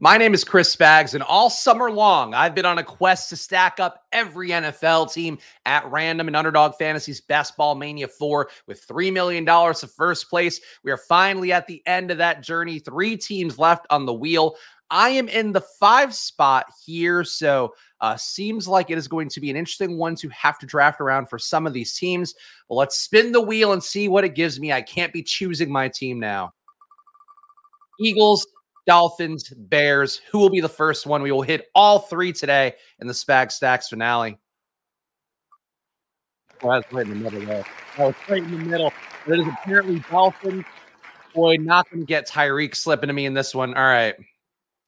My name is Chris Spags, and all summer long, I've been on a quest to stack up every NFL team at random in Underdog Fantasy's Best Ball Mania 4 with $3 million to first place. We are finally at the end of that journey. Three teams left on the wheel. I am in the five spot here, so uh, seems like it is going to be an interesting one to have to draft around for some of these teams. Well, let's spin the wheel and see what it gives me. I can't be choosing my team now. Eagles, Dolphins, Bears. Who will be the first one? We will hit all three today in the Spag Stacks finale. Oh, that's right in the middle there. Oh, it's right in the middle. It is apparently Dolphins. Boy, not going to get Tyreek slipping to me in this one. All right.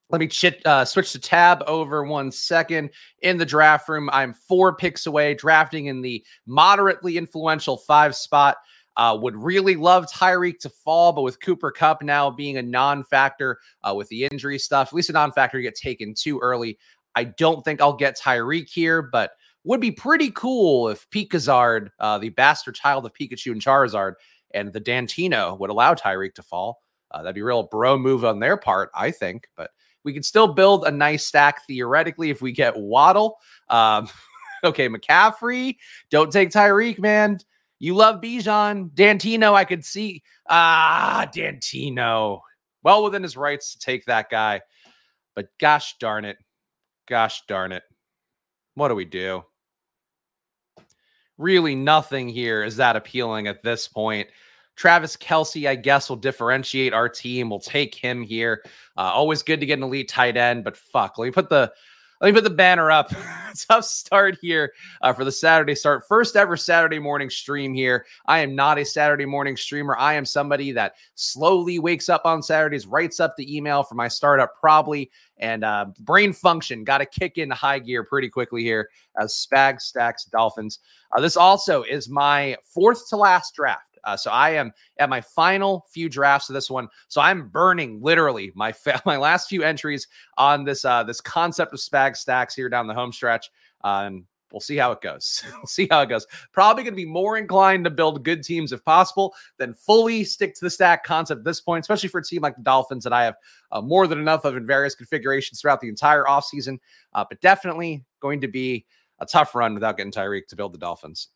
Let me chit, uh, switch to tab over one second. In the draft room, I'm four picks away, drafting in the moderately influential five spot. Uh, would really love Tyreek to fall, but with Cooper Kupp now being a non factor uh, with the injury stuff, at least a non factor to get taken too early. I don't think I'll get Tyreek here, but would be pretty cool if Pikazard, uh, the bastard child of Pikachu and Charizard, and the Dantino would allow Tyreek to fall. Uh, that'd be a real bro move on their part, I think. But we could still build a nice stack theoretically if we get Waddle. Um, okay, McCaffrey, don't take Tyreek, man. You love Bijan. Dantino, I could see. Ah, Dantino. Well within his rights to take that guy. But gosh darn it. Gosh darn it. What do we do? Really, nothing here is that appealing at this point. Travis Kelce, I guess, will differentiate our team. We'll take him here. Uh, always good to get an elite tight end, but fuck, let me put the let me put the banner up. Tough start here uh, for the Saturday start. First ever Saturday morning stream here. I am not a Saturday morning streamer. I am somebody that slowly wakes up on Saturdays, writes up the email for my startup, probably, and uh, brain function got to kick into high gear pretty quickly here as Spag stacks Dolphins. Uh, this also is my fourth to last draft. Uh, so I am at my final few drafts of this one. So I'm burning literally my fa- my last few entries on this uh, this concept of spag stacks here down the home stretch. And we'll see how it goes. we'll see how it goes. Probably going to be more inclined to build good teams if possible than fully stick to the stack concept at this point, especially for a team like the Dolphins that I have uh, more than enough of in various configurations throughout the entire offseason. Uh, but definitely going to be a tough run without getting Tyreek to build the Dolphins.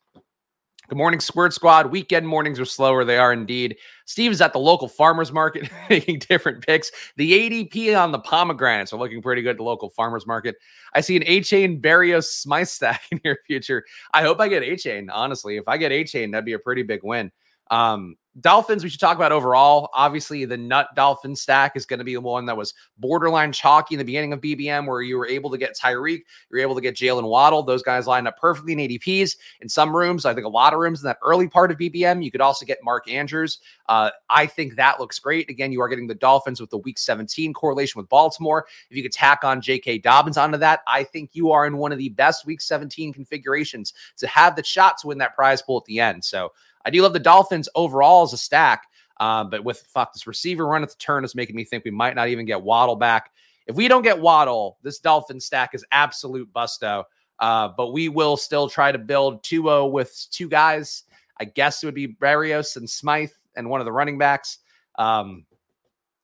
Good morning, Squirt Squad. Weekend mornings are slower. They are indeed. Steve is at the local farmers market making different picks. The ADP on the pomegranates are looking pretty good at the local farmers market. I see an Achane Berrios Smythe stack in your future. I hope I get Achane, honestly. If I get Achane, that'd be a pretty big win. Um, Dolphins, we should talk about overall. Obviously, the nut Dolphin stack is going to be the one that was borderline chalky in the beginning of BBM, where you were able to get Tyreek, you're able to get Jalen Waddle. Those guys lined up perfectly in ADPs. In some rooms, I think a lot of rooms in that early part of BBM, you could also get Mark Andrews. Uh, I think that looks great. Again, you are getting the Dolphins with the Week 17 correlation with Baltimore. If you could tack on J.K. Dobbins onto that, I think you are in one of the best Week 17 configurations to have the shot to win that prize pool at the end. So I do love the Dolphins overall as a stack, uh, but with fuck this receiver run at the turn is making me think we might not even get Waddle back. If we don't get Waddle, this Dolphin stack is absolute busto. Uh, but we will still try to build 2 with two guys. I guess it would be Berrios and Smythe and one of the running backs. Um,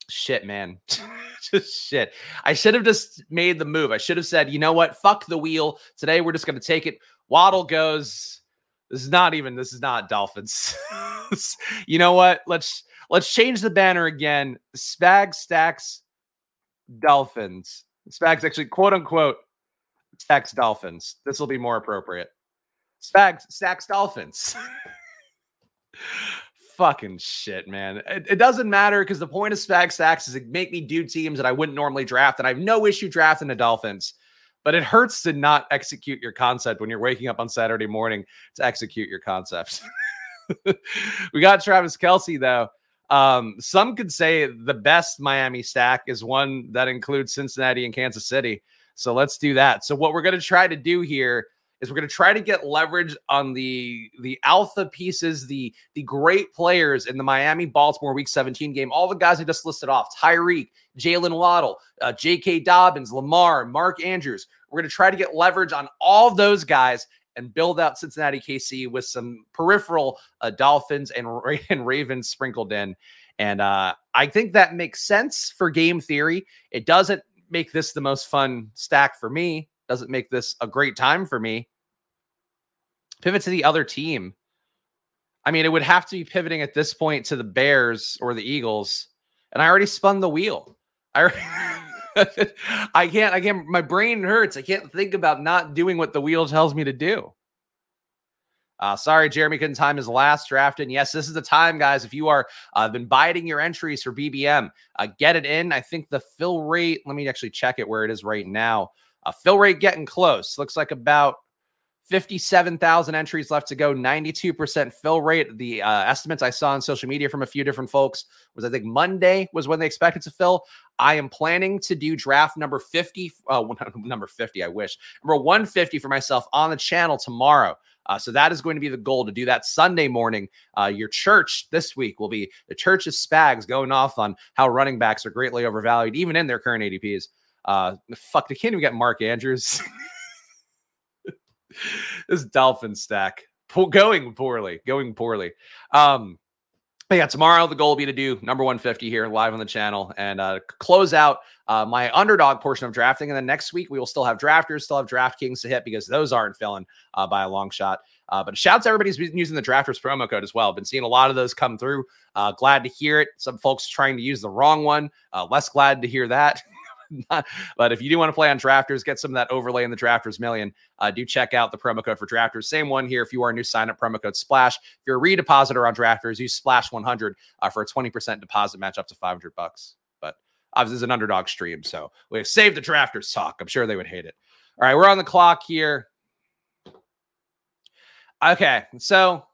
shit, man. just shit. I should have just made the move. I should have said, you know what? Fuck the wheel. Today we're just going to take it. Waddle goes. This is not even. This is not Dolphins. you know what? Let's let's change the banner again. Spag stacks Dolphins. Spags actually quote unquote stacks Dolphins. This will be more appropriate. Spags stacks Dolphins. Fucking shit, man. It, it doesn't matter because the point of Spag stacks is to make me do teams that I wouldn't normally draft, and I have no issue drafting the Dolphins but it hurts to not execute your concept when you're waking up on Saturday morning to execute your concepts. we got Travis Kelce though. Um, some could say the best Miami stack is one that includes Cincinnati and Kansas City. So let's do that. So what we're going to try to do here is we're going to try to get leverage on the the alpha pieces, the the great players in the Miami Baltimore Week 17 game. All the guys I just listed off: Tyreek, Jalen Waddle, uh, J.K. Dobbins, Lamar, Mark Andrews. We're going to try to get leverage on all those guys and build out Cincinnati KC with some peripheral uh, Dolphins and, and Ravens sprinkled in. And uh, I think that makes sense for game theory. It doesn't make this the most fun stack for me. Doesn't make this a great time for me. Pivot to the other team. I mean, it would have to be pivoting at this point to the Bears or the Eagles. And I already spun the wheel. I I can't, I can't, my brain hurts. I can't think about not doing what the wheel tells me to do. Uh, sorry, Jeremy couldn't time his last draft. And yes, this is the time, guys. If you are uh, been biting your entries for BBM, uh, get it in. I think the fill rate, let me actually check it where it is right now. Uh, fill rate getting close. Looks like about 57,000 entries left to go, 92% fill rate. The uh, estimates I saw on social media from a few different folks was I think Monday was when they expected to fill. I am planning to do draft number 50, uh, number 50, I wish, number 150 for myself on the channel tomorrow. Uh, so that is going to be the goal to do that Sunday morning. Uh, your church this week will be the Church of Spags going off on how running backs are greatly overvalued, even in their current ADPs. Uh, fuck, they can't even get Mark Andrews. this Dolphin stack going poorly, going poorly. Um, but yeah, tomorrow the goal will be to do number 150 here live on the channel and uh, close out uh, my underdog portion of drafting. And then next week we will still have drafters, still have DraftKings to hit because those aren't filling uh, by a long shot. Uh, but shout out to everybody who's been using the drafters promo code as well. Been seeing a lot of those come through. Uh, glad to hear it. Some folks trying to use the wrong one. Uh, less glad to hear that. but if you do want to play on drafters, get some of that overlay in the drafters million. Uh, do check out the promo code for drafters. Same one here. If you are a new sign up, promo code splash. If you're a redepositor on drafters, use splash 100 uh, for a 20% deposit match up to 500 bucks. But obviously, it's an underdog stream. So we save the drafters talk. I'm sure they would hate it. All right, we're on the clock here. Okay, so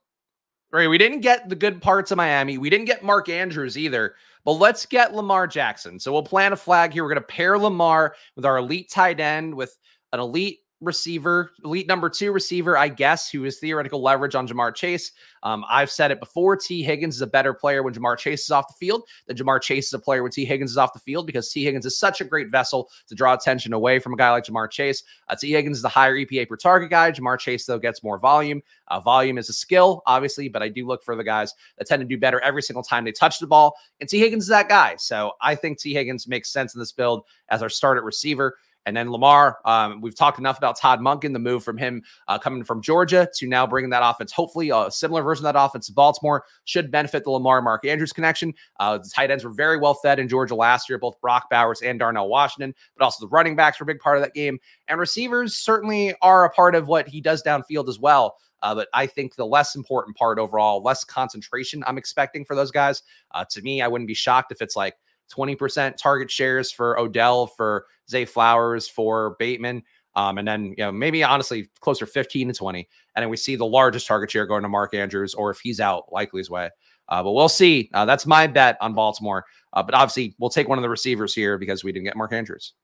right, we didn't get the good parts of Miami. We didn't get Mark Andrews either. But let's get Lamar Jackson. So we'll plant a flag here. We're going to pair Lamar with our elite tight end with an elite receiver, elite number two receiver, I guess, who is theoretical leverage on Ja'Marr Chase. Um, I've said it before. Tee Higgins is a better player when Ja'Marr Chase is off the field than Ja'Marr Chase is a player when Tee Higgins is off the field because Tee Higgins is such a great vessel to draw attention away from a guy like Ja'Marr Chase. Uh, Tee Higgins is the higher EPA per target guy. Jamar Chase, though, gets more volume. Uh, volume is a skill, obviously, but I do look for the guys that tend to do better every single time they touch the ball. And Tee Higgins is that guy. So I think Tee Higgins makes sense in this build as our start at receiver. And then Lamar, um, we've talked enough about Todd Monken, the move from him uh, coming from Georgia to now bringing that offense. Hopefully, a similar version of that offense to Baltimore should benefit the Lamar Mark Andrews connection. Uh, the tight ends were very well fed in Georgia last year, both Brock Bowers and Darnell Washington, but also the running backs were a big part of that game. And receivers certainly are a part of what he does downfield as well. Uh, but I think the less important part overall, less concentration I'm expecting for those guys. Uh, to me, I wouldn't be shocked if it's like 20% target shares for Odell, for Zay Flowers, for Bateman. Um, and then, you know, maybe honestly closer 15 to 20. And then we see the largest target share going to Mark Andrews, or if he's out, Likely's way. Uh, but we'll see. Uh, that's my bet on Baltimore. Uh, but obviously, we'll take one of the receivers here because we didn't get Mark Andrews.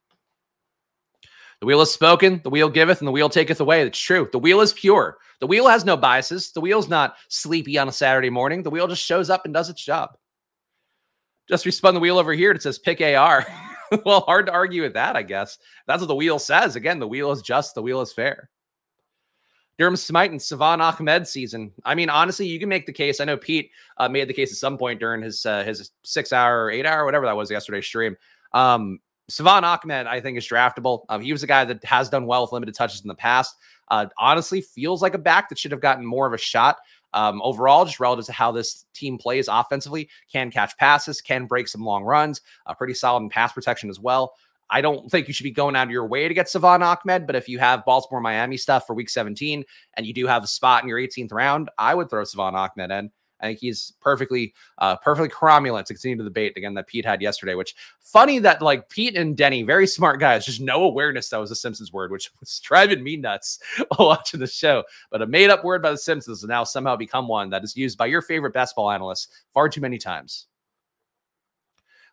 The wheel is spoken, the wheel giveth, and the wheel taketh away. It's true. The wheel is pure. The wheel has no biases. The wheel's not sleepy on a Saturday morning. The wheel just shows up and does its job. Just we spun the wheel over here. It says pick AR. well, hard to argue with that, I guess. That's what the wheel says. Again, the wheel is just, the wheel is fair. Durham Smythe and Salvon Ahmed season. I mean, honestly, you can make the case. I know Pete uh, made the case at some point during his uh, his six hour, eight hour, whatever that was yesterday's stream. Um, Salvon Ahmed, I think, is draftable. Um, he was a guy that has done well with limited touches in the past. Uh, honestly, feels like a back that should have gotten more of a shot um, overall, just relative to how this team plays offensively, can catch passes, can break some long runs, pretty solid in pass protection as well. I don't think you should be going out of your way to get Salvon Ahmed, but if you have Baltimore Miami stuff for week 17 and you do have a spot in your 18th round, I would throw Salvon Ahmed in. I think he's perfectly, uh, perfectly cromulent to continue the debate again that Pete had yesterday. Which funny that like Pete and Denny, very smart guys, just no awareness that was a Simpsons word, which was driving me nuts watching the show. But a made up word by the Simpsons has now somehow become one that is used by your favorite basketball analysts far too many times.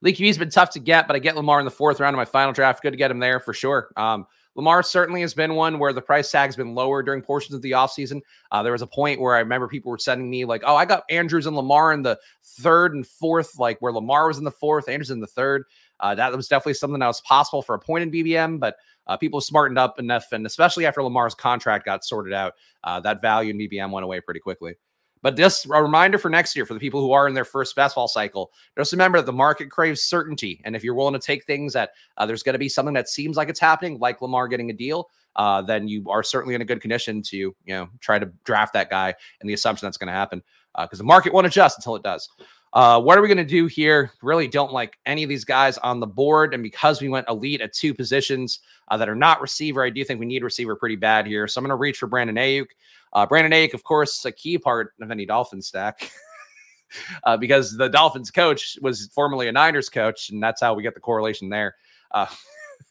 Lee QB's been tough to get, but I get Lamar in the fourth round of my final draft. Good to get him there for sure. Um, Lamar certainly has been one where the price tag has been lower during portions of the offseason. Uh, there was a point where I remember people were sending me like, oh, I got Andrews and Lamar in the third and fourth, like where Lamar was in the fourth, Andrews in the third. Uh, that was definitely something that was possible for a point in BBM, but uh, people smartened up enough, and especially after Lamar's contract got sorted out, uh, that value in BBM went away pretty quickly. But just a reminder for next year for the people who are in their first best ball cycle, just remember that the market craves certainty. And if you're willing to take things that uh, there's going to be something that seems like it's happening, like Lamar getting a deal, uh, then you are certainly in a good condition to, you know, try to draft that guy and the assumption that's going to happen because uh, the market won't adjust until it does. Uh, what are we going to do here? Really don't like any of these guys on the board. And because we went elite at two positions uh, that are not receiver, I do think we need receiver pretty bad here. So I'm going to reach for Brandon Aiyuk. Uh, Brandon Aiyuk, of course, a key part of any Dolphins stack. uh, because the Dolphins coach was formerly a Niners coach, and that's how we get the correlation there. Uh,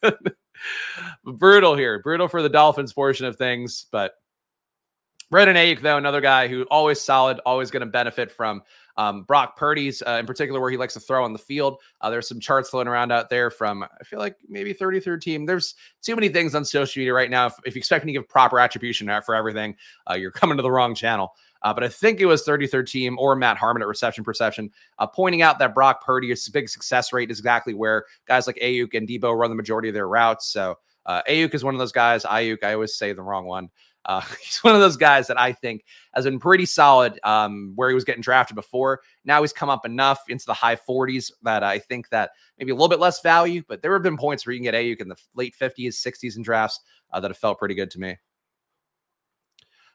brutal here, brutal for the Dolphins portion of things. But Brandon Aiyuk, though, another guy who always solid, always going to benefit from um, Brock Purdy's, uh, in particular, where he likes to throw on the field. Uh, there's some charts floating around out there from, I feel like maybe 33rd team. There's too many things on social media right now. If, if you expect me to give proper attribution for everything, uh, you're coming to the wrong channel. Uh, but I think it was 33rd team or Matt Harmon at reception perception, uh, pointing out that Brock Purdy's big success rate is exactly where guys like Aiyuk and Deebo run the majority of their routes. So uh, Aiyuk is one of those guys. Ayuk, I always say the wrong one. Uh, he's one of those guys that I think has been pretty solid um, where he was getting drafted before. Now he's come up enough into the high 40s that I think that maybe a little bit less value, but there have been points where you can get Aiyuk in the late 50s, 60s in drafts uh, that have felt pretty good to me.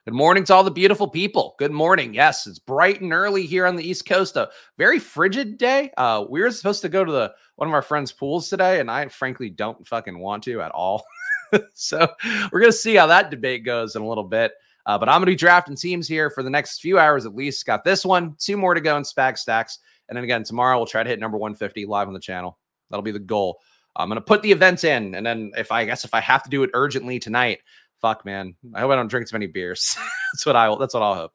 Good morning to all the beautiful people. Good morning. Yes, it's bright and early here on the East Coast. A very frigid day. Uh, we were supposed to go to the one of our friends' pools today, and I frankly don't fucking want to at all. so we're gonna see how that debate goes in a little bit. Uh, but I'm gonna be drafting teams here for the next few hours at least. Got this one, two more to go in Spag Stacks, and then again tomorrow we'll try to hit number 150 live on the channel. That'll be the goal. I'm gonna put the events in, and then if I, I guess if I have to do it urgently tonight, fuck, man. I hope I don't drink too many beers. that's what I'll. That's what I'll hope.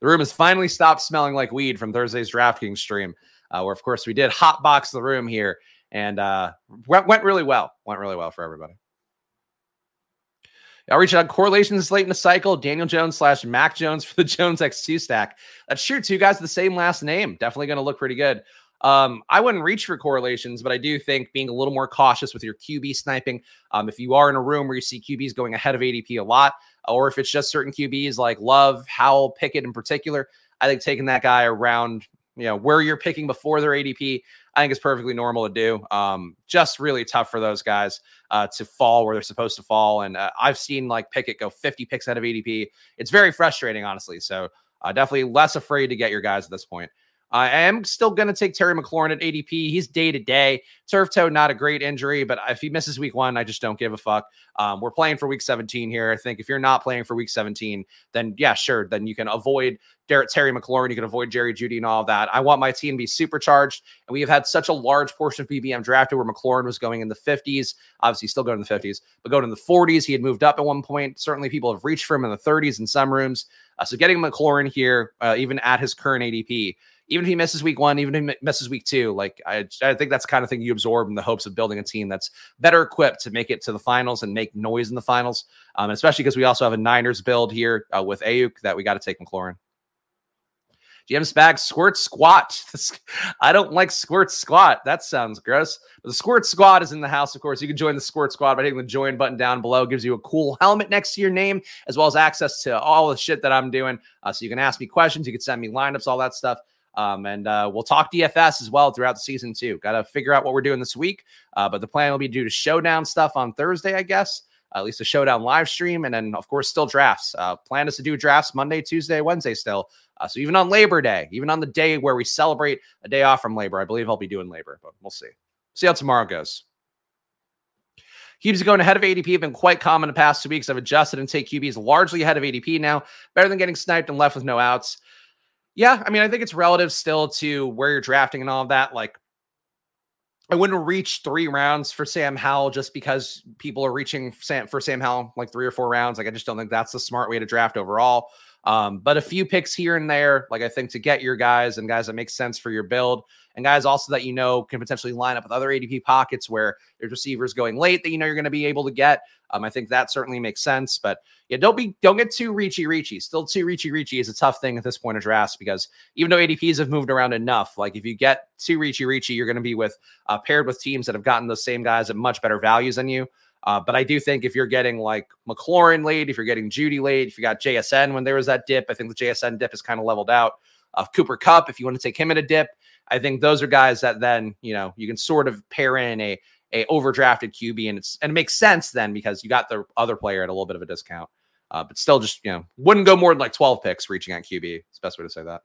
The room has finally stopped smelling like weed from Thursday's DraftKings stream, uh, where of course we did hot box the room here, and uh, went, went really well. Went really well for everybody. I'll reach out correlations late in the cycle. Daniel Jones slash Mac Jones for the Jones X2 stack. That's true. Two guys with the same last name. Definitely going to look pretty good. Um, I wouldn't reach for correlations, but I do think being a little more cautious with your QB sniping. Um, if you are in a room where you see QBs going ahead of ADP a lot, or if it's just certain QBs like Love, Howell, Pickett in particular, I think taking that guy around, you know, where you're picking before their ADP, I think is perfectly normal to do. Um, just really tough for those guys uh, to fall where they're supposed to fall. And uh, I've seen like Pickett go 50 picks out of ADP. It's very frustrating, honestly. So uh, definitely less afraid to get your guys at this point. I am still going to take Terry McLaurin at ADP. He's day to day. Turf toe, not a great injury, but if he misses week one, I just don't give a fuck. Um, we're playing for week 17 here. I think if you're not playing for week 17, then yeah, sure. Then you can avoid Derek Terry McLaurin. You can avoid Jerry Jeudy and all of that. I want my team to be supercharged. And we have had such a large portion of BBM drafted where McLaurin was going in the 50s. Obviously, still going in the 50s, but going in the 40s. He had moved up at one point. Certainly, people have reached for him in the 30s in some rooms. Uh, so getting McLaurin here, uh, even at his current ADP, even if he misses week one, even if he misses week two, like I, I think that's the kind of thing you absorb in the hopes of building a team that's better equipped to make it to the finals and make noise in the finals. Um, especially because we also have a Niners build here uh, with Aiyuk that we got to take McLaurin. GM Spag Squirt Squat. I don't like Squirt Squat. That sounds gross. But the Squirt Squad is in the house, of course. You can join the Squirt Squad by hitting the join button down below. It gives you a cool helmet next to your name, as well as access to all the shit that I'm doing. Uh, so you can ask me questions, you can send me lineups, all that stuff. Um, and uh, we'll talk DFS as well throughout the season too. Got to figure out what we're doing this week. Uh, but the plan will be to do showdown stuff on Thursday, I guess. Uh, at least a showdown live stream, and then of course still drafts. Uh, plan is to do drafts Monday, Tuesday, Wednesday still. Uh, so even on Labor Day, even on the day where we celebrate a day off from labor, I believe I'll be doing labor, but we'll see. See how tomorrow goes. QBs going ahead of ADP have been quite common the past two weeks. I've adjusted and take QBs largely ahead of ADP now, better than getting sniped and left with no outs. Yeah, I mean, I think it's relative still to where you're drafting and all of that. Like, I wouldn't reach three rounds for Sam Howell just because people are reaching for Sam Howell like three or four rounds. Like, I just don't think that's the smart way to draft overall. Um, but a few picks here and there, like I think to get your guys and guys that make sense for your build, and guys also that you know can potentially line up with other ADP pockets where there's receivers going late that you know you're going to be able to get. Um, I think that certainly makes sense. But yeah, don't be don't get too reachy reachy. Still too reachy reachy is a tough thing at this point of drafts because even though ADPs have moved around enough, like if you get too reachy reachy, you're going to be with uh, paired with teams that have gotten those same guys at much better values than you. Uh, but I do think if you're getting like McLaurin late, if you're getting Jeudy late, if you got JSN when there was that dip, I think the JSN dip is kind of leveled out. Of uh, Cooper Kupp, if you want to take him at a dip, I think those are guys that then you know you can sort of pair in a a overdrafted QB, and it's and it makes sense then because you got the other player at a little bit of a discount. Uh, but still, just you know, wouldn't go more than like 12 picks reaching at QB. It's best way to say that.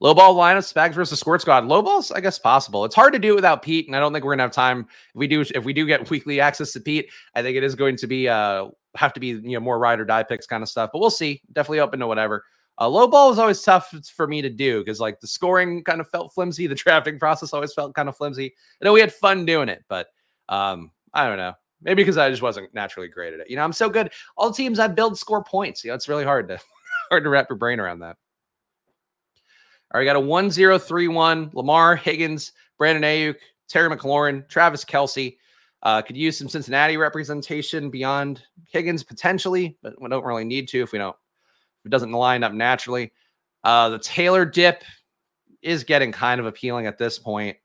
Low ball lineup, Spags versus Squirt Squad. Low balls, I guess, possible. It's hard to do without Pete, and I don't think we're gonna have time. If we do, if we do get weekly access to Pete, I think it is going to be uh have to be you know more ride or die picks kind of stuff. But we'll see. Definitely open to whatever. Uh, low ball is always tough for me to do because like the scoring kind of felt flimsy, the drafting process always felt kind of flimsy. I know we had fun doing it, but um, I don't know. Maybe because I just wasn't naturally great at it. You know, I'm so good. All teams I build score points. You know, it's really hard to hard to wrap your brain around that. All right, got a 1031 Lamar, Higgins, Brandon Aiyuk, Terry McLaurin, Travis Kelce. Uh, could use some Cincinnati representation beyond Higgins potentially, but we don't really need to if we don't it doesn't line up naturally. Uh, the Taylor dip is getting kind of appealing at this point.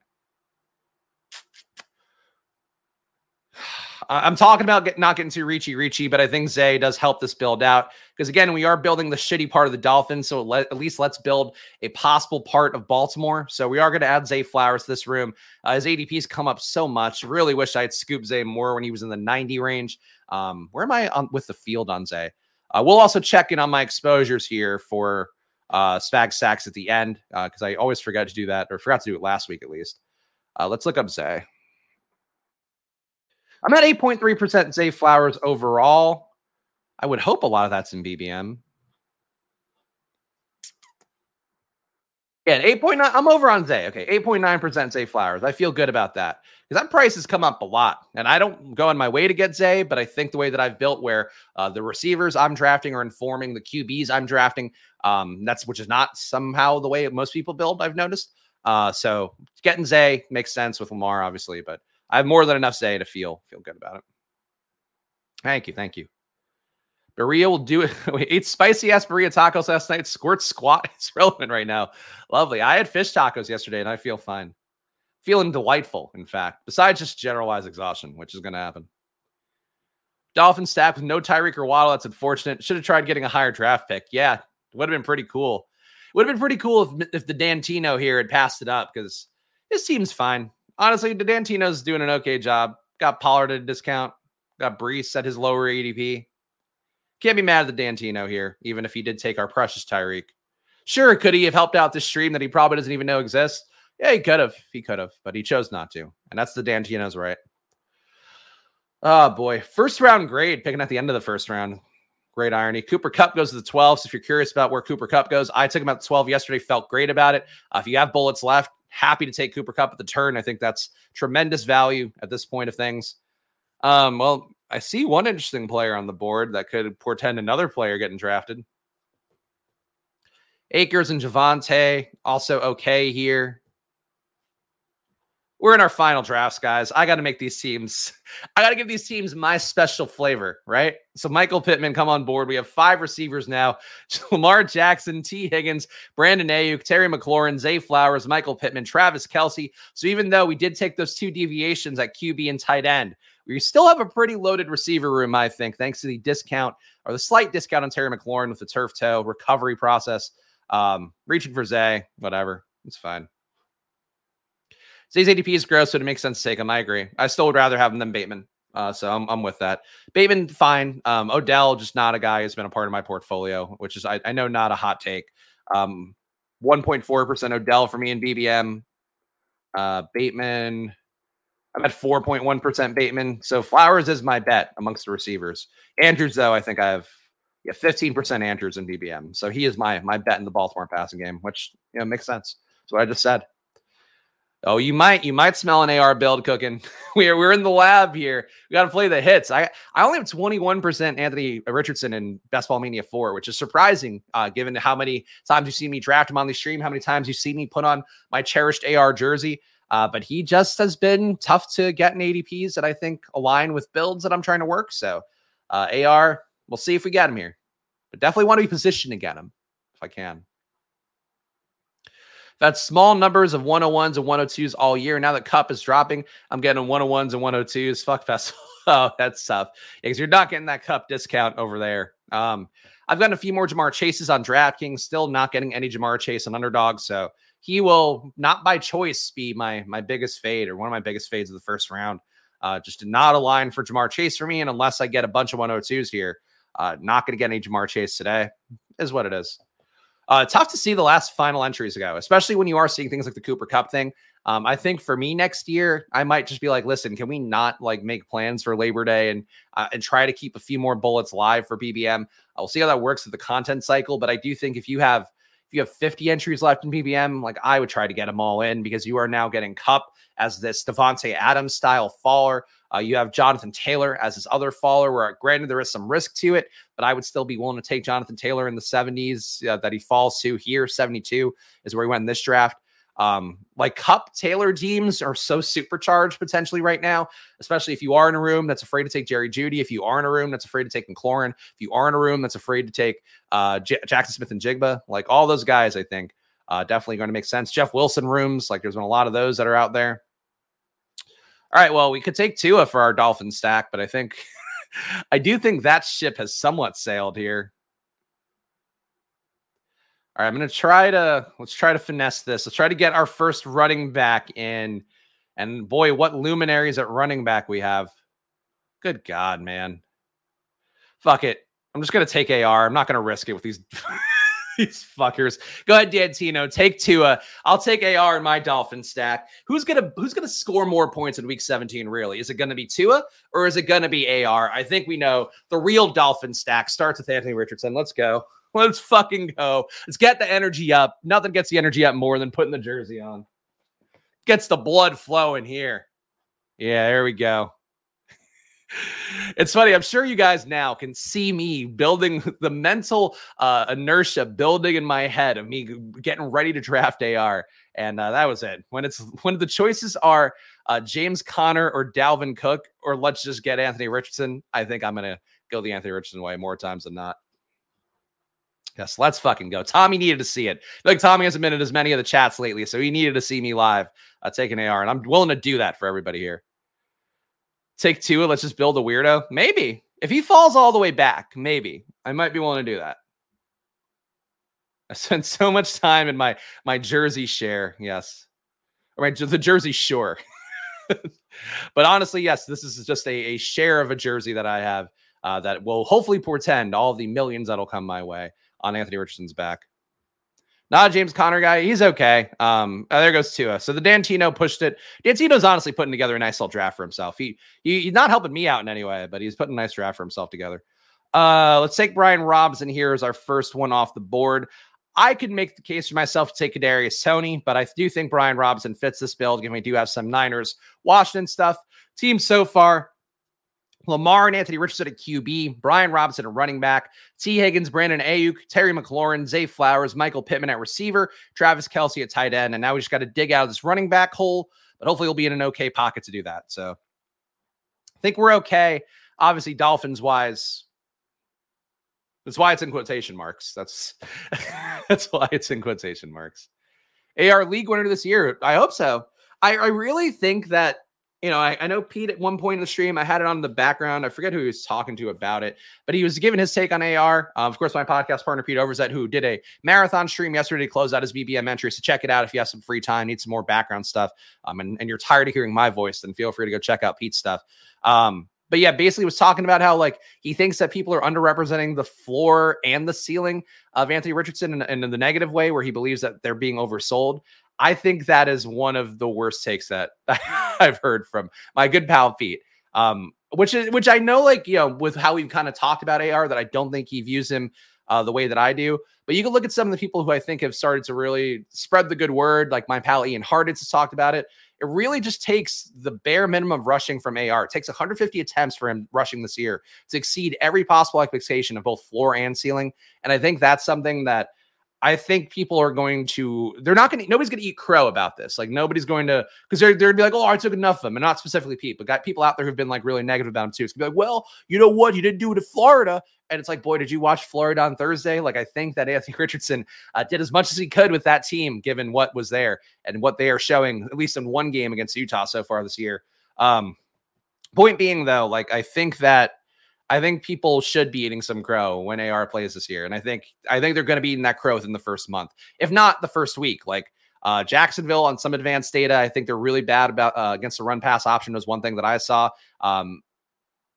I'm talking about get, not getting too reachy, reachy, but I think Zay does help this build out because again, we are building the shitty part of the Dolphins, so let, at least let's build a possible part of Baltimore. So we are going to add Zay Flowers to this room. Uh, his ADP's come up so much. Really wish I had scooped Zay more when he was in the 90 range. Um, where am I on with the field on Zay? Uh, we'll also check in on my exposures here for uh, Spag Sacks at the end because uh, I always forget to do that or forgot to do it last week at least. Uh, let's look up Zay. I'm at 8.3% Zay Flowers overall. I would hope a lot of that's in BBM. Yeah, 8.9. I'm over on Zay. Okay, 8.9% Zay Flowers. I feel good about that because that price has come up a lot. And I don't go on my way to get Zay, but I think the way that I've built where uh, the receivers I'm drafting are informing the QBs I'm drafting, um, that's which is not somehow the way most people build, I've noticed. Uh, so getting Zay makes sense with Lamar, obviously, but I have more than enough Zay to feel feel good about it. Thank you. Thank you. Berea will do it. we ate spicy ass burrito tacos last night. Squirt squat is relevant right now. Lovely. I had fish tacos yesterday and I feel fine feeling delightful, in fact, besides just generalized exhaustion, which is going to happen. Dolphin stack with no Tyreek or Waddle. That's unfortunate. Should have tried getting a higher draft pick. Yeah, would have been pretty cool. Would have been pretty cool if, if the Dantino here had passed it up because this team's fine. Honestly, the Dantino's doing an okay job. Got Pollard at a discount. Got Breece at his lower ADP. Can't be mad at the Dantino here, even if he did take our precious Tyreek. Sure, could he have helped out this stream that he probably doesn't even know exists? Yeah, he could have. He could have, but he chose not to. And that's the Dantino's right. Oh boy. First round grade, picking at the end of the first round. Great irony. Cooper Kupp goes to the 12. So if you're curious about where Cooper Kupp goes, I took him at the 12 yesterday, felt great about it. Uh, if you have bullets left, happy to take Cooper Kupp at the turn. I think that's tremendous value at this point of things. Um, well, I see one interesting player on the board that could portend another player getting drafted. Akers and Javonte also okay here we're in our final drafts, guys. I got to make these teams, I got to give these teams my special flavor, right? So, Michael Pittman, come on board. We have five receivers now Lamar Jackson, Tee Higgins, Brandon Aiyuk, Terry McLaurin, Zay Flowers, Michael Pittman, Travis Kelce. So, even though we did take those two deviations at QB and tight end, we still have a pretty loaded receiver room, I think, thanks to the discount or the slight discount on Terry McLaurin with the turf toe recovery process. Um, reaching for Zay, whatever. It's fine. Zay's ADP is gross, so it makes sense to take him. I agree. I still would rather have him than Bateman. Uh, so I'm, I'm with that. Bateman, fine. Um, Odell, just not a guy who's been a part of my portfolio, which is, I, I know, not a hot take. Um, 1.4% Odell for me in BBM. Uh, Bateman, I'm at 4.1% Bateman. So Flowers is my bet amongst the receivers. Andrews, though, I think I have yeah, 15% Andrews in BBM. So he is my my bet in the Baltimore passing game, which you know makes sense. That's what I just said. Oh, you might you might smell an AR build cooking. we're we're in the lab here. We got to play the hits. I I only have 21% Anthony Richardson in Best Ball Mania 4, which is surprising uh, given how many times you see me draft him on the stream, how many times you see me put on my cherished AR jersey. Uh, but he just has been tough to get in ADPs that I think align with builds that I'm trying to work. So uh, AR, we'll see if we get him here. But definitely want to be positioned to get him if I can. That's small numbers of 101s and 102s all year. Now that Kupp is dropping, I'm getting 101s and 102s. Fuck festival. oh, that's tough. Because you're not getting that Kupp discount over there. Um, I've gotten a few more Ja'Marr Chases on DraftKings, still not getting any Ja'Marr Chase on underdog. So he will not by choice be my my biggest fade or one of my biggest fades of the first round. Uh, just did not align for Ja'Marr Chase for me. And unless I get a bunch of 102s here, uh, not going to get any Ja'Marr Chase today, is what it is. Uh, tough to see the last final entries ago, especially when you are seeing things like the Cooper Kupp thing. Um, I think for me next year, I might just be like, listen, can we not like make plans for Labor Day and uh, and try to keep a few more bullets live for BBM? I'll see how that works with the content cycle, but I do think if you have if you have 50 entries left in BBM, like I would try to get them all in because you are now getting Kupp as this Davante Adams style faller. Uh, you have Jonathan Taylor as his other faller, where granted there is some risk to it, but I would still be willing to take Jonathan Taylor in the 70s uh, that he falls to here. 72 is where he went in this draft. Um, like Kupp Taylor teams are so supercharged potentially right now, especially if you are in a room that's afraid to take Jerry Jeudy, if you are in a room that's afraid to take McLaurin, if you are in a room that's afraid to take uh, J- Jaxon Smith-Njigba, like all those guys, I think uh, definitely going to make sense. Jeff Wilson rooms, like there's been a lot of those that are out there. All right, well, we could take Tua for our Dolphin stack, but I think I do think that ship has somewhat sailed here. All right, I'm going to try to let's try to finesse this. Let's try to get our first running back in. And boy, what luminaries at running back we have. Good God, man. Fuck it. I'm just going to take AR. I'm not going to risk it with these these fuckers. Go ahead, Dantino. Take Tua. I'll take AR in my Dolphin stack. Who's gonna Who's gonna score more points in Week 17? Really, is it gonna be Tua or is it gonna be AR? I think we know the real Dolphin stack starts with Anthony Richardson. Let's go. Let's fucking go. Let's get the energy up. Nothing gets the energy up more than putting the jersey on. Gets the blood flowing here. Yeah, there we go. it's funny. I'm sure you guys now can see me building the mental uh, inertia building in my head of me getting ready to draft AR. And uh, that was it. When it's when the choices are uh, James Conner or Dalvin Cook, or let's just get Anthony Richardson, I think I'm to go the Anthony Richardson way more times than not. Yes, let's fucking go. Tommy needed to see it. Like Tommy hasn't been in as many of the chats lately, so he needed to see me live uh, taking AR, and I'm willing to do that for everybody here. Take two, let's just build a weirdo. Maybe if he falls all the way back, maybe I might be willing to do that. I spent so much time in my my Jersey share. Yes, or my the Jersey Shore. but honestly, yes, this is just a, a share of a jersey that I have uh, that will hopefully portend all the millions that'll come my way on Anthony Richardson's back. Not a James Conner guy. He's okay. Um, oh, there goes Tua. So the Dantino pushed it. Dantino's honestly putting together a nice little draft for himself. He, he he's not helping me out in any way, but he's putting a nice draft for himself together. Uh, let's take Brian Robinson here as our first one off the board. I could make the case for myself to take Kadarius Toney, but I do think Brian Robinson fits this build. Given we do have some Niners, Washington stuff. Team so far Lamar and Anthony Richardson at QB, Brian Robinson at running back, Tee Higgins, Brandon Aiyuk, Terry McLaurin, Zay Flowers, Michael Pittman at receiver, Travis Kelce at tight end. And now we just got to dig out of this running back hole, but hopefully we'll be in an okay pocket to do that. So I think we're okay. Obviously, Dolphins wise, that's why it's in quotation marks. That's that's why it's in quotation marks. AR league winner this year. I hope so. I, I really think that you know, I, I, know Pete at one point in the stream, I had it on the background. I forget who he was talking to about it, but he was giving his take on AR. Uh, of course, my podcast partner, Pete Overzet, who did a marathon stream yesterday to close out his BBM entry. So check it out if you have some free time, need some more background stuff, um, and, and you're tired of hearing my voice, then feel free to go check out Pete's stuff. Um, but yeah, basically was talking about how like he thinks that people are underrepresenting the floor and the ceiling of Anthony Richardson in, in the negative way, where he believes that they're being oversold. I think that is one of the worst takes that I've heard from my good pal Pete. Um, which is which I know, like you know, with how we've kind of talked about AR, that I don't think he views him uh, the way that I do. But you can look at some of the people who I think have started to really spread the good word, like my pal Ian Hartitz has talked about it. It really just takes the bare minimum of rushing from AR. It takes 150 attempts for him rushing this year to exceed every possible expectation of both floor and ceiling. And I think that's something that I think people are going to, they're not going to, nobody's going to eat crow about this. Like nobody's going to, because they're, they're going to be like, oh, I took enough of them. And not specifically Pete, but got people out there who've been like really negative about him too. It's going to be like, well, you know what? You didn't do it in Florida. And it's like, boy, did you watch Florida on Thursday? Like, I think that Anthony Richardson uh, did as much as he could with that team, given what was there and what they are showing, at least in one game against Utah so far this year. Um, point being, though, like, I think that I think people should be eating some crow when AR plays this year, and I think I think they're going to be eating that crow within the first month, if not the first week. Like uh, Jacksonville on some advanced data, I think they're really bad about uh, against the run pass option. Was one thing that I saw. Um,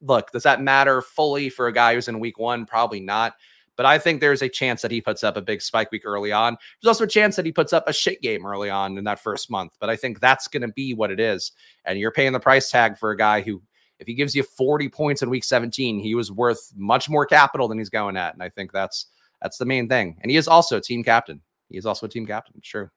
look, does that matter fully for a guy who's in week one? Probably not. But I think there's a chance that he puts up a big spike week early on. There's also a chance that he puts up a shit game early on in that first month. But I think that's going to be what it is. And you're paying the price tag for a guy who if he gives you 40 points in week 17, he was worth much more capital than he's going at. And I think that's that's the main thing. And he is also a team captain. He is also a team captain. True.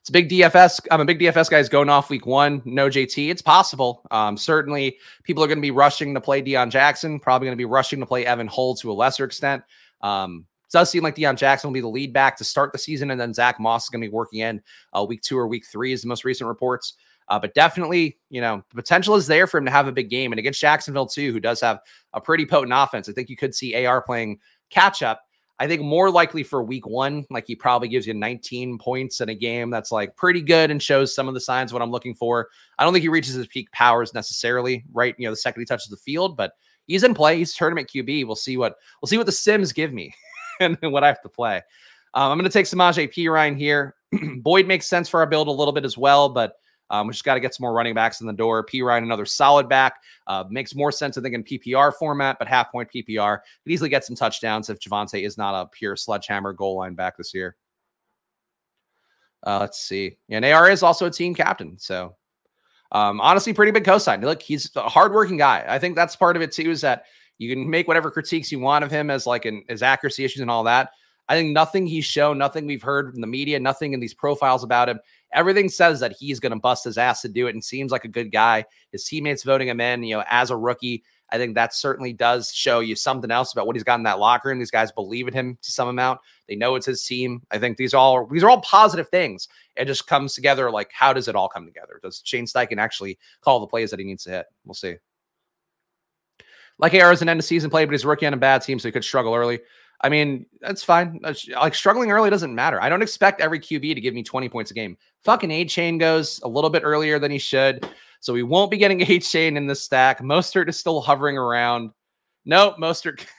It's a big DFS. I'm a big DFS guy. Is going off week one. No JT. It's possible. Um, certainly, people are going to be rushing to play Deon Jackson. Probably going to be rushing to play Evan Hull to a lesser extent. Um, does seem like Deon Jackson will be the lead back to start the season, and then Zack Moss is going to be working in uh, week two or week three, is the most recent reports. Uh, but definitely, you know, the potential is there for him to have a big game. And against Jacksonville, too, who does have a pretty potent offense, I think you could see AR playing catch up. I think more likely for week one, like he probably gives you 19 points in a game that's like pretty good and shows some of the signs what I'm looking for. I don't think he reaches his peak powers necessarily, right? You know, the second he touches the field, but he's in play. He's tournament QB. We'll see what we'll see what the Sims give me and what I have to play. Um, I'm going to take Samaje Ryan here. Boyd makes sense for our build a little bit as well, but um, we just got to get some more running backs in the door. Perine, another solid back. Uh, makes more sense, I think, in PPR format, but half point PPR could easily get some touchdowns if Javonte is not a pure sledgehammer goal line back this year. Uh, let's see. And AR is also a team captain. So um, honestly, pretty big cosign. Look, he's a hardworking guy. I think that's part of it too, is that you can make whatever critiques you want of him as like an his accuracy issues and all that. I think nothing he's shown, nothing we've heard from the media, nothing in these profiles about him everything says that he's going to bust his ass to do it and seems like a good guy. His teammates voting him in, you know, as a rookie. I think that certainly does show you something else about what he's got in that locker room. These guys believe in him to some amount. They know it's his team. I think these are all these are all positive things. It just comes together. Like, how does it all come together? Does Shane Steichen actually call the plays that he needs to hit? We'll see. Like AR is an end of season play, but he's rookie on a bad team, so he could struggle early. I mean, that's fine. Like struggling early doesn't matter. I don't expect every QB to give me 20 points a game. Fucking Achane goes a little bit earlier than he should. So we won't be getting Achane in the stack. Mostert is still hovering around. Nope, Mostert.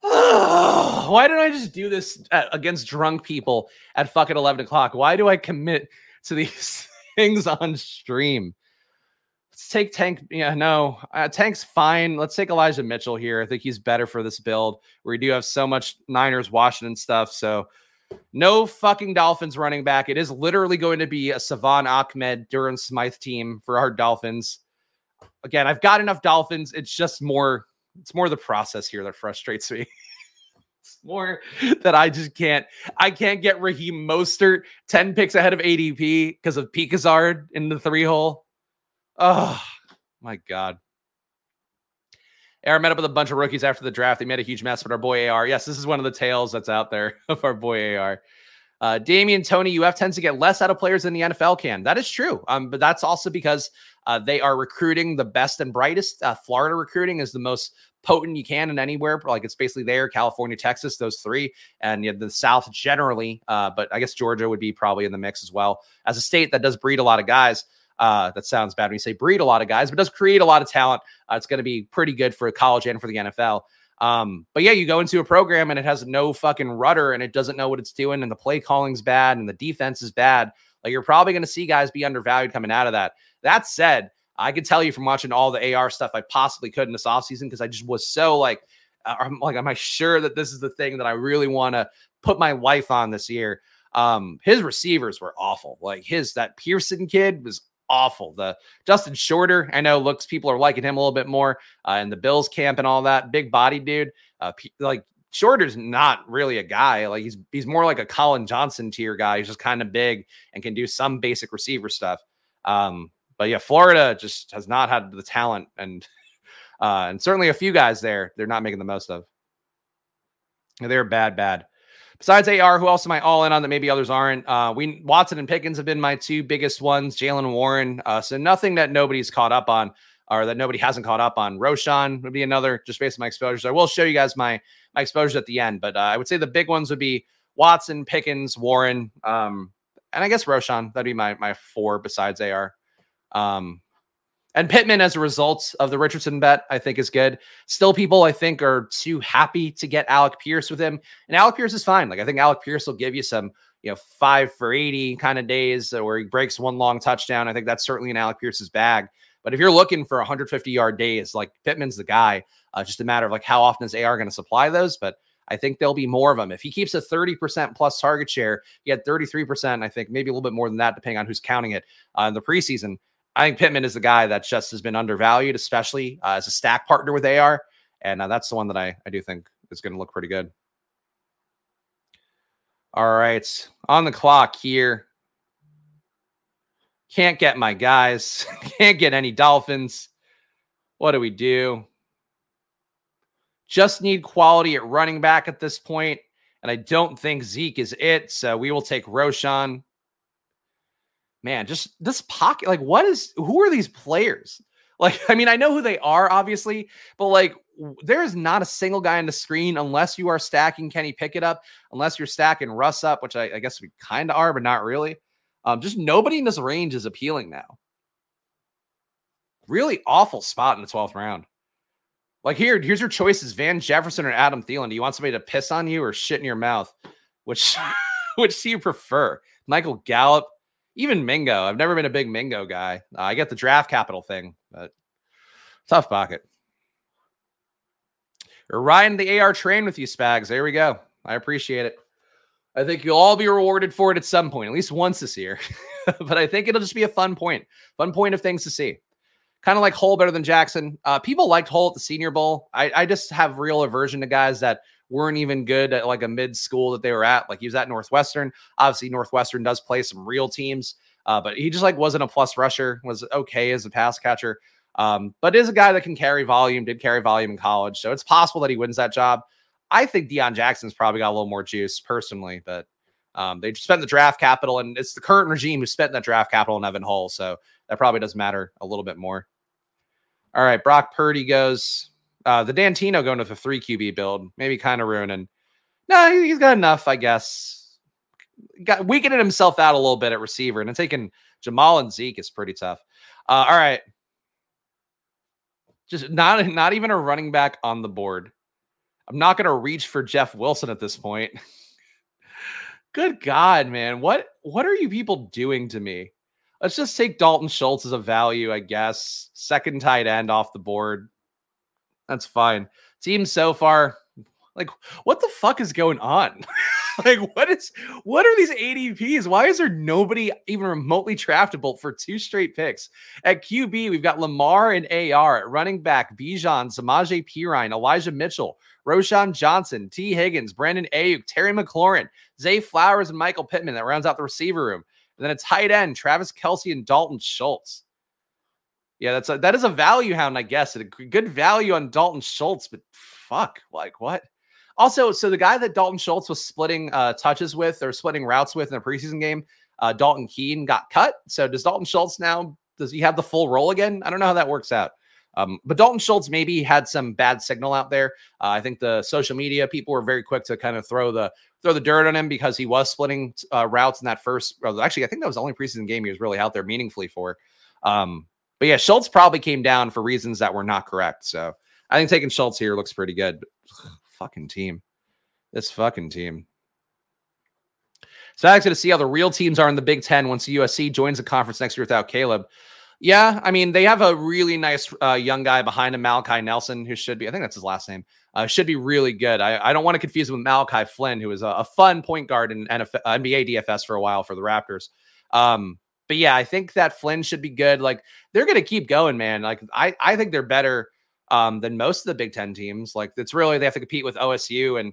Why did I just do this at, against drunk people at fucking 11 o'clock? Why do I commit to these things on stream? Let's take Tank. Yeah, no, uh, Tank's fine. Let's take Elijah Mitchell here. I think he's better for this build we do have so much Niners, Washington stuff. So no fucking Dolphins running back. It is literally going to be a Salvon Ahmed, Durham Smythe team for our Dolphins. Again, I've got enough Dolphins. It's just more, it's more the process here that frustrates me. it's more that I just can't, I can't get Raheem Mostert 10 picks ahead of ADP because of Picazard in the three hole. Oh my God. Aaron met up with a bunch of rookies after the draft. They made a huge mess, but our boy AR, yes, this is one of the tales that's out there of our boy AR. Uh, Damian Tony, UF tends to get less out of players than the NFL can. That is true. Um, but that's also because uh, they are recruiting the best and brightest. Uh, Florida recruiting is the most potent you can in anywhere. Like it's basically there, California, Texas, those three, and you know, the South generally. Uh, but I guess Georgia would be probably in the mix as well as a state that does breed a lot of guys. Uh, that sounds bad when you say breed a lot of guys, but does create a lot of talent. Uh, it's going to be pretty good for college and for the NFL. Um, but yeah, you go into a program and it has no fucking rudder and it doesn't know what it's doing, and the play calling's bad and the defense is bad. Like you're probably going to see guys be undervalued coming out of that. That said, I could tell you from watching all the AR stuff I possibly could in this offseason because I just was so like, uh, I'm like, am I sure that this is the thing that I really want to put my life on this year? Um, his receivers were awful. Like his that Pearsall kid was awful. The Justin Shorter, I know looks people are liking him a little bit more uh, in the Bills camp and all that. Big body dude. Uh, like Shorter's not really a guy. Like he's he's more like a Collin Johnson tier guy. He's just kind of big and can do some basic receiver stuff. Um, but yeah, Florida just has not had the talent and uh, and certainly a few guys there they're not making the most of. They're bad, bad. Besides AR, who else am I all in on that maybe others aren't? Uh, we Watson and Pickens have been my two biggest ones. Jaylen Warren. Uh, so nothing that nobody's caught up on or that nobody hasn't caught up on. Roschon would be another just based on my exposures. I will show you guys my my exposures at the end, but uh, I would say the big ones would be Watson, Pickens, Warren, um, and I guess Roschon. That'd be my my four besides AR. Um, and Pittman, as a result of the Richardson bet, I think is good. Still, people I think are too happy to get Alec Pierce with him, and Alec Pierce is fine. Like I think Alec Pierce will give you some, you know, five for eighty kind of days where he breaks one long touchdown. I think that's certainly in Alec Pierce's bag. But if you're looking for 150 yard days, like Pittman's the guy. Uh, just a matter of like how often is AR going to supply those. But I think there'll be more of them. If he keeps a 30% plus target share, he had 33%, I think maybe a little bit more than that, depending on who's counting it uh, in the preseason. I think Pittman is the guy that just has been undervalued, especially uh, as a stack partner with AR. And uh, that's the one that I, I do think is going to look pretty good. All right. On the clock here. Can't get my guys. Can't get any Dolphins. What do we do? Just need quality at running back at this point, And I don't think Zeke is it. So we will take Roschon. Man, just this pocket. Like, what is who are these players? Like, I mean, I know who they are, obviously, but like there is not a single guy on the screen unless you are stacking Kenny Pickett up, unless you're stacking Russ up, which I, I guess we kind of are, but not really. Um, just nobody in this range is appealing now. Really awful spot in the 12th round. Like here, here's your choices: Van Jefferson or Adam Thielen. Do you want somebody to piss on you or shit in your mouth? Which which do you prefer? Michael Gallup, even Mingo. I've never been a big Mingo guy. Uh, I get the draft capital thing, but tough pocket. Riding the AR train with you, Spags. There we go. I appreciate it. I think you'll all be rewarded for it at some point, at least once this year. but I think it'll just be a fun point, fun point of things to see. Kind of like Hull better than Jackson. Uh, people liked Hull at the Senior Bowl. I, I just have real aversion to guys that weren't even good at like a mid school that they were at. Like he was at Northwestern. Obviously, Northwestern does play some real teams, uh, but he just like wasn't a plus rusher. Was okay as a pass catcher, um, but is a guy that can carry volume. Did carry volume in college, so it's possible that he wins that job. I think Deon Jackson's probably got a little more juice personally, but um, they spent the draft capital, and it's the current regime who spent that draft capital in Evan Hull, so that probably does matter a little bit more. All right, Brock Purdy goes. Uh, the Dantino going with a three QB build, maybe kind of ruining. No, he's got enough, I guess. Got weakening himself out a little bit at receiver, and taking Jamal and Zeke is pretty tough. Uh, all right, just not not even a running back on the board. I'm not going to reach for Jeff Wilson at this point. Good God, man. What what are you people doing to me? Let's just take Dalton Schultz as a value, I guess. Second tight end off the board. That's fine. Team so far, like, what the fuck is going on? like, what is what are these ADPs? Why is there nobody even remotely draftable for two straight picks? At QB, we've got Lamar and AR. At running back, Bijan, Samaje Perine, Elijah Mitchell, Roschon Johnson, Tee Higgins, Brandon Aiyuk, Terry McLaurin, Zay Flowers, and Michael Pittman. That rounds out the receiver room. And then a tight end, Travis Kelce and Dalton Schultz. Yeah, that's a, that is a value hound, I guess. A good value on Dalton Schultz, but fuck, like what? Also, so the guy that Dalton Schultz was splitting uh, touches with or splitting routes with in a preseason game, uh, Dalton Keene got cut. So does Dalton Schultz now? Does he have the full role again? I don't know how that works out. Um, but Dalton Schultz maybe had some bad signal out there. Uh, I think the social media people were very quick to kind of throw the throw the dirt on him because he was splitting uh, routes in that first. Actually, I think that was the only preseason game he was really out there meaningfully for. Um, but yeah, Schultz probably came down for reasons that were not correct. So I think taking Schultz here looks pretty good. fucking team, this fucking team. So I'm going to see how the real teams are in the Big Ten once USC joins the conference next year without Caleb. Yeah, I mean, they have a really nice uh, young guy behind him, Malachi Nelson, who should be, I think that's his last name, uh, should be really good. I, I don't want to confuse him with Malachi Flynn, who was a, a fun point guard in NFL, NBA DFS for a while for the Raptors. Um, but yeah, I think that Flynn should be good. Like they're to keep going, man. Like I, I think they're better um, than most of the Big Ten teams. Like it's really, they have to compete with OSU. And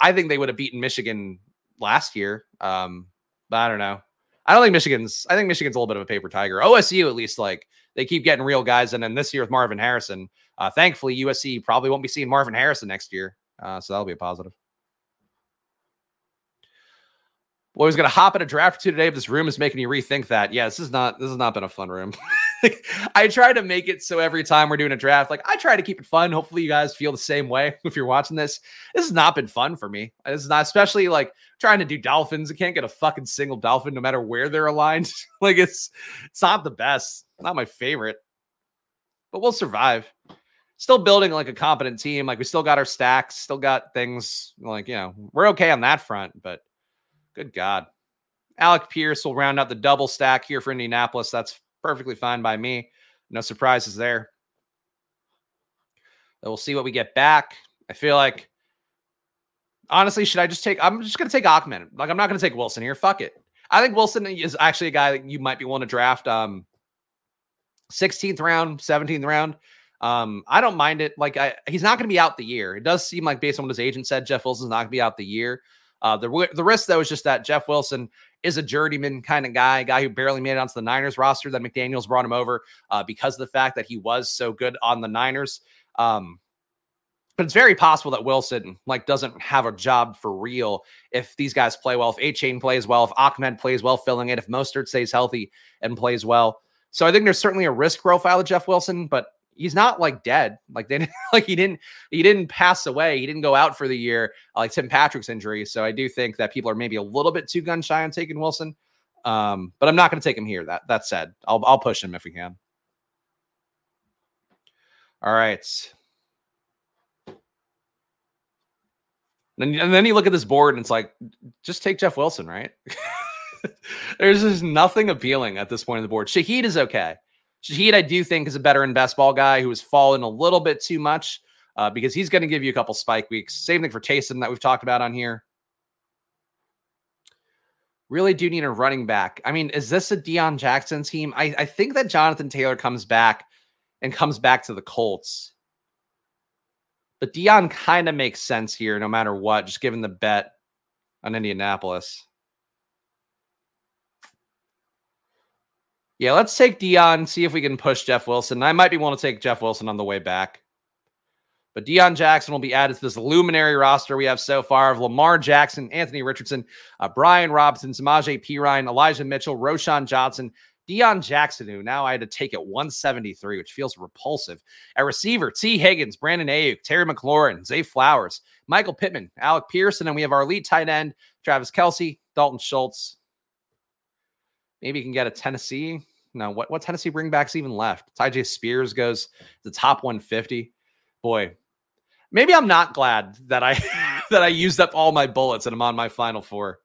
I think they would have beaten Michigan last year. Um, but I don't know. I don't think Michigan's. I think Michigan's a little bit of a paper tiger. OSU at least like they keep getting real guys, and then this year with Marvin Harrison, uh, thankfully USC probably won't be seeing Marvin Harrison next year, uh, so that'll be a positive. Well, I was gonna hop in a draft or two today, but this room is making you rethink that. Yeah, this is not this has not been a fun room. I try to make it so every time we're doing a draft, like I try to keep it fun. Hopefully, you guys feel the same way if you're watching this. This has not been fun for me. This is not, especially like trying to do dolphins. I can't get a fucking single dolphin no matter where they're aligned. like it's it's not the best, not my favorite, but we'll survive. Still building like a competent team. Like we still got our stacks, still got things like you know we're okay on that front, but Good God. Alec Pierce will round out the double stack here for Indianapolis. That's perfectly fine by me. No surprises there. But we'll see what we get back. I feel like, honestly, should I just take? I'm just going to take Ahmed. Like, I'm not going to take Wilson here. Fuck it. I think Wilson is actually a guy that you might be willing to draft. Um, 16th round, 17th round. Um, I don't mind it. Like, I he's not going to be out the year. It does seem like, based on what his agent said, Jeff Wilson's not going to be out the year. Uh, the the risk though is just that Jeff Wilson is a journeyman kind of guy, guy who barely made it onto the Niners roster. That McDaniel's brought him over uh, because of the fact that he was so good on the Niners. Um, but it's very possible that Wilson like doesn't have a job for real if these guys play well, if Achane plays well, if Ahmed plays well, filling it, if Mostert stays healthy and plays well. So I think there's certainly a risk profile of Jeff Wilson, but he's not like dead. Like they didn't, like he didn't he didn't pass away. He didn't go out for the year uh, like Tim Patrick's injury. So I do think that people are maybe a little bit too gun shy on taking Wilson. Um, but I'm not going to take him here. That that said, I'll I'll push him if we can. All right. And, and then you look at this board and it's like, just take Jeff Wilson, right? There's just nothing appealing at this point in the board. Shaheed is okay. Shaheed, I do think, is a better in best ball guy who has fallen a little bit too much uh, because he's going to give you a couple spike weeks. Same thing for Taysom that we've talked about on here. Really do need a running back. I mean, is this a Deon Jackson team? I, I think that Jonathan Taylor comes back and comes back to the Colts. But Deon kind of makes sense here no matter what, just given the bet on Indianapolis. Yeah, let's take Deon, see if we can push Jeff Wilson. I might be willing to take Jeff Wilson on the way back. But Deon Jackson will be added to this luminary roster we have so far of Lamar Jackson, Anthony Richardson, uh, Brian Robinson, Samaje Perine, Elijah Mitchell, Roschon Johnson, Deon Jackson, who now I had to take at 173, which feels repulsive. At receiver, Tee Higgins, Brandon Aiyuk, Terry McLaurin, Zay Flowers, Michael Pittman, Alec Pierce, and we have our elite tight end, Travis Kelce, Dalton Schultz, Maybe you can get a Tennessee. No, what what Tennessee bringbacks even left? Tyjae Spears goes the top 150. Boy, maybe I'm not glad that I that I used up all my bullets and I'm on my final four.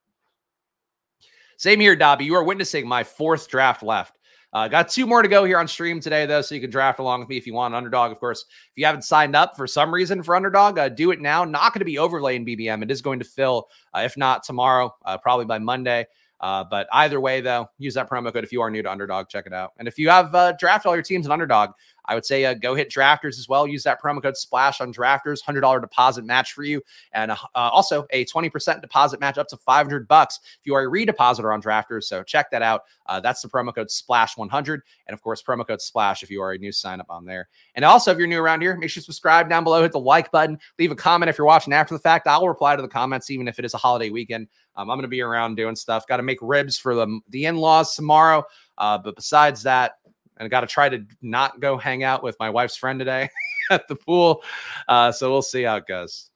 Same here, Dobby. You are witnessing my fourth draft left. Uh, got two more to go here on stream today, though, so you can draft along with me if you want. Underdog, of course. If you haven't signed up for some reason for Underdog, uh, do it now. Not going to be overlay in BBM. It is going to fill, uh, if not tomorrow, uh, probably by Monday. Uh, but either way, though, use that promo code if you are new to Underdog. Check it out. And if you have uh, drafted all your teams in Underdog, I would say uh, go hit Drafters as well. Use that promo code Splash on Drafters, hundred dollar deposit match for you, and uh, uh also a twenty percent deposit match up to five hundred bucks if you are a redepositor on Drafters. So check that out. Uh, that's the promo code Splash one hundred, and of course promo code Splash if you are a new sign up on there. And also, if you're new around here, make sure you subscribe down below, hit the like button, leave a comment if you're watching after the fact. I'll reply to the comments even if it is a holiday weekend. Um, I'm going to be around doing stuff. Got to make ribs for the the in laws tomorrow. Uh, but besides that, I got to try to not go hang out with my wife's friend today at the pool. Uh, so we'll see how it goes.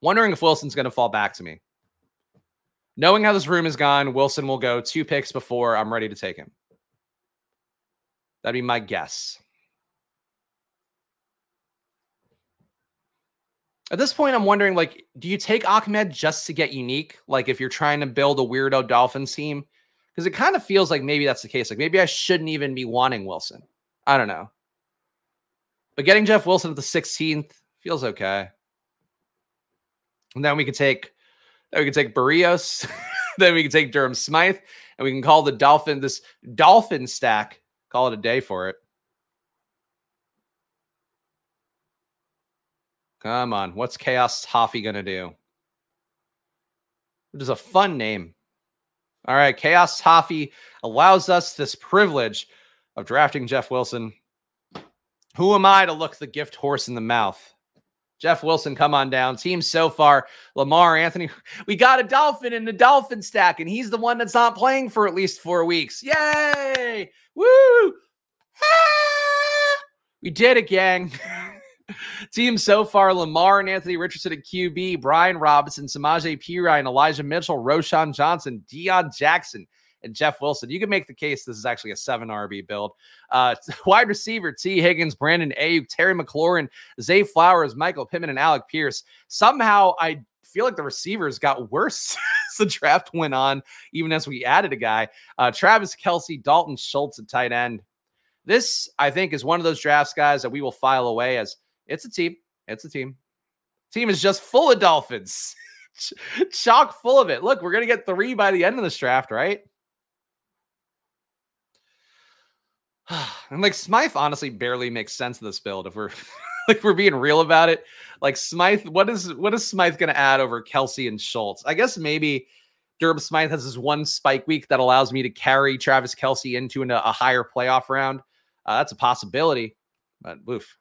Wondering if Wilson's going to fall back to me. Knowing how this room is gone, Wilson will go two picks before I'm ready to take him. That'd be my guess. At this point, I'm wondering, like, do you take Ahmed just to get unique? Like, if you're trying to build a weirdo Dolphins team, because it kind of feels like maybe that's the case. Like, maybe I shouldn't even be wanting Wilson. I don't know. But getting Jeff Wilson at the 16th feels okay. And then we can take, then we can take Berrios, then we can take Durham Smythe, and we can call the Dolphin this Dolphin stack. Call it a day for it. Come on. What's Chaos Toffee to do? Which is a fun name. All right. Chaos Toffee allows us this privilege of drafting Jeff Wilson. Who am I to look the gift horse in the mouth? Jeff Wilson, come on down. Team so far, Lamar, Anthony. We got a Dolphin in the Dolphin stack, and he's the one that's not playing for at least four weeks. Yay! Woo! Ah! We did it, gang. Team so far Lamar and Anthony Richardson at QB, Brian Robinson, Samaje Perine, Elijah Mitchell, Roschon Johnson, Deon Jackson, and Jeff Wilson. You can make the case this is actually a seven RB build. Uh, wide receiver Tee Higgins, Brandon Aiyuk, Terry McLaurin, Zay Flowers, Michael Pittman, and Alec Pierce. Somehow I feel like the receivers got worse as the draft went on, even as we added a guy. Uh, Travis Kelce, Dalton Schultz at tight end. This, I think, is one of those drafts, guys, that we will file away as it's a team. It's a team. Team is just full of Dolphins. Chock full of it. Look, we're going to get three by the end of this draft, right? and like Smythe honestly barely makes sense of this build if we're like we're being real about it. Like Smythe, what is what is Smythe to add over Kelce and Schultz? I guess maybe Durham Smythe has this one spike week that allows me to carry Travis Kelce into an, a higher playoff round. Uh, that's a possibility, but woof.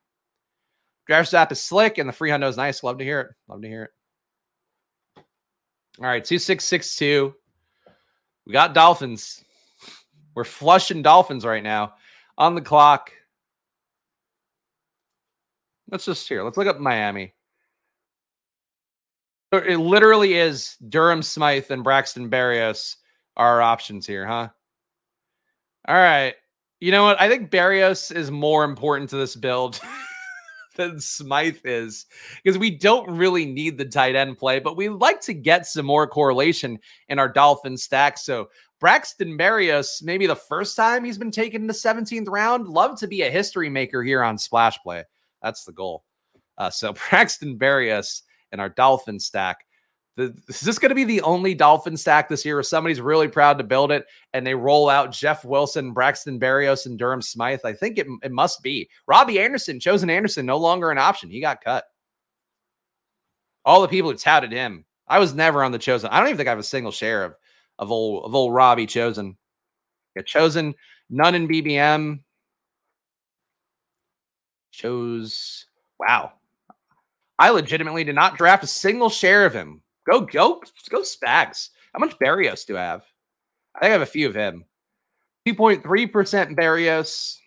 Draft app is slick and the free hundo is nice. Love to hear it. Love to hear it. All right, 2662. We got Dolphins. We're flushing Dolphins right now on the clock. Let's just here. Let's look up Miami. It literally is Durham Smythe and Braxton Berrios are options here, huh? All right. You know what? I think Berrios is more important to this build than Smythe is because we don't really need the tight end play, but we like to get some more correlation in our Dolphin stack. So Braxton Berrios, maybe the first time he's been taken in the 17th round, love to be a history maker here on Splash Play. That's the goal. Uh, so Braxton Berrios in our Dolphin stack. The, is this going to be the only Dolphin stack this year where somebody's really proud to build it and they roll out Jeff Wilson, Braxton Berrios, and Durham Smythe? I think it, it must be. Robbie Anderson, Chosen Anderson, no longer an option. He got cut. All the people who touted him. I was never on the Chosen. I don't even think I have a single share of of old of old Robbie Chosen. Get chosen, none in BBM. Chose wow. I legitimately did not draft a single share of him. Go, go, go Spags. How much Berrios do I have? I think I have a few of him. 2.3% Berrios,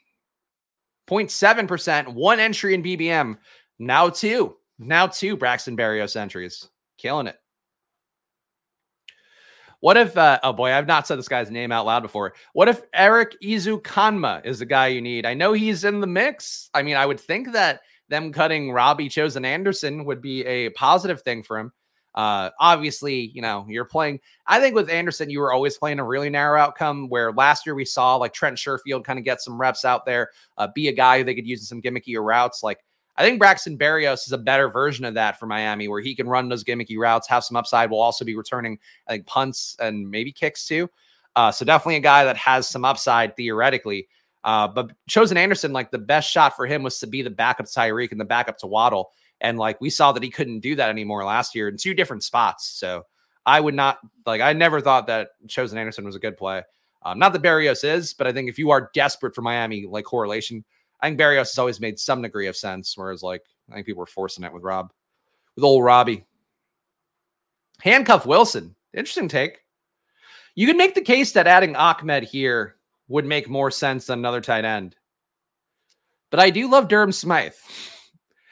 0.7%, one entry in BBM. Now two. Now two Braxton Berrios entries. Killing it. What if, uh, oh boy, I've not said this guy's name out loud before. What if Erik Ezukanma is the guy you need? I know he's in the mix. I mean, I would think that them cutting Robbie Chosen Anderson would be a positive thing for him. Uh, obviously, you know, you're playing. I think with Anderson, you were always playing a really narrow outcome where last year we saw like Trent Sherfield kind of get some reps out there, uh, be a guy who they could use in some gimmicky routes. Like I think Braxton Berrios is a better version of that for Miami, where he can run those gimmicky routes, have some upside, will also be returning, I think, punts and maybe kicks too. Uh, so definitely a guy that has some upside theoretically. Uh, but Chosen Anderson, like the best shot for him was to be the backup to Tyreek and the backup to Waddle. And like we saw that he couldn't do that anymore last year in two different spots. So I would not like, I never thought that Chosen Anderson was a good play. Um, not that Berrios is, but I think if you are desperate for Miami, like correlation, I think Berrios has always made some degree of sense. Whereas, like, I think people were forcing it with Rob, with old Robbie. Handcuff Wilson. Interesting take. You can make the case that adding Ahmed here would make more sense than another tight end. But I do love Durham Smythe.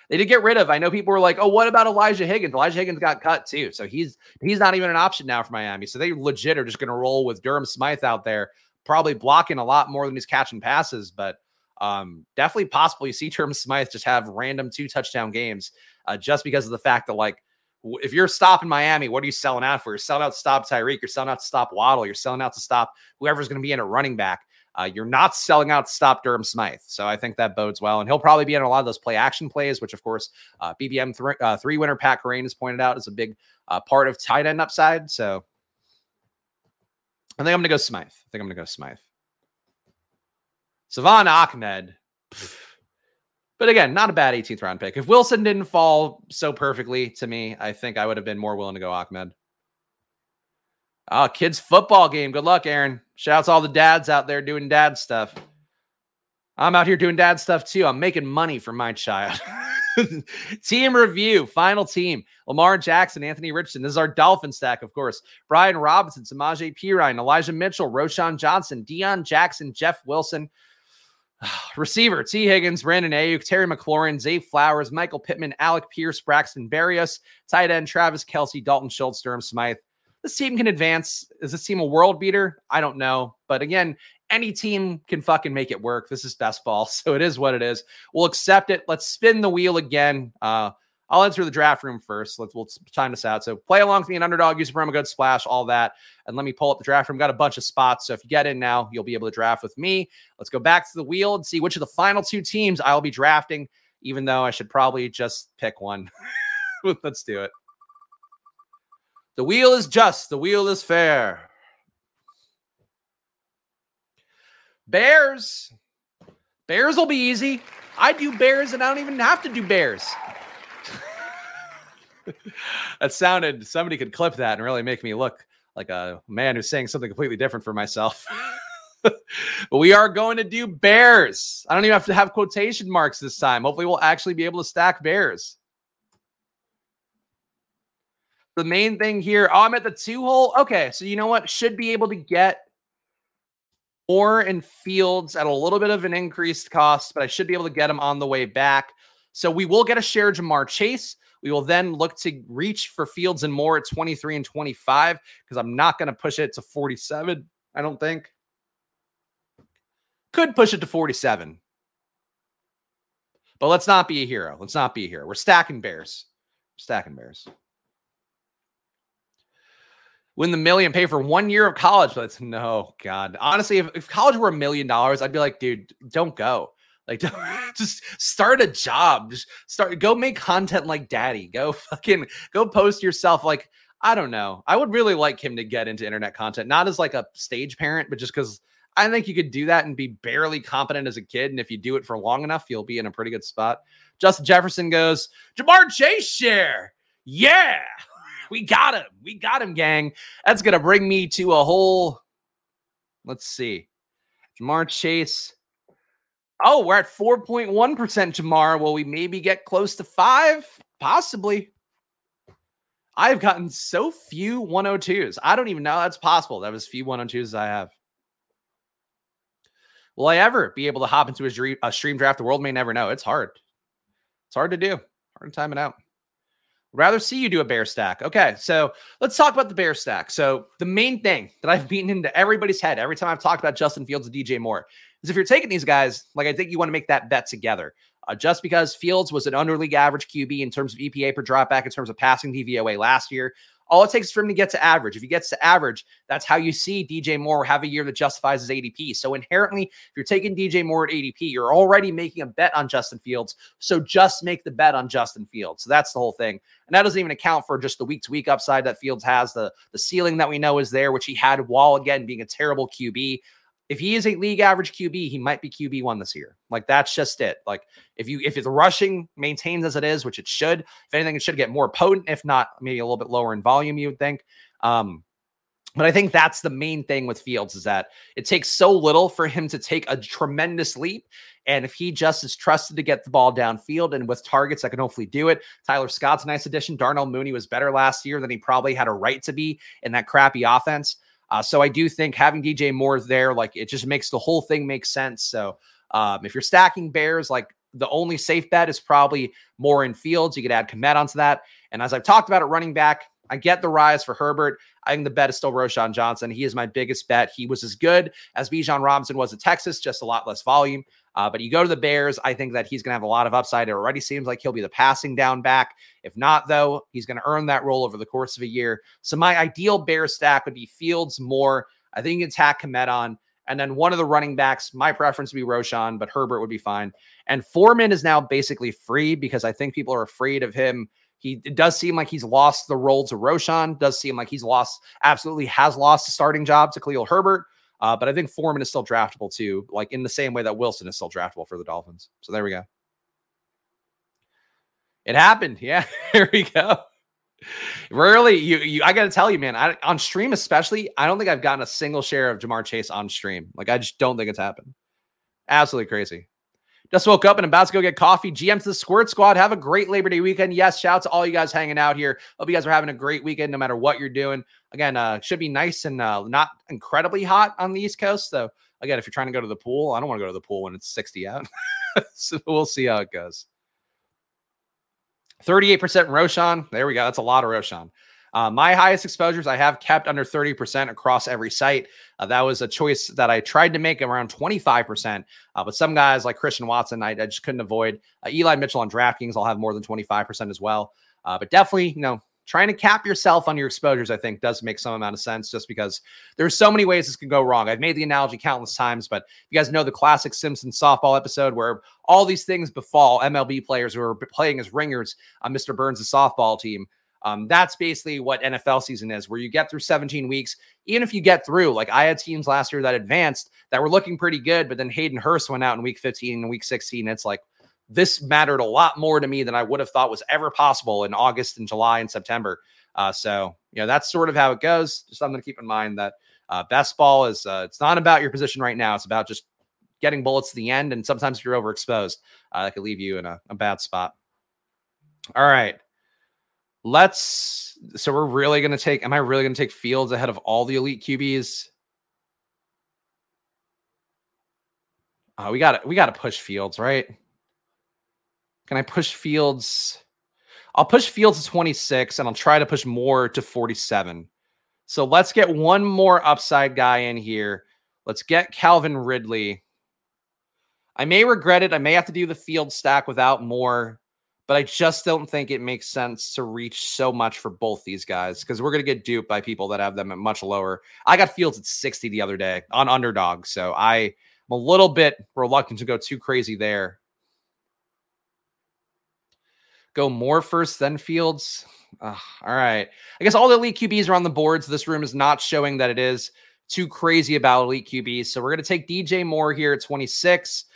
They did get rid of. I know people were like, "Oh, what about Elijah Higgins?" Elijah Higgins got cut too, so he's he's not even an option now for Miami. So they legit are just going to roll with Durham Smythe out there, probably blocking a lot more than he's catching passes. But um, definitely possible you see Durham Smythe just have random two touchdown games uh, just because of the fact that like if you're stopping Miami, what are you selling out for? You're selling out to stop Tyreek. You're selling out to stop Waddle. You're selling out to stop whoever's going to be in a running back. Uh, you're not selling out to stop Durham Smythe. So I think that bodes well. And he'll probably be in a lot of those play action plays, which, of course, uh, BBM th- uh, three winner Pat Kerrane has pointed out is a big uh, part of tight end upside. So I think I'm going to go Smythe. I think I'm going to go Smythe. Salvon Ahmed. But again, not a bad 18th round pick. If Wilson didn't fall so perfectly to me, I think I would have been more willing to go Ahmed. Oh, kids football game. Good luck, Aaron. Shouts all the dads out there doing dad stuff. I'm out here doing dad stuff too. I'm making money for my child. team review, final team. Lamar Jackson, Anthony Richardson. This is our Dolphin stack, of course. Brian Robinson, Samaje Perine, Elijah Mitchell, Roschon Johnson, Deon Jackson, Jeff Wilson. Receiver, Tee Higgins, Brandon Aiyuk, Terry McLaurin, Zay Flowers, Michael Pittman, Alec Pierce, Braxton Berrios, tight end, Travis Kelce, Dalton Schultz, Durham Smythe. This team can advance. Is this team a world beater? I don't know. But again, any team can fucking make it work. This is best ball. So it is what it is. We'll accept it. Let's spin the wheel again. Uh, I'll enter the draft room first. Let's we'll time this out. So play along with me an underdog, use promo code splash, all that. And let me pull up the draft room. Got a bunch of spots. So if you get in now, you'll be able to draft with me. Let's go back to the wheel and see which of the final two teams I'll be drafting, even though I should probably just pick one. Let's do it. The wheel is just, the wheel is fair. Bears. Bears will be easy. I do bears and I don't even have to do bears. that sounded, somebody could clip that and really make me look like a man who's saying something completely different for myself. but we are going to do bears. I don't even have to have quotation marks this time. Hopefully, we'll actually be able to stack bears. The main thing here, oh, I'm at the two hole. Okay, so you know what? Should be able to get Moore in fields at a little bit of an increased cost, but I should be able to get them on the way back. So we will get a share Ja'Marr Chase. We will then look to reach for Fields and Moore at 23 and 25 because I'm not going to push it to 47. I don't think. Could push it to 47. But let's not be a hero. Let's not be a hero. We're stacking bears. stacking bears win the million, pay for one year of college. But no, God. Honestly, if, if college were a million dollars, I'd be like, dude, don't go. Like, don't, just start a job. Just start, go make content like daddy. Go fucking, go post yourself. Like, I don't know. I would really like him to get into internet content, not as like a stage parent, but just because I think you could do that and be barely competent as a kid. And if you do it for long enough, you'll be in a pretty good spot. Justin Jefferson goes, Ja'Marr Chase share. Yeah. We got him. We got him, gang. That's going to bring me to a whole. Let's see. Ja'Marr Chase. Oh, we're at 4.1% Ja'Marr. Will we maybe get close to five? Possibly. I've gotten so few 102s. I don't even know that's possible. That was few 102s I have. Will I ever be able to hop into a, dream, a stream draft? The world may never know. It's hard. It's hard to do. Hard to time it out rather see you do a bear stack. Okay, so let's talk about the bear stack. So the main thing that I've beaten into everybody's head every time I've talked about Justin Fields and DJ Moore is if you're taking these guys, like I think you want to make that bet together. Uh, just because Fields was an under league average QB in terms of EPA per dropback, in terms of passing DVOA last year, all it takes for him to get to average. If he gets to average, that's how you see DJ Moore have a year that justifies his ADP. So inherently, if you're taking DJ Moore at ADP, you're already making a bet on Justin Fields. So just make the bet on Justin Fields. So that's the whole thing. And that doesn't even account for just the week to week upside that Fields has, the, the ceiling that we know is there, which he had while again being a terrible QB if he is a league average QB, he might be QB one this year. Like that's just it. Like if you if the rushing maintains as it is, which it should, if anything, it should get more potent, if not maybe a little bit lower in volume, you would think. Um, but I think that's the main thing with Fields is that it takes so little for him to take a tremendous leap. And if he just is trusted to get the ball downfield and with targets that can hopefully do it, Tyler Scott's a nice addition. Darnell Mooney was better last year than he probably had a right to be in that crappy offense. Uh, so I do think having DJ Moore there, like it just makes the whole thing make sense. So um, if you're stacking Bears, like the only safe bet is probably Moore in fields. You could add Kmet onto that. And as I've talked about at running back, I get the rise for Herbert. I think the bet is still Roschon Johnson. He is my biggest bet. He was as good as Bijan Robinson was at Texas, just a lot less volume. Uh, but you go to the Bears, I think that he's going to have a lot of upside. It already seems like he'll be the passing down back. If not, though, he's going to earn that role over the course of a year. So my ideal Bear stack would be Fields Moore. I think you can tack Kmet on. And then one of the running backs, my preference would be Roschon, but Herbert would be fine. And Foreman is now basically free because I think people are afraid of him. He does seem like he's lost the role to Roschon. Does seem like he's lost, absolutely has lost the starting job to Khalil Herbert. Uh, but I think Foreman is still draftable too, like in the same way that Wilson is still draftable for the Dolphins. So there we go. It happened. Yeah, here we go. Rarely, you, you I got to tell you, man, I, on stream especially, I don't think I've gotten a single share of Ja'Marr Chase on stream. Like, I just don't think it's happened. Absolutely crazy. Just woke up and I'm about to go get coffee. GM to the Squirt Squad. Have a great Labor Day weekend. Yes, shout out to all you guys hanging out here. Hope you guys are having a great weekend no matter what you're doing. Again, uh, should be nice and uh, not incredibly hot on the East Coast. So, again, if you're trying to go to the pool, I don't want to go to the pool when it's 60 out. so, we'll see how it goes. 38% Roschon. There we go. That's a lot of Roschon. Uh, my highest exposures I have kept under 30% across every site. Uh, that was a choice that I tried to make around 25%. Uh, but some guys like Christian Watson, I, I just couldn't avoid. Uh, Eli Mitchell on DraftKings, I'll have more than 25% as well. Uh, but definitely, you know, trying to cap yourself on your exposures, I think, does make some amount of sense just because there's so many ways this can go wrong. I've made the analogy countless times, but you guys know the classic Simpsons softball episode where all these things befall MLB players who are playing as ringers on Mr. Burns' softball team. Um, that's basically what NFL season is, where you get through 17 weeks. Even if you get through, like I had teams last year that advanced that were looking pretty good, but then Hayden Hurst went out in week 15 and week 16. It's like this mattered a lot more to me than I would have thought was ever possible in August and July and September. Uh, so, you know, that's sort of how it goes. Just something to keep in mind that uh, best ball is uh, it's not about your position right now. It's about just getting bullets to the end. And sometimes if you're overexposed, uh, that could leave you in a, a bad spot. All right let's so we're really going to take am i really going to take fields ahead of all the elite qbs uh, we got we got to push fields right? Can i push fields? I'll push fields to 26 and i'll try to push Moore to 47 so let's get one more upside guy in here. Let's get calvin ridley. I may regret it. I may have to do the field stack without Moore but I just don't think it makes sense to reach so much for both these guys because we're going to get duped by people that have them at much lower. I got Fields at 60 the other day on underdog. So I am a little bit reluctant to go too crazy there. Go Moore first, then Fields. all right. I guess all the elite QBs are on the boards. This room is not showing that it is too crazy about elite QBs. So we're going to take DJ Moore here at 26.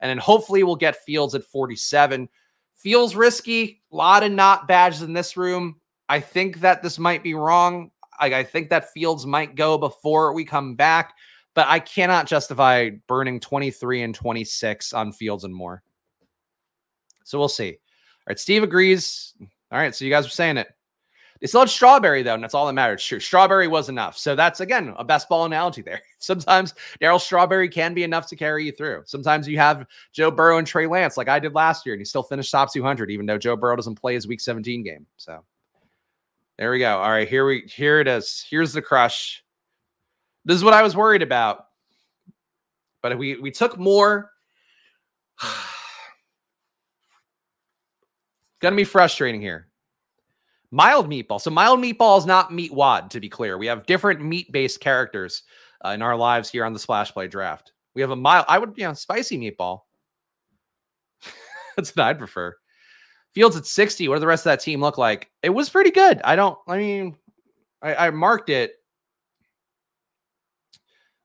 And then hopefully we'll get Fields at 47 feels risky. A lot of not badges in this room. I think that this might be wrong. I, I think that Fields might go before we come back, but I cannot justify burning 23 and 26 on Fields and Moore. So we'll see. All right, Steve agrees. All right, so you guys are saying it. They still had strawberry though, and that's all that matters. True, strawberry was enough. So that's again a best ball analogy there. Sometimes Darryl Strawberry can be enough to carry you through. Sometimes you have Joe Burrow and Trey Lance, like I did last year, and he still finished top 200, even though Joe Burrow doesn't play his Week 17 game. So there we go. All right, here we here it is. Here's the crush. This is what I was worried about, but we we took Moore. It's gonna be frustrating here. Mild meatball. So mild meatball is not meat wad, to be clear. We have different meat-based characters uh, in our lives here on the Splash Play Draft. We have a mild, I would, you know, spicy meatball. That's what I'd prefer. Fields at 60. What do the rest of that team look like? It was pretty good. I don't, I mean, I, I marked it.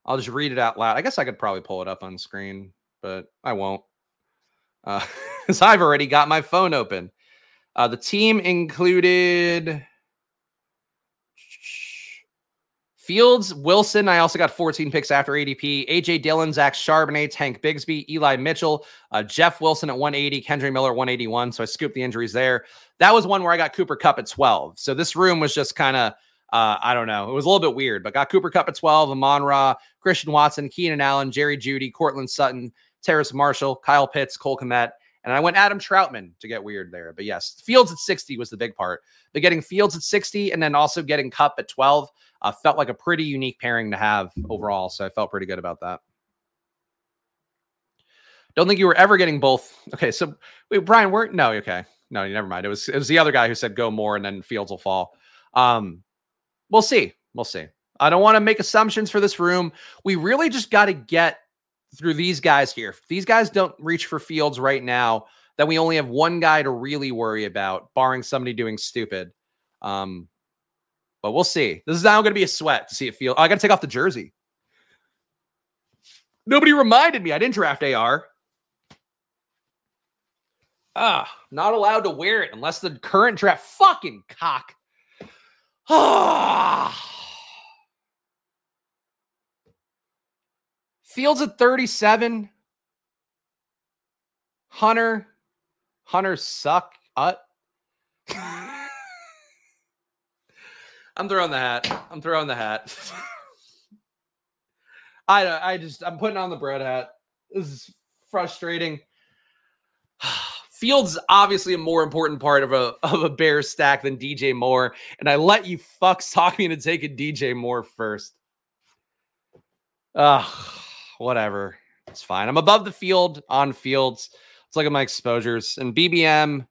I'll just read it out loud. I guess I could probably pull it up on screen, but I won't. Uh, because I've already got my phone open. Uh, the team included Fields, Wilson. I also got 14 picks after ADP. AJ Dillon, Zach Charbonnet, Tank Bigsby, Eli Mitchell, uh, Jeff Wilson at 180, Kendre Miller 181. So I scooped the injuries there. That was one where I got Cooper Kupp at 12. So this room was just kind of, uh, I don't know. It was a little bit weird, but got Cooper Kupp at 12, Amon Ra, Christian Watson, Keenan Allen, Jerry Jeudy, Courtland Sutton, Terrace Marshall, Kyle Pitts, Cole Kmet, and I went Adam Trautman to get weird there. But yes, Fields at 60 was the big part. But getting Fields at 60 and then also getting Kupp at 12 uh, felt like a pretty unique pairing to have overall. So I felt pretty good about that. Don't think you were ever getting both. Okay, so wait, Brian, we're no, okay. No, you never mind. It was it was the other guy who said go Moore and then Fields will fall. Um, we'll see. We'll see. I don't want to make assumptions for this room. We really just got to get through these guys here. If these guys don't reach for Fields right now, then we only have one guy to really worry about, barring somebody doing stupid. Um, but we'll see. This is now going to be a sweat to see it feel. Oh, I got to take off the jersey. Nobody reminded me. I didn't draft AR. Ah, not allowed to wear it unless the current draft fucking cock. Ah. Fields at 37. Hunter, Hunter suck. Uh, I'm throwing the hat. I'm throwing the hat. I I just I'm putting on the bread hat. This is frustrating. Fields obviously a more important part of a of a bear stack than DJ Moore, and I let you fucks talk me into taking DJ Moore first. Ugh, whatever. It's fine. I'm above the field on fields. Let's look at my exposures and BBM.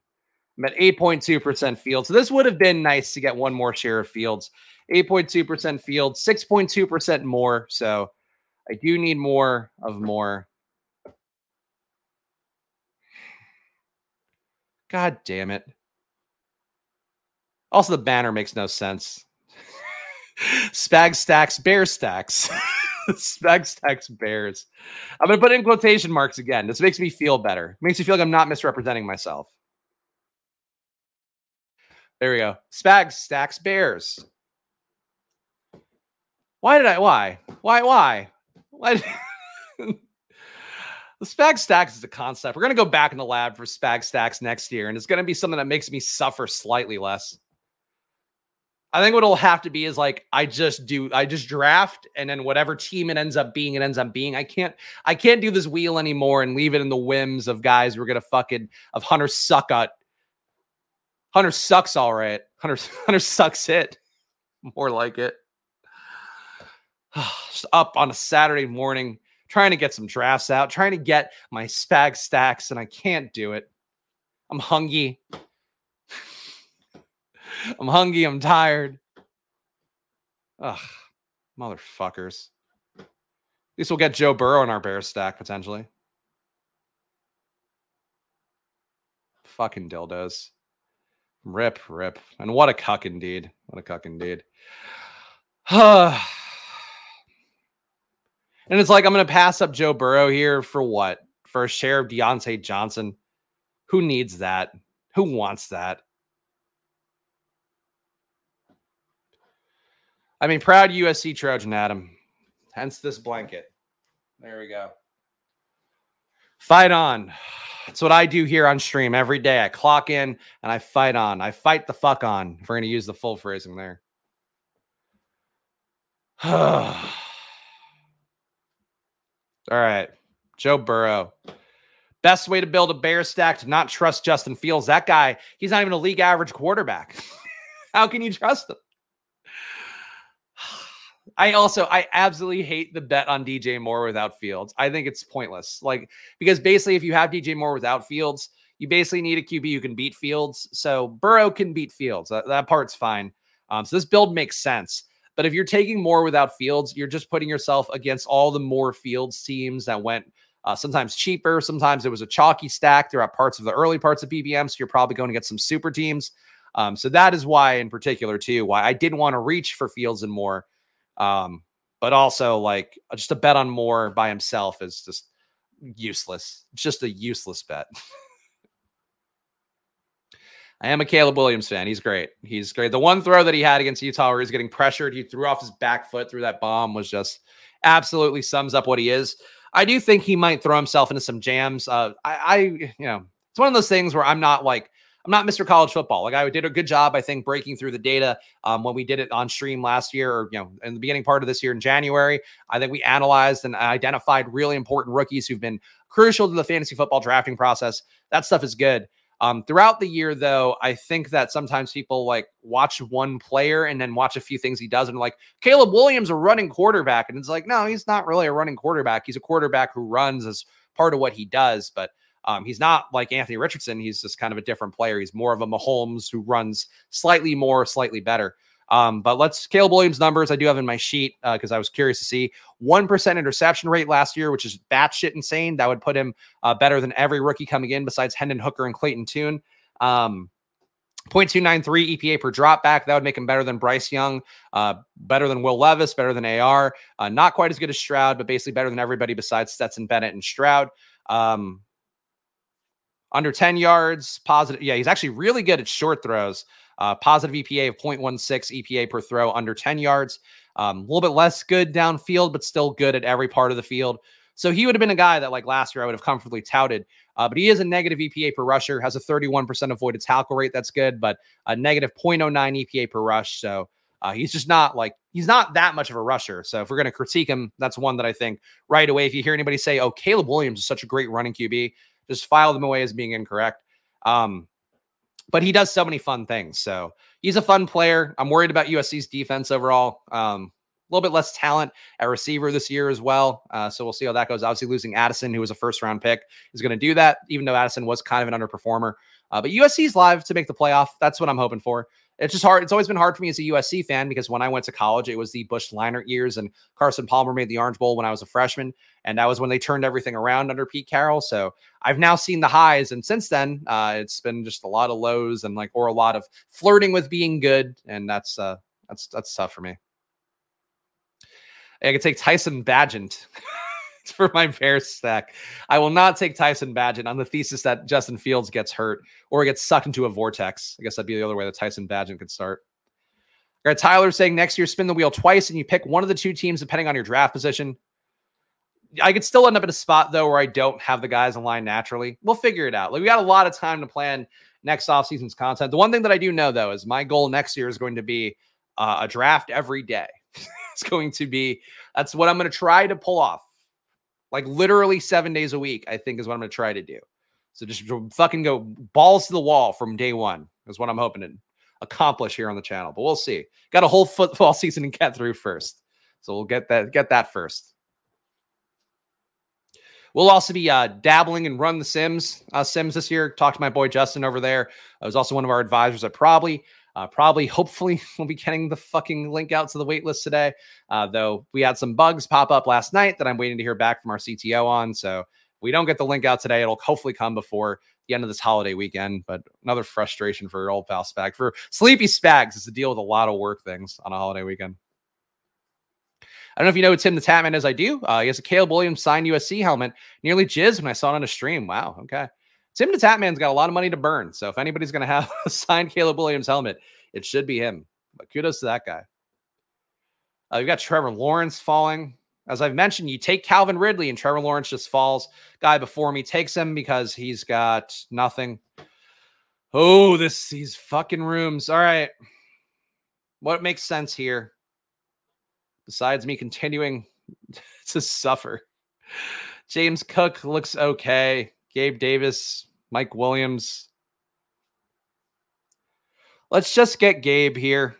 I'm at 8.2% field. So this would have been nice to get one more share of fields. 8.2% field, 6.2% Moore. So I do need more of Moore. God damn it. Also, the banner makes no sense. Spag stacks, bear stacks. Spag stacks, bears. I'm going to put in quotation marks again. This makes me feel better. Makes me feel like I'm not misrepresenting myself. There we go. Spag stacks, bears. Why did I? Why? Why? Why? Why? the spag stacks is a concept. We're going to go back in the lab for spag stacks next year, and it's going to be something that makes me suffer slightly less. I think what it'll have to be is like I just do I just draft and then whatever team it ends up being, it ends up being. I can't I can't do this wheel anymore and leave it in the whims of guys who are gonna fucking of Hunter suck at Hunter sucks all right. Hunter Hunter sucks it. More like it. just up on a Saturday morning, trying to get some drafts out, trying to get my spag stacks, and I can't do it. I'm hungry. I'm hungry. I'm tired. Ugh, motherfuckers. At least we'll get Joe Burrow in our bear stack potentially. Fucking dildos. Rip, rip. And what a cuck indeed. What a cuck indeed. And it's like I'm going to pass up Joe Burrow here for what? For a share of Diontae Johnson. Who needs that? Who wants that? I mean, proud USC Trojan Adam. Hence this blanket. There we go. Fight on. That's what I do here on stream every day. I clock in and I fight on. I fight the fuck on. If we're going to use the full phrasing there. All right. Joe Burrow. Best way to build a bear stack to not trust Justin Fields. That guy, he's not even a league average quarterback. How can you trust him? I also I absolutely hate the bet on DJ Moore without Fields. I think it's pointless. Like because basically if you have DJ Moore without Fields, you basically need a QB who can beat Fields. So Burrow can beat Fields. That, that part's fine. Um, so this build makes sense. But if you're taking Moore without Fields, you're just putting yourself against all the Moore Fields teams that went uh, sometimes cheaper. Sometimes it was a chalky stack throughout parts of the early parts of BBM. So you're probably going to get some super teams. Um, so that is why, in particular, too, why I didn't want to reach for Fields and Moore. Um, but also, like, just a bet on Moore by himself is just useless. It's just a useless bet. I am a Caleb Williams fan. He's great. He's great. The one throw that he had against Utah where he's getting pressured, he threw off his back foot through that bomb was just absolutely sums up what he is. I do think he might throw himself into some jams. Uh, I, I, you know, it's one of those things where I'm not like, I'm not Mr. College Football. Like I did a good job, I think, breaking through the data um, when we did it on stream last year, or you know, in the beginning part of this year in January. I think we analyzed and identified really important rookies who've been crucial to the fantasy football drafting process. That stuff is good. Um, throughout the year, though, I think that sometimes people like watch one player and then watch a few things he does and like Caleb Williams, a running quarterback. And it's like, no, he's not really a running quarterback. He's a quarterback who runs as part of what he does. But um, he's not like Anthony Richardson. He's just kind of a different player. He's more of a Mahomes who runs slightly more, slightly better. Um, but let's Caleb Williams numbers I do have in my sheet because uh, I was curious to see one percent interception rate last year, which is batshit insane. That would put him uh, better than every rookie coming in besides Hendon Hooker and Clayton Tune. Um, 0.293 EPA per drop back. That would make him better than Bryce Young, uh, better than Will Levis, better than AR. Uh, not quite as good as Stroud, but basically better than everybody besides Stetson Bennett and Stroud. Um, under 10 yards, positive. Yeah, he's actually really good at short throws. Uh, positive EPA of 0.16 EPA per throw under 10 yards. Um, a little bit less good downfield, but still good at every part of the field. So he would have been a guy that like last year I would have comfortably touted. Uh, but he is a negative EPA per rusher, has a 31% avoided tackle rate. That's good, but a negative 0.09 EPA per rush. So uh, he's just not like he's not that much of a rusher. So if we're going to critique him, that's one that I think right away. If you hear anybody say, "Oh, Caleb Williams is such a great running QB," just file them away as being incorrect. Um, but he does so many fun things. So he's a fun player. I'm worried about USC's defense overall. Um, a little bit less talent at receiver this year as well. Uh, so we'll see how that goes. Obviously, losing Addison, who was a first round pick, is going to do that, even though Addison was kind of an underperformer. Uh, but USC's live to make the playoff. That's what I'm hoping for it's just hard. It's always been hard for me as a USC fan because when I went to college, it was the Bush Leinart years, and Carson Palmer made the Orange Bowl when I was a freshman, and that was when they turned everything around under Pete Carroll. So I've now seen the highs, and since then, uh, it's been just a lot of lows and like or a lot of flirting with being good, and that's uh, that's that's tough for me. I could take Tyson Bagent. for my Bears stack. I will not take Tyson Bagent on the thesis that Justin Fields gets hurt or gets sucked into a vortex. I guess that'd be the other way that Tyson Bagent could start. got Tyler saying next year spin the wheel twice and you pick one of the two teams depending on your draft position. I could still end up in a spot though where I don't have the guys in line naturally. We'll figure it out. Like we got a lot of time to plan next off season's content. The one thing that I do know though is my goal next year is going to be uh, a draft every day. it's going to be that's what I'm going to try to pull off like literally seven days a week, I think is what I'm going to try to do. So just fucking go balls to the wall from day one is what I'm hoping to accomplish here on the channel. But we'll see. Got a whole football season to get through first, so we'll get that get that first. We'll also be uh, dabbling and run the Sims uh, Sims this year. Talked to my boy Justin over there. I was also one of our advisors at Probly. Uh, probably, hopefully, we'll be getting the fucking link out to the waitlist today. Uh, though we had some bugs pop up last night that I'm waiting to hear back from our CTO on. So we don't get the link out today. It'll hopefully come before the end of this holiday weekend. But another frustration for old pal Spag. For Sleepy Spags is to deal with a lot of work things on a holiday weekend. I don't know if you know who Tim the Tatman is. I do. Uh, he has a Caleb Williams signed USC helmet. Nearly jizzed when I saw it on a stream. Wow. Okay. Tim the Tatman's got a lot of money to burn. So if anybody's going to have a signed Caleb Williams helmet, it should be him. But kudos to that guy. Uh, you've got Trevor Lawrence falling. As I've mentioned, you take Calvin Ridley and Trevor Lawrence just falls. Guy before me takes him because he's got nothing. Oh, this these fucking rooms. All right. What makes sense here? Besides me continuing to suffer. James Cook looks okay. Gabe Davis, Mike Williams. Let's just get Gabe here.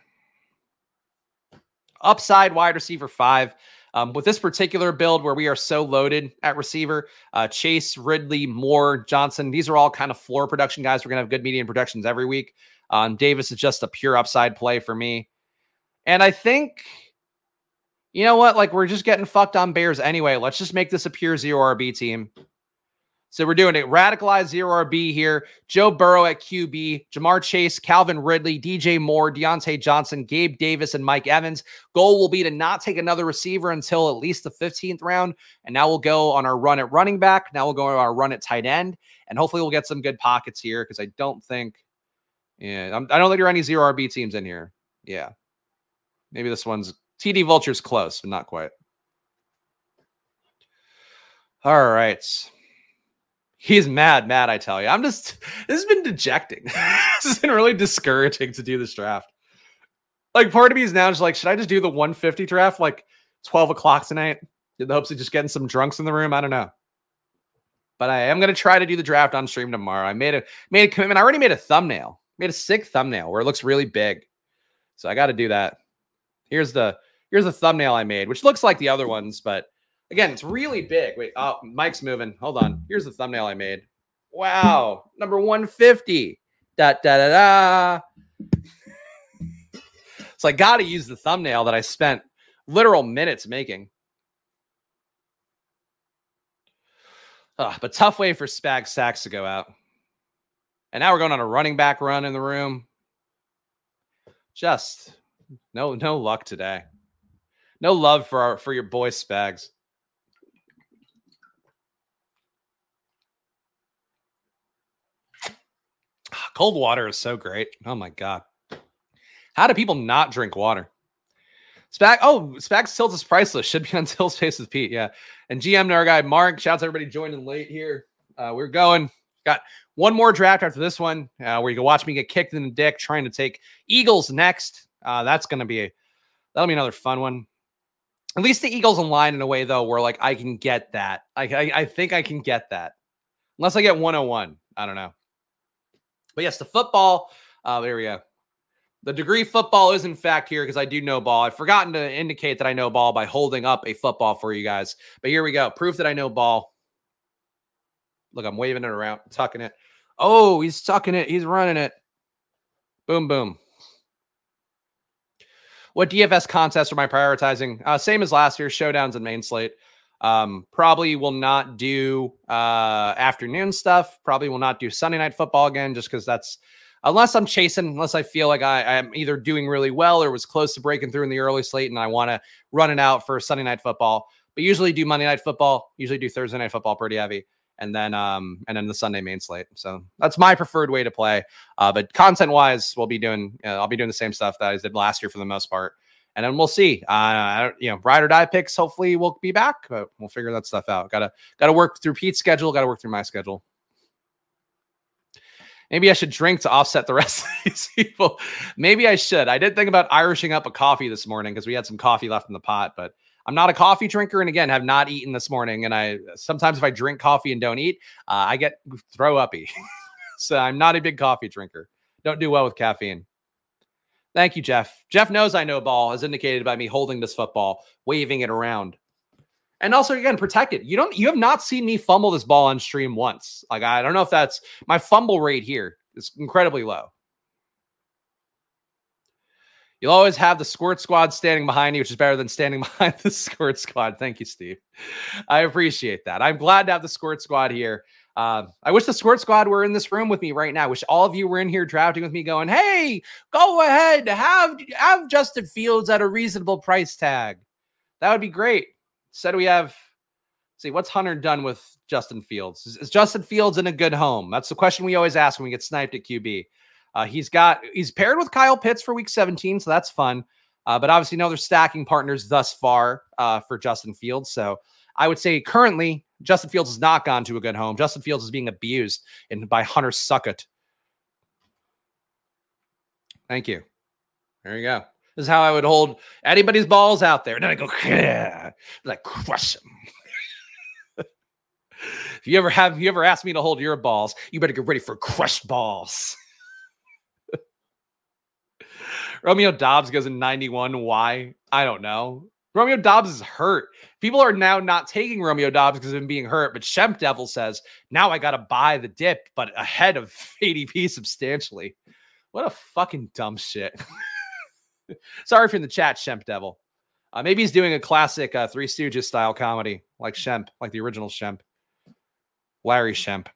Upside wide receiver five. Um, with this particular build where we are so loaded at receiver, uh, Chase, Ridley, Moore, Johnson, these are all kind of floor production guys. We're going to have good median productions every week. Um, Davis is just a pure upside play for me. And I think, you know what? Like, we're just getting fucked on Bears anyway. Let's just make this a pure zero RB team. So we're doing it. Radicalized zero RB here. Joe Burrow at QB, Ja'Marr Chase, Calvin Ridley, DJ Moore, Diontae Johnson, Gabe Davis, and Mike Evans. Goal will be to not take another receiver until at least the 15th round. And now we'll go on our run at running back. Now we'll go on our run at tight end. And hopefully we'll get some good pockets here because I don't think, yeah, I'm, I do not think there are any zero RB teams in here. Yeah. Maybe this one's TD Vulture's close, but not quite. All right. He's mad, mad, I tell you. I'm just, this has been dejecting. this has been really discouraging to do this draft. Like, part of me is now just like, should I just do the 150 draft like 12 o'clock tonight in the hopes of just getting some drunks in the room? I don't know. But I am to try to do the draft on stream tomorrow. I made a made a commitment. I already made a thumbnail, made a sick thumbnail where it looks really big. So I got to do that. Here's the here's the thumbnail I made, which looks like the other ones, but Again, it's really big. Wait, oh, Mike's moving. Hold on. Here's the thumbnail I made. Wow, number 150. Da da da da. so I got to use the thumbnail that I spent literal minutes making. Uh, but tough way for Spag Sacks to go out. And now we're going on a running back run in the room. Just no no luck today. No love for our for your boy Spags. Cold water is so great. Oh my God. How do people not drink water? Spag, oh, Spags Tills is priceless. Should be on Tills Face with Pete. Yeah. And GM to our guy Mark. Shouts everybody joining late here. Uh, we're going. Got one more draft after this one, uh, where you can watch me get kicked in the dick trying to take Eagles next. Uh, that's gonna be a that'll be another fun one. At least the Eagles in line in a way though, where like I can get that. I I, I think I can get that, unless I get 101. I don't know. But yes, the football. Uh, there we go. The degree football is in fact here because I do know ball. I've forgotten to indicate that I know ball by holding up a football for you guys. But here we go. Proof that I know ball. Look, I'm waving it around, tucking it. Oh, he's tucking it. He's running it. Boom, boom. What DFS contests am I prioritizing? Uh, same as last year, showdowns and main slate. Um, probably will not do uh, afternoon stuff. Probably will not do Sunday night football again, just because that's unless I'm chasing, unless I feel like I, am either doing really well or was close to breaking through in the early slate, and I want to run it out for Sunday night football. But usually do Monday night football. Usually do Thursday night football pretty heavy and then um and then the Sunday main slate. So that's my preferred way to play. Uh, but content wise, we'll be doing uh, I'll be doing the same stuff that I did last year for the most part, and then we'll see. Uh, you know, ride or die picks. Hopefully, we'll be back, but we'll figure that stuff out. Gotta gotta work through Pete's schedule. Gotta work through my schedule. Maybe I should drink to offset the rest of these people. Maybe I should. I did think about Irishing up a coffee this morning because we had some coffee left in the pot, but I'm not a coffee drinker, and again, have not eaten this morning. And I sometimes if I drink coffee and don't eat, uh, I get throw uppy. so I'm not a big coffee drinker. Don't do well with caffeine. Thank you, Jeff. Jeff knows I know ball, as indicated by me holding this football, waving it around. And also, again, protect it. You don't, you have not seen me fumble this ball on stream once. Like, I don't know if that's my fumble rate here is incredibly low. You'll always have the squirt squad standing behind you, which is better than standing behind the squirt squad. Thank you, Steve. I appreciate that. I'm glad to have the squirt squad here. Uh, I wish the squirt squad were in this room with me right now. Wish all of you were in here drafting with me, going, "Hey, go ahead, have have Justin Fields at a reasonable price tag." That would be great. Said we have. See what's Hunter done with Justin Fields? Is, is Justin Fields in a good home? That's the question we always ask when we get sniped at QB. Uh, he's got he's paired with Kyle Pitts for Week 17, so that's fun. Uh, but obviously, no other stacking partners thus far uh, for Justin Fields. So I would say currently Justin Fields has not gone to a good home. Justin Fields is being abused in, by Hunter Suckett. Thank you. There you go. This is how I would hold anybody's balls out there. And then I go, yeah, like crush them. if you ever have, if you ever ask me to hold your balls, you better get ready for crushed balls. Romeo Doubs goes in 91. Why? I don't know. Romeo Doubs is hurt. People are now not taking Romeo Doubs because of him being hurt, but Shemp Devil says, now I got to buy the dip, but ahead of ADP substantially. What a fucking dumb shit. Sorry for in the chat, Shemp Devil. Uh, maybe he's doing a classic uh, Three Stooges style comedy like Shemp, like the original Shemp. Larry Shemp.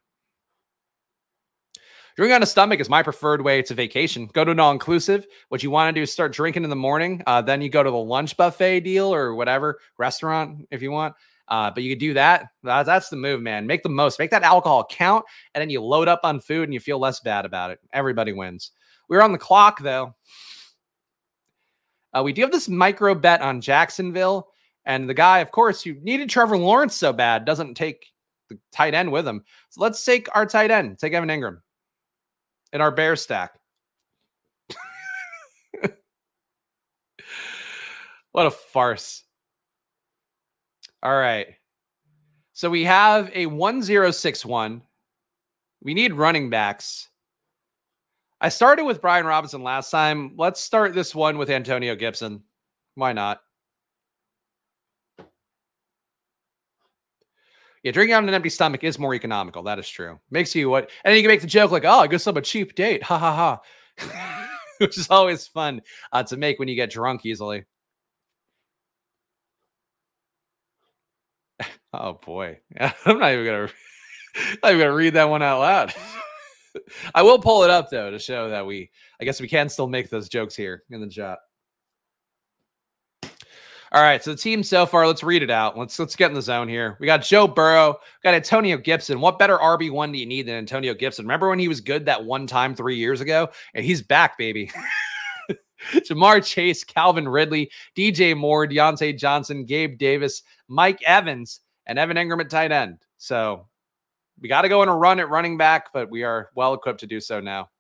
Drinking on a stomach is my preferred way to vacation. Go to an all inclusive. What you want to do is start drinking in the morning. Uh, then you go to the lunch buffet deal or whatever restaurant if you want. Uh, but you could do that. that. That's the move, man. Make the most. Make that alcohol count, and then you load up on food and you feel less bad about it. Everybody wins. We're on the clock though. Uh, we do have this micro bet on Jacksonville, and the guy, of course, who needed Trevor Lawrence so bad, doesn't take the tight end with him. So let's take our tight end. Take Evan Engram in our bear stack. what a farce. All right. So we have a 1061. We need running backs. I started with Brian Robinson last time. Let's start this one with Antonio Gibson. Why not? Yeah, drinking on an empty stomach is more economical. That is true. Makes you what, and then you can make the joke like, "Oh, I guess I'm a cheap date." Ha ha ha, which is always fun uh, to make when you get drunk easily. oh boy, I'm not even gonna, even gonna read that one out loud. I will pull it up though to show that we, I guess we can still make those jokes here in the chat. All right, so the team so far, let's read it out. Let's let's get in the zone here. We got Joe Burrow, got Antonio Gibson. What better RB one do you need than Antonio Gibson? Remember when he was good that one time three years ago, and he's back, baby. Ja'Marr Chase, Calvin Ridley, DJ Moore, Diontae Johnson, Gabe Davis, Mike Evans, and Evan Engram at tight end. So we got to go in a run at running back, but we are well equipped to do so now.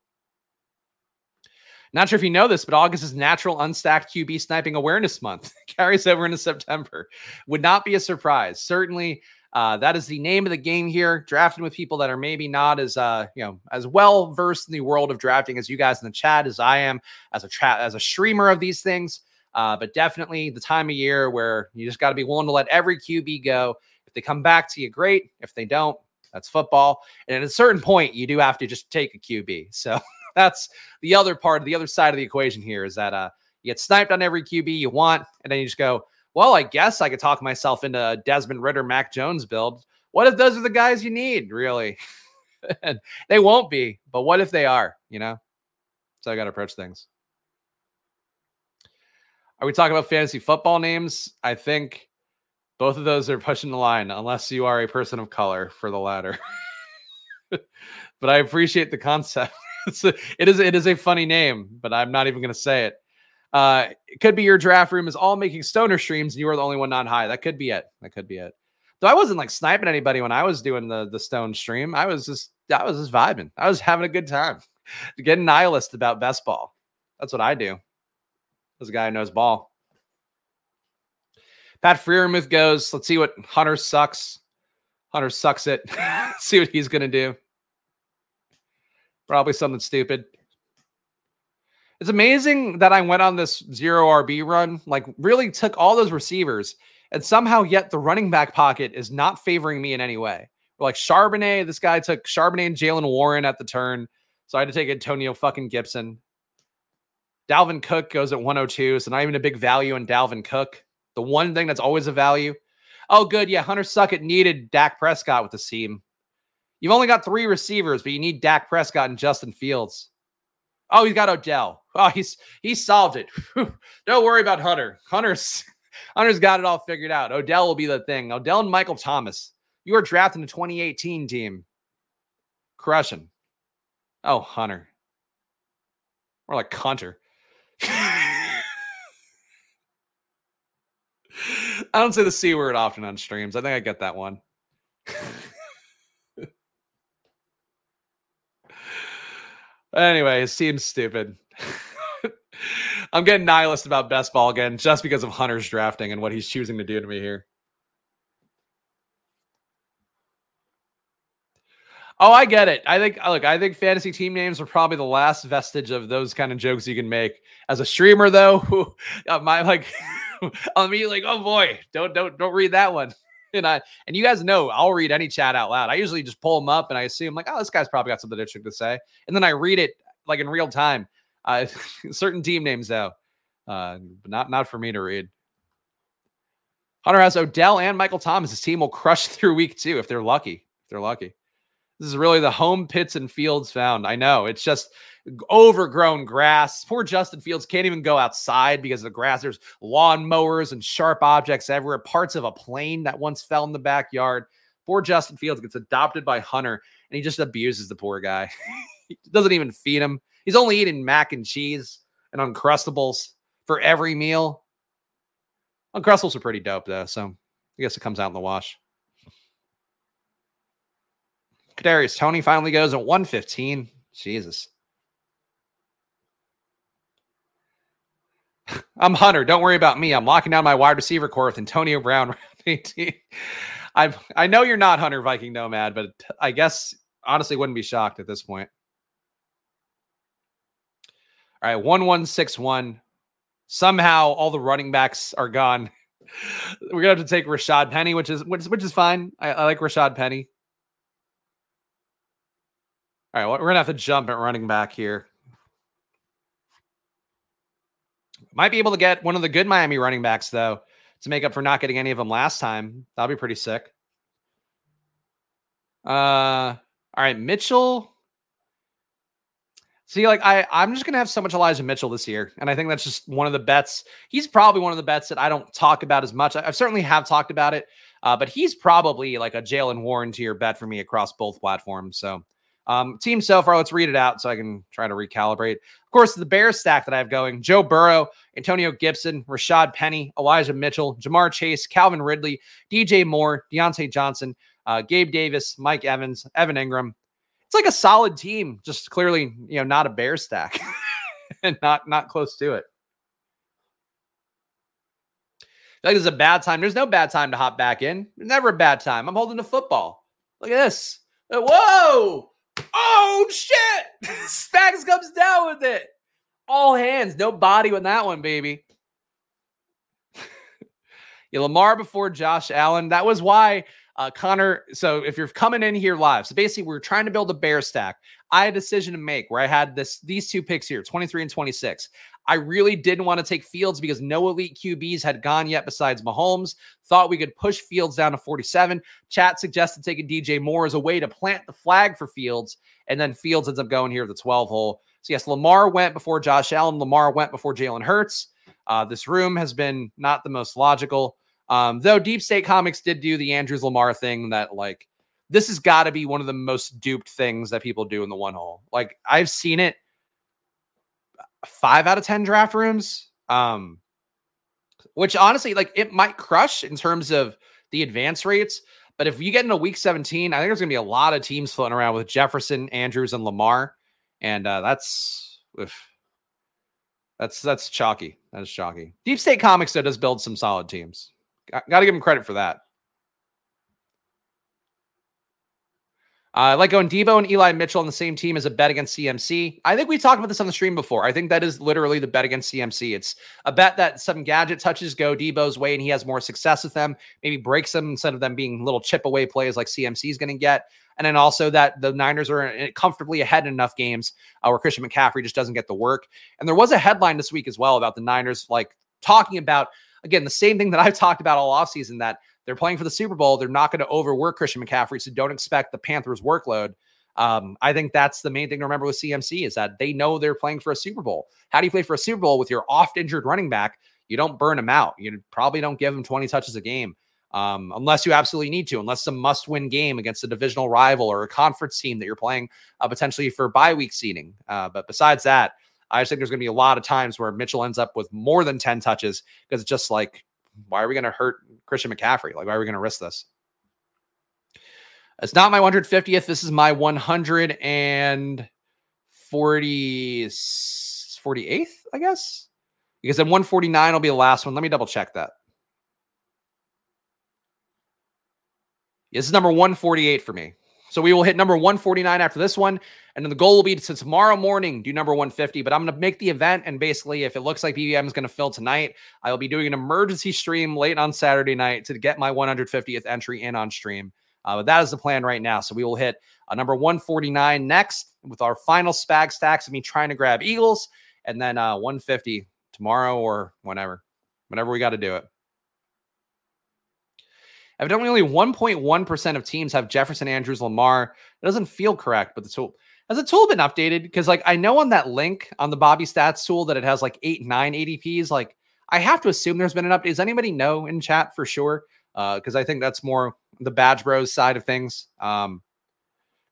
Not sure if you know this, but August is Natural Unstacked QB Sniping Awareness Month. Carries over into September. Would not be a surprise. Certainly, uh, that is the name of the game here. Drafting with people that are maybe not as uh, you know as well versed in the world of drafting as you guys in the chat as I am as a tra- as a streamer of these things. Uh, but definitely the time of year where you just got to be willing to let every QB go. If they come back to you, great. If they don't, that's football. And at a certain point, you do have to just take a QB. So that's the other part, of the other side of the equation here is that uh, you get sniped on every QB you want, and then you just go, well, I guess I could talk myself into Desmond Ridder, Mac Jones build. What if those are the guys you need, really? and they won't be, but what if they are, you know? So I got to approach things. Are we talking about fantasy football names? I think both of those are pushing the line, unless you are a person of color for the latter. but I appreciate the concept. It is it is a funny name, but I'm not even going to say it. Uh, it could be your draft room is all making stoner streams, and you are the only one not high. That could be it. That could be it. Though I wasn't like sniping anybody when I was doing the the stone stream. I was just I was just vibing. I was having a good time, getting nihilist about best ball. That's what I do. As a guy who knows ball. Pat Freiermuth goes. Let's see what Hunter sucks. Hunter sucks it. see what he's gonna do. Probably something stupid. It's amazing that I went on this zero RB run, like really took all those receivers, and somehow yet the running back pocket is not favoring me in any way. Like Charbonnet, this guy took Charbonnet and Jaylen Warren at the turn. So I had to take Antonio fucking Gibson. Dalvin Cook goes at 102. So not even a big value in Dalvin Cook. The one thing that's always a value. Oh, good. Yeah. Hunter Suckett needed Dak Prescott with the seam. You've only got three receivers, but you need Dak Prescott and Justin Fields. Oh, he's got Odell. Oh, he's he solved it. Don't worry about Hunter. Hunter's Hunter's got it all figured out. Odell will be the thing. Odell and Michael Thomas. You are drafting the 2018 team. Crushing. Oh, Hunter. More like Hunter. I don't say the C word often on streams. I think I get that one. Anyway, it seems stupid. I'm getting nihilist about best ball again just because of Hunter's drafting and what he's choosing to do to me here. Oh, I get it. I think look, I think fantasy team names are probably the last vestige of those kind of jokes you can make. As a streamer, though, uh, my like I'm like, oh boy, don't don't don't read that one. And I and you guys know I'll read any chat out loud. I usually just pull them up and I assume like, oh, this guy's probably got something interesting to say, and then I read it like in real time. Uh, certain team names though, uh, not not for me to read. Hunter has Odell and Michael Thomas. His team will crush through week two if they're lucky. If they're lucky. This is really the home Pitts and fields found. I know it's just overgrown grass. Poor Justin Fields can't even go outside because of the grass. There's lawn mowers and sharp objects everywhere, parts of a plane that once fell in the backyard. Poor Justin Fields gets adopted by Hunter and he just abuses the poor guy. he doesn't even feed him. He's only eating mac and cheese and Uncrustables for every meal. Uncrustables are pretty dope though, so I guess it comes out in the wash. Kadarius Toney finally goes at 115. Jesus. I'm Hunter. Don't worry about me. I'm locking down my wide receiver core with Antonio Brown. I I know you're not Hunter Viking Nomad, but I guess honestly wouldn't be shocked at this point. All right, one one six one. Somehow all the running backs are gone. We're gonna have to take Rashad Penny, which is which, which is fine. I, I like Rashad Penny. All right, we're gonna have to jump at running back here. Might be able to get one of the good Miami running backs, though, to make up for not getting any of them last time. That'll be pretty sick. Uh, all right, Mitchell. See, like I, I'm just gonna have so much Elijah Mitchell this year, and I think that's just one of the bets. He's probably one of the bets that I don't talk about as much. I, I certainly have talked about it, uh, but he's probably like a Jaylen Warren your bet for me across both platforms. So Um, team so far, let's read it out so I can try to recalibrate. Of course, the Bears stack that I have going Joe Burrow, Antonio Gibson, Rashad Penny, Elijah Mitchell, Ja'Marr Chase, Calvin Ridley, DJ Moore, Diontae Johnson, uh, Gabe Davis, Mike Evans, Evan Engram. It's like a solid team, just clearly, you know, not a Bear stack and not not close to it. Like it's a bad time. There's no bad time to hop back in. never a bad time. I'm holding the football. Look at this. Whoa! Oh shit! Spags comes down with it. All hands, no body with that one, baby. yeah, Lamar before Josh Allen. That was why uh, Connor. So if you're coming in here live, so basically we are trying to build a bear stack. I had a decision to make where I had this these two picks here, 23 and 26. I really didn't want to take Fields because no elite QBs had gone yet besides Mahomes. Thought we could push Fields down to 47. Chat suggested taking DJ Moore as a way to plant the flag for Fields. And then Fields ends up going here at the 12 hole. So, yes, Lamar went before Josh Allen. Lamar went before Jalen Hurts. Uh, this room has been not the most logical. Um, though Deep State Comics did do the Andrews Lamar thing that, like, this has got to be one of the most duped things that people do in the one hole. Like, I've seen it five out of 10 draft rooms. Um, which honestly, like it might crush in terms of the advance rates. But if you get into week 17, I think there's going to be a lot of teams floating around with Jefferson, Andrews, and Lamar. And uh, that's that's that's chalky. That is chalky. Deep State Comics though does build some solid teams. Got to give them credit for that. Uh, like going Deebo and Eli Mitchell on the same team as a bet against CMC. I think we talked about this on the stream before. I think that is literally the bet against CMC. It's a bet that some gadget touches go Deebo's way and he has more success with them, maybe breaks them instead of them being little chip away plays like CMC is going to get. And then also that the Niners are comfortably ahead in enough games uh, where Christian McCaffrey just doesn't get the work. And there was a headline this week as well about the Niners like talking about, again, the same thing that I've talked about all offseason that they're playing for the Super Bowl. They're not going to overwork Christian McCaffrey, so don't expect the Panthers' workload. Um, I think that's the main thing to remember with CMC is that they know they're playing for a Super Bowl. How do you play for a Super Bowl with your oft injured running back? You don't burn him out. You probably don't give him 20 touches a game um, unless you absolutely need to, unless it's a must win game against a divisional rival or a conference team that you're playing uh, potentially for bye week seating. Uh, but besides that, I just think there's going to be a lot of times where Mitchell ends up with more than 10 touches because it's just like why are we going to hurt Christian McCaffrey? Like, why are we going to risk this? It's not my 150th. This is my 140 48th, I guess. Because then 149 will be the last one. Let me double check that. This is number 148 for me. So we will hit number 149 after this one. And then the goal will be to tomorrow morning do number 150. But I'm going to make the event. And basically, if it looks like BBM is going to fill tonight, I will be doing an emergency stream late on Saturday night to get my 150th entry in on stream. Uh, but that is the plan right now. So we will hit a uh, number 149 next with our final spag stacks of me trying to grab Eagles and then uh, 150 tomorrow or whenever, whenever we got to do it. Evidently, only 1.1% of teams have Jefferson, Andrews, Lamar. It doesn't feel correct, but the tool has the tool been updated? Because like I know on that link on the Bobby Stats tool that it has like eight, nine ADPs. Like I have to assume there's been an update. Does anybody know in chat for sure? Because uh, I think that's more the Badge Bros side of things. Um,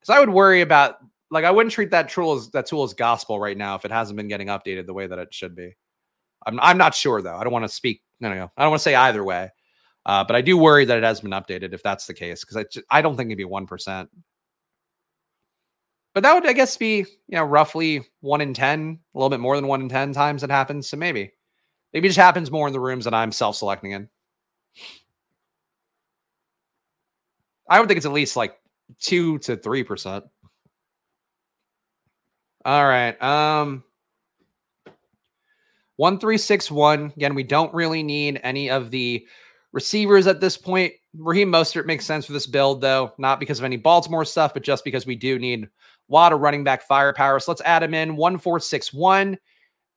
because I would worry about like I wouldn't treat that tool as that tool as gospel right now if it hasn't been getting updated the way that it should be. I'm I'm not sure though. I don't want to speak. No, no, no. I don't want to say either way. Uh, but I do worry that it has been updated if that's the case because I, I don't think it'd be 1%. But that would, I guess, be, you know, roughly one in 10, a little bit more than one in 10 times it happens. So maybe, maybe it just happens more in the rooms that I'm self selecting in. I would think it's at least like two to 3%. All right. Um, 1361. Again, we don't really need any of the Receivers at this point, Raheem Mostert makes sense for this build, though, not because of any Baltimore stuff, but just because we do need a lot of running back firepower. So let's add him in one, four, six, one.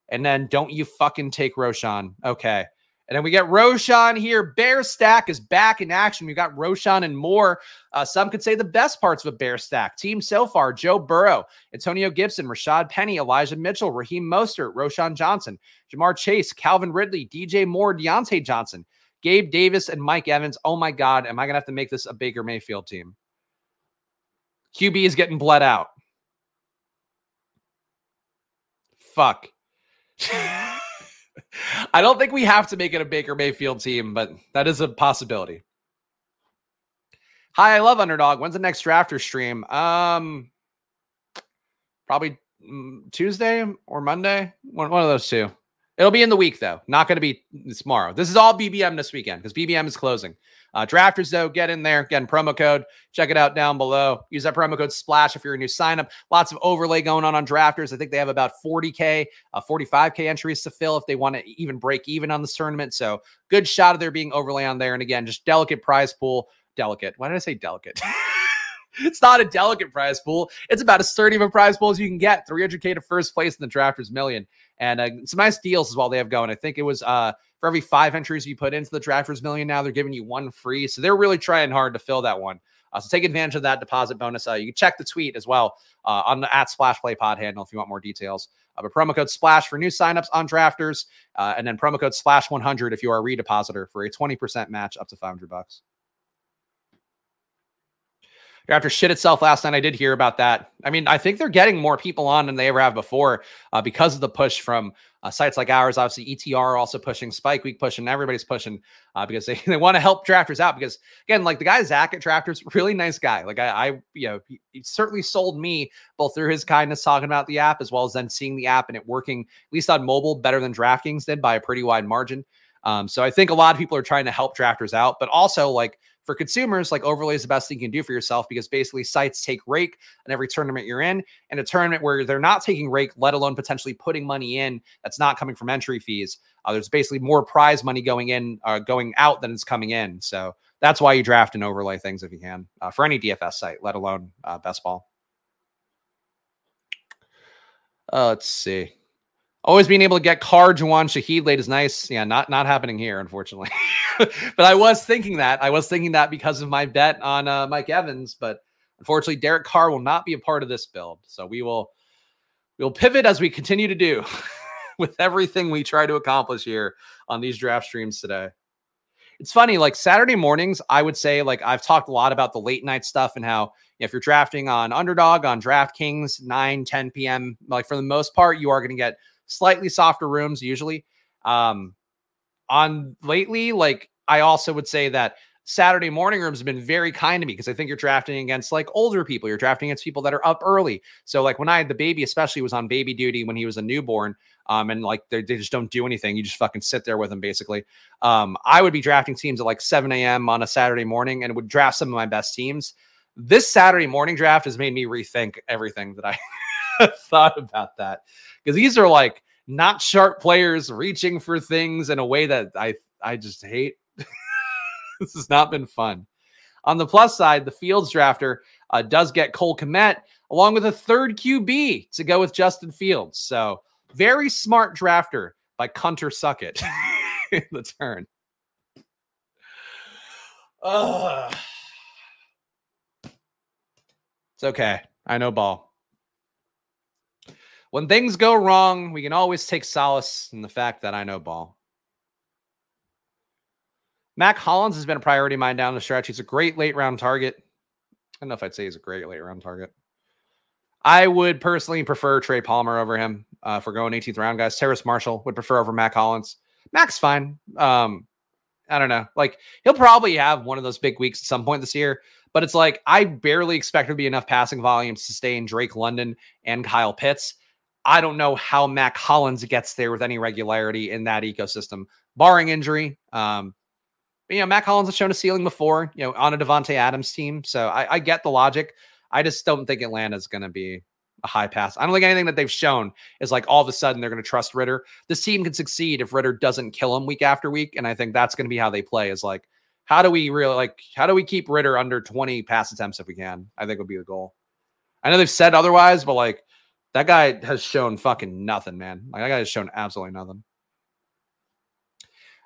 And then don't you fucking take Roschon. Okay. And then we get Roschon here. Bear stack is back in action. We've got Roschon and Moore. Uh, some could say the best parts of a bear stack. Team so far Joe Burrow, Antonio Gibson, Rashad Penny, Elijah Mitchell, Raheem Mostert, Roschon Johnson, Ja'Marr Chase, Calvin Ridley, DJ Moore, Diontae Johnson, Gabe Davis and Mike Evans. Oh my God, am I going to have to make this a Baker Mayfield team? QB is getting bled out. Fuck. I don't think we have to make it a Baker Mayfield team, but that is a possibility. Hi, I love Underdog. When's the next drafter stream? Um, probably mm, Tuesday or Monday. One, one of those two. It'll be in the week though. Not going to be tomorrow. This is all BBM this weekend because BBM is closing. Uh, drafters though, get in there. Again, promo code. Check it out down below. Use that promo code Splash if you're a new sign up. Lots of overlay going on on drafters. I think they have about 40k, uh, 45k entries to fill if they want to even break even on this tournament. So good shot of there being overlay on there. And again, just delicate prize pool. Delicate. Why did I say delicate? it's not a delicate prize pool. It's about as sturdy of a prize pool as you can get. 300k to first place in the drafters million and uh, some nice deals as well they have going. I think it was uh, for every five entries you put into the Drafters Million now, they're giving you one free. So they're really trying hard to fill that one. Uh, so take advantage of that deposit bonus. Uh, you can check the tweet as well uh, on the at Splash Play Pod handle if you want more details. Uh, but promo code Splash for new signups on Drafters, uh, and then promo code Splash 100 if you are a redepositor for a 20% match up to 500 bucks after shit itself last night. I did hear about that. I mean, I think they're getting more people on than they ever have before uh, because of the push from uh, sites like ours. Obviously, ETR also pushing, Spike Week pushing, everybody's pushing uh, because they, they want to help drafters out. Because again, like the guy Zach at Drafters, really nice guy. Like I, I you know, he, he, certainly sold me both through his kindness talking about the app as well as then seeing the app and it working at least on mobile better than DraftKings did by a pretty wide margin. Um, so I think a lot of people are trying to help drafters out, but also like for consumers, like overlay is the best thing you can do for yourself because basically sites take rake on every tournament you're in, and a tournament where they're not taking rake, let alone potentially putting money in that's not coming from entry fees. Uh, there's basically more prize money going in, uh, going out than it's coming in. So that's why you draft and overlay things if you can uh, for any DFS site, let alone uh, best ball. Uh, let's see. Always being able to get Carr Juwan Shaheed late is nice. Yeah, not not happening here, unfortunately. but I was thinking that. I was thinking that because of my bet on uh, Mike Evans. But unfortunately, Derek Carr will not be a part of this build. So we will we'll pivot as we continue to do with everything we try to accomplish here on these draft streams today. It's funny, like Saturday mornings, I would say, like I've talked a lot about the late night stuff and how if you're drafting on underdog on DraftKings 9, 10 p.m., like for the most part, you are going to get slightly softer rooms usually. Um, on lately, like I also would say that Saturday morning rooms have been very kind to me because I think you're drafting against like older people. You're drafting against people that are up early. So like when I had the baby, especially was on baby duty when he was a newborn, um, and like they just don't do anything. You just fucking sit there with him basically. Um, I would be drafting teams at like 7 a.m. on a Saturday morning and would draft some of my best teams. This Saturday morning draft has made me rethink everything that I thought about that because these are like not sharp players reaching for things in a way that I I just hate. this has not been fun. On the plus side, the Fields drafter uh, does get Cole Kmet along with a third QB to go with Justin Fields. So very smart drafter by Cunter Suckett in the turn. Ugh. It's okay. I know ball when things go wrong, we can always take solace in the fact that I know ball. Mack Hollins has been a priority of mine down the stretch. He's a great late round target. I don't know if I'd say he's a great late round target. I would personally prefer Trey Palmer over him uh, for going 18th round, guys. Terrace Marshall would prefer over Mack Hollins. Mack's fine. Um, I don't know. Like he'll probably have one of those big weeks at some point this year, but it's like I barely expect there to be enough passing volume to sustain Drake London and Kyle Pitts. I don't know how Mack Hollins gets there with any regularity in that ecosystem, barring injury. Um, but, you know, Mack Hollins has shown a ceiling before, you know, on a Davante Adams team. So I, I get the logic. I just don't think Atlanta's going to be a high pass. I don't think anything that they've shown is like all of a sudden they're going to trust Ridder. This team can succeed if Ridder doesn't kill him week after week. And I think that's going to be how they play is like, how do we really like, how do we keep Ridder under 20 pass attempts if we can? I think would be the goal. I know they've said otherwise, but like, that guy has shown fucking nothing, man. Like that guy has shown absolutely nothing.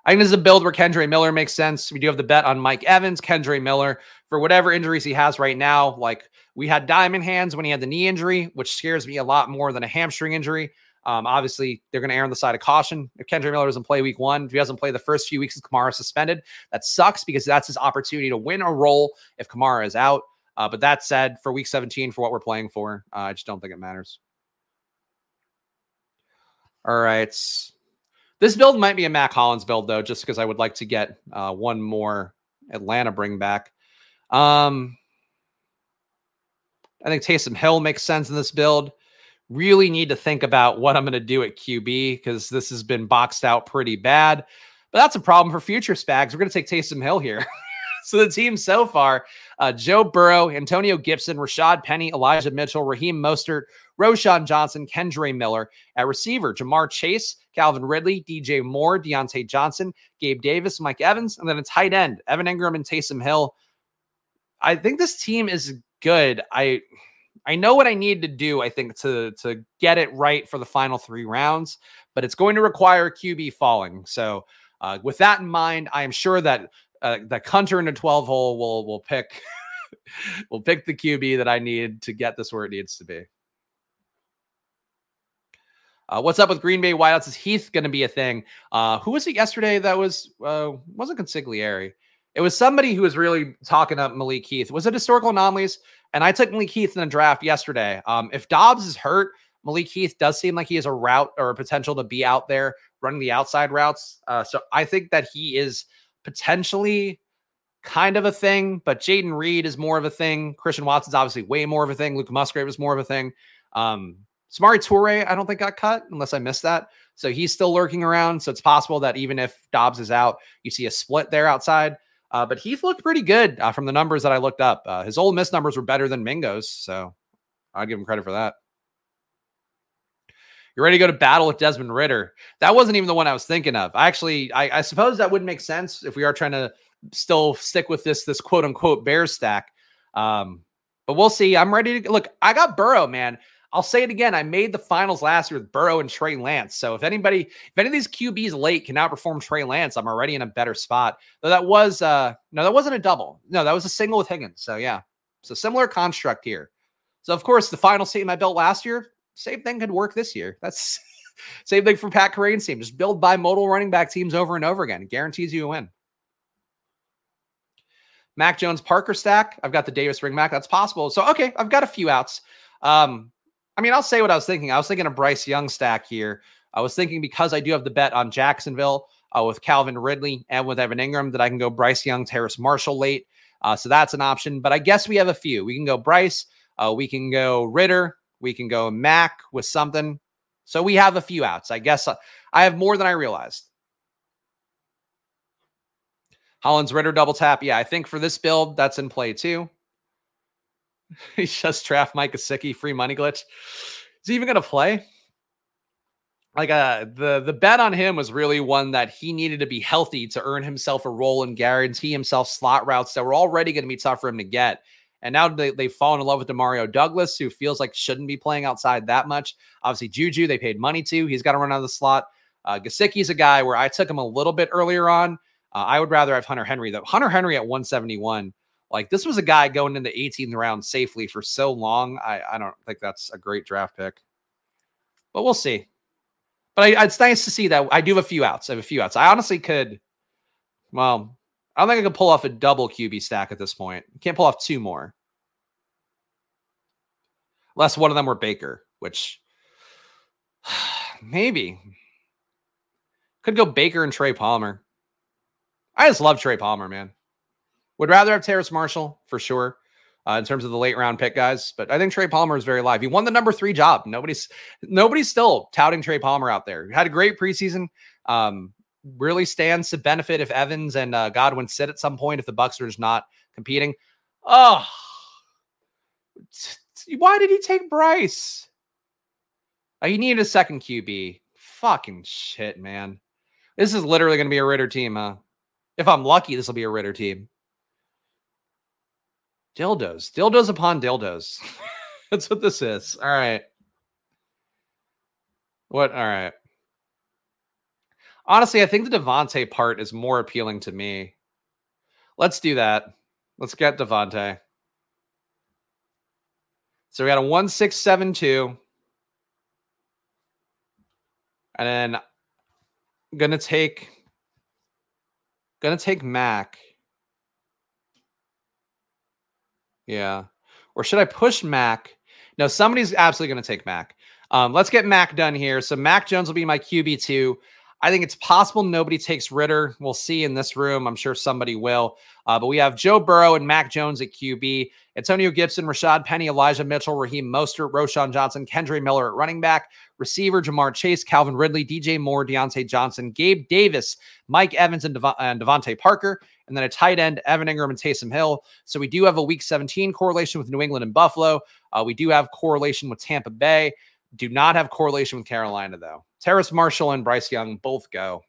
I think this is a build where Kendre Miller makes sense. We do have the bet on Mike Evans, Kendre Miller, for whatever injuries he has right now. Like we had diamond hands when he had the knee injury, which scares me a lot more than a hamstring injury. Um, obviously, they're going to err on the side of caution. If Kendre Miller doesn't play week one, if he doesn't play the first few weeks of Kamara suspended, that sucks because that's his opportunity to win a role if Kamara is out. Uh, but that said, for week 17, for what we're playing for, uh, I just don't think it matters. All right. This build might be a Mack Hollins build though, just because I would like to get uh, one more Atlanta bring back. Um, I think Taysom Hill makes sense in this build. Really need to think about what I'm going to do at QB because this has been boxed out pretty bad. But that's a problem for future spags. We're going to take Taysom Hill here. so the team so far uh, Joe Burrow, Antonio Gibson, Rashad Penny, Elijah Mitchell, Raheem Mostert, Roschon Johnson, Kendre Miller. At receiver, Ja'Marr Chase, Calvin Ridley, DJ Moore, Diontae Johnson, Gabe Davis, Mike Evans, and then a tight end, Evan Engram and Taysom Hill. I think this team is good. I I know what I need to do, I think, to to get it right for the final three rounds, but it's going to require QB falling. So uh, with that in mind, I am sure that uh, that Hunter in a 12 hole will will pick will pick the QB that I need to get this where it needs to be. Uh, what's up with Green Bay wideouts? Is Heath going to be a thing? Uh, who was it yesterday that was uh, wasn't consigliere? It was somebody who was really talking up Malik Heath. Was it historical anomalies? And I took Malik Heath in the draft yesterday. Um, if Doubs is hurt, Malik Heath does seem like he has a route or a potential to be out there running the outside routes. Uh, so I think that he is potentially kind of a thing, but Jayden Reed is more of a thing. Christian Watson's obviously way more of a thing. Luke Musgrave is more of a thing. Um, Samori Toure, I don't think got cut unless I missed that. So he's still lurking around. So it's possible that even if Doubs is out, you see a split there outside. Uh, but Heath looked pretty good uh, from the numbers that I looked up. Uh, his Ole Miss numbers were better than Mingo's, so I'd give him credit for that. You're ready to go to battle with Desmond Ridder. That wasn't even the one I was thinking of. I actually, I, I suppose that would make sense if we are trying to still stick with this this quote unquote bear stack. Um, but we'll see. I'm ready to look. I got Burrow, man. I'll say it again. I made the finals last year with Burrow and Trey Lance. So if anybody, if any of these QBs late can outperform Trey Lance, I'm already in a better spot. Though that was uh no, that wasn't a double. No, that was a single with Higgins. So yeah. So similar construct here. So of course, the final team I built last year, same thing could work this year. That's same thing for Pat Kerrane's team. Just build bimodal running back teams over and over again. It guarantees you a win. Mac Jones Parker stack. I've got the Davis ring Mac. That's possible. So okay, I've got a few outs. Um, I mean, I'll say what I was thinking. I was thinking a Bryce Young stack here. I was thinking because I do have the bet on Jacksonville uh, with Calvin Ridley and with Evan Engram that I can go Bryce Young, Terrace Marshall late. Uh, so that's an option. But I guess we have a few. We can go Bryce. Uh, we can go Ridder. We can go Mac with something. So we have a few outs. I guess uh, I have more than I realized. Hollins Ridder double tap. Yeah, I think for this build, that's in play too. he just draft Mike Gesicki, free money glitch. Is he even going to play? Like uh, the the bet on him was really one that he needed to be healthy to earn himself a role and guarantee himself slot routes that were already going to be tough for him to get. And now they, they've fallen in love with Demario Douglas, who feels like shouldn't be playing outside that much. Obviously, Juju, they paid money to. He's got to run out of the slot. Uh, Gesicki's a guy where I took him a little bit earlier on. Uh, I would rather have Hunter Henry, though. Hunter Henry at 171 like this was a guy going into 18th round safely for so long. I, I don't think that's a great draft pick, but we'll see. But I, it's nice to see that I do have a few outs. I have a few outs. I honestly could, well, I don't think I could pull off a double QB stack at this point. Can't pull off two more. Unless one of them were Baker, which maybe could go Baker and Trey Palmer. I just love Trey Palmer, man. Would rather have Terrace Marshall for sure. Uh, in terms of the late round pick guys. But I think Trey Palmer is very live. He won the number three job. Nobody's nobody's still touting Trey Palmer out there. Had a great preseason. Um, really stands to benefit if Evans and uh, Godwin sit at some point if the Bucs are just not competing. Oh, why did he take Bryce? Uh, he needed a second QB. Fucking shit, man. This is literally going to be a Ridder team. Huh? If I'm lucky, this will be a Ridder team. Dildos. Dildos upon dildos. That's what this is. All right. What? All right. Honestly, I think the Davante part is more appealing to me. Let's do that. Let's get Davante. So we got a 1672. And then I'm gonna take gonna take Mac. Yeah. Or should I push Mac No, somebody's absolutely going to take Mac. Um, let's get Mac done here. So Mac Jones will be my QB two. I think it's possible nobody takes Ridder. We'll see in this room. I'm sure somebody will. Uh, but we have Joe Burrow and Mac Jones at QB, Antonio Gibson, Rashad Penny, Elijah Mitchell, Raheem Mostert, Roschon Johnson, Kendre Miller at running back, receiver Ja'Marr Chase, Calvin Ridley, DJ Moore, Diontae Johnson, Gabe Davis, Mike Evans, and, Dev- and DeVante Parker, and then a tight end, Evan Engram and Taysom Hill. So we do have a week 17 correlation with New England and Buffalo. Uh, we do have correlation with Tampa Bay. Do not have correlation with Carolina, though. Terrace Marshall and Bryce Young both go.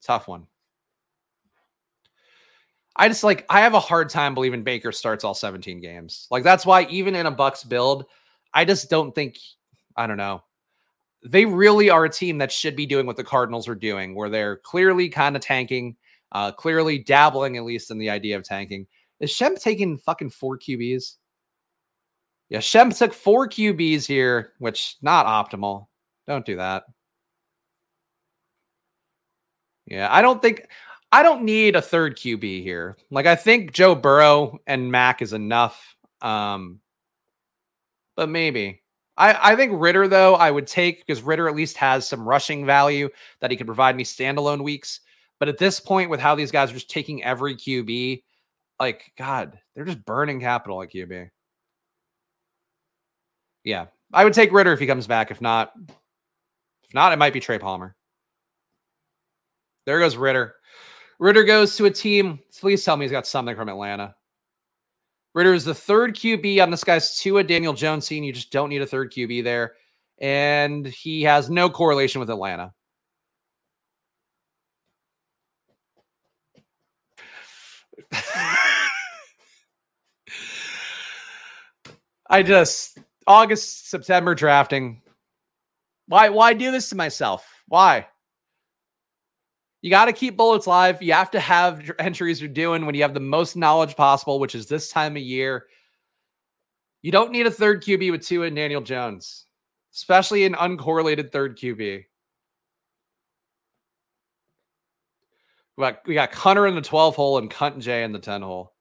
Tough one. I just like I have a hard time believing Baker starts all 17 games. Like that's why even in a Bucs build, I just don't think I don't know. They really are a team that should be doing what the Cardinals are doing, where they're clearly kind of tanking, uh, clearly dabbling at least in the idea of tanking. Is Shem taking fucking four QBs? Yeah, Shem took four QBs here, which not optimal. Don't do that. Yeah, I don't think I don't need a third QB here. Like I think Joe Burrow and Mac is enough. Um, but maybe. I, I think Ridder, though I would take because Ridder at least has some rushing value that he could provide me standalone weeks. But at this point, with how these guys are just taking every QB, like God, they're just burning capital at QB. Yeah, I would take Ridder if he comes back. If not, if not, it might be Trey Palmer. There goes Ridder. Ridder goes to a team. Please tell me he's got something from Atlanta. Ridder is the third QB on this guy's Tua Daniel Jones scene. You just don't need a third QB there. And he has no correlation with Atlanta. I just August, September drafting. Why why do this to myself? Why? You got to keep bullets live. You have to have entries you're doing when you have the most knowledge possible, which is this time of year. You don't need a third QB with Tua and Daniel Jones, especially an uncorrelated third QB. We got, we got Hunter in the 12 hole and Cunt J in the 10 hole.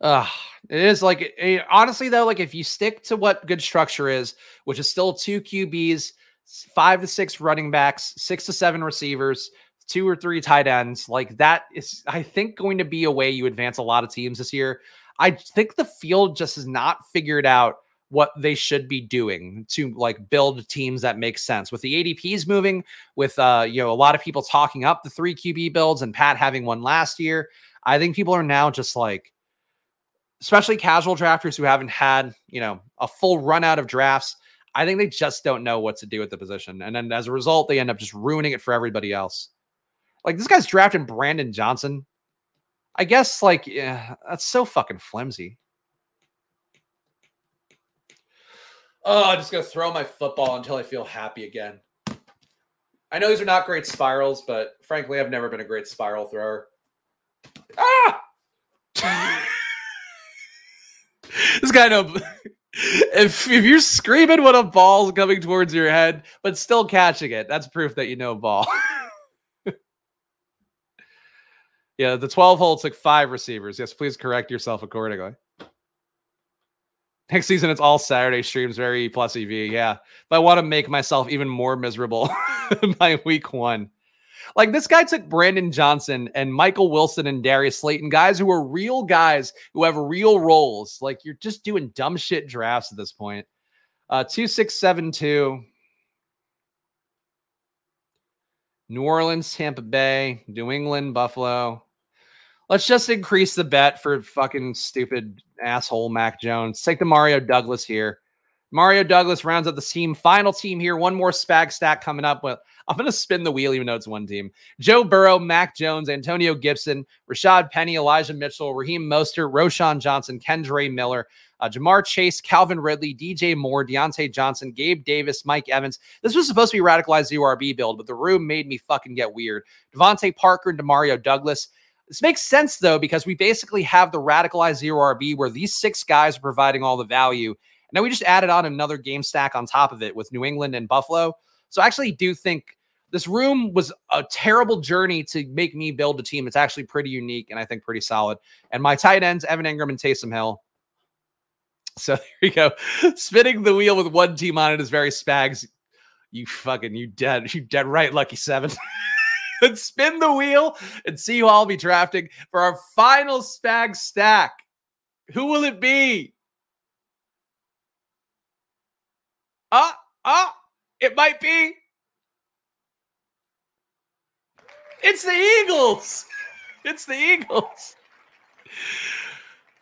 Uh, it is like it, it, honestly though, like if you stick to what good structure is, which is still two QBs, five to six running backs, six to seven receivers, two or three tight ends. Like that is, I think, going to be a way you advance a lot of teams this year. I think the field just has not figured out what they should be doing to like build teams that make sense. With the ADPs moving, with uh, you know, a lot of people talking up the three QB builds and Pat having one last year, I think people are now just like, especially casual drafters who haven't had, you know, a full run out of drafts I think they just don't know what to do with the position. And then as a result, they end up just ruining it for everybody else. Like this guy's drafting Brandon Johnson. I guess, like, yeah, that's so fucking flimsy. Oh, I'm just gonna throw my football until I feel happy again. I know these are not great spirals, but frankly, I've never been a great spiral thrower. Ah! this guy know if if you're screaming when a ball's coming towards your head, but still catching it, that's proof that you know ball. yeah, the 12 hole took five receivers. Yes, please correct yourself accordingly. Next season, it's all Saturday streams, very plus EV. Yeah. But I want to make myself even more miserable by week one. Like this guy took Brandon Johnson and Michael Wilson and Darius Slayton, guys who are real guys who have real roles. Like you're just doing dumb shit drafts at this point. Uh, two six seven two. New Orleans, Tampa Bay, New England, Buffalo. Let's just increase the bet for fucking stupid asshole Mac Jones. Take the Mario Douglas here. Mario Douglas rounds up the team. Final team here. One more spag stack coming up. I'm going to spin the wheel, even though it's one team. Joe Burrow, Mac Jones, Antonio Gibson, Rashaad Penny, Elijah Mitchell, Raheem Mostert, Roschon Johnson, Kendre Miller, uh, Ja'Marr Chase, Calvin Ridley, DJ Moore, Diontae Johnson, Gabe Davis, Mike Evans. This was supposed to be radicalized URB build, but the room made me fucking get weird. DeVante Parker and Demario Douglas. This makes sense though, because we basically have the radicalized zero RB where these six guys are providing all the value. And then we just added on another game stack on top of it with New England and Buffalo. So I actually do think this room was a terrible journey to make me build a team. It's actually pretty unique and I think pretty solid. And my tight ends, Evan Engram and Taysom Hill. So there you go. Spinning the wheel with one team on it is very spags. You fucking you dead. You dead right, lucky seven. and spin the wheel and see who I'll be drafting for our final spag stack. Who will it be? Ah, uh, ah, uh, it might be. It's the Eagles. It's the Eagles.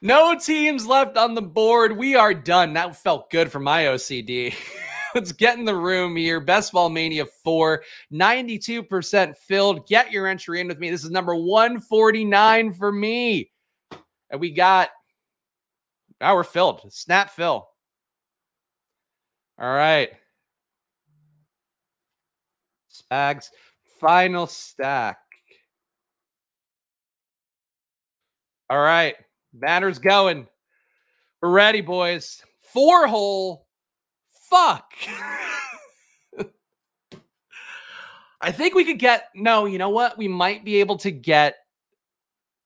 No teams left on the board. We are done. That felt good for my OCD. Let's get in the room here. Best Ball Mania 4, 92% filled. Get your entry in with me. This is number 149 for me. And we got, now we're filled. Snap fill. All right. Spags, final stack. All right. Banner's going. We're ready, boys. Four hole fuck. I think we could get no, you know what? We might be able to get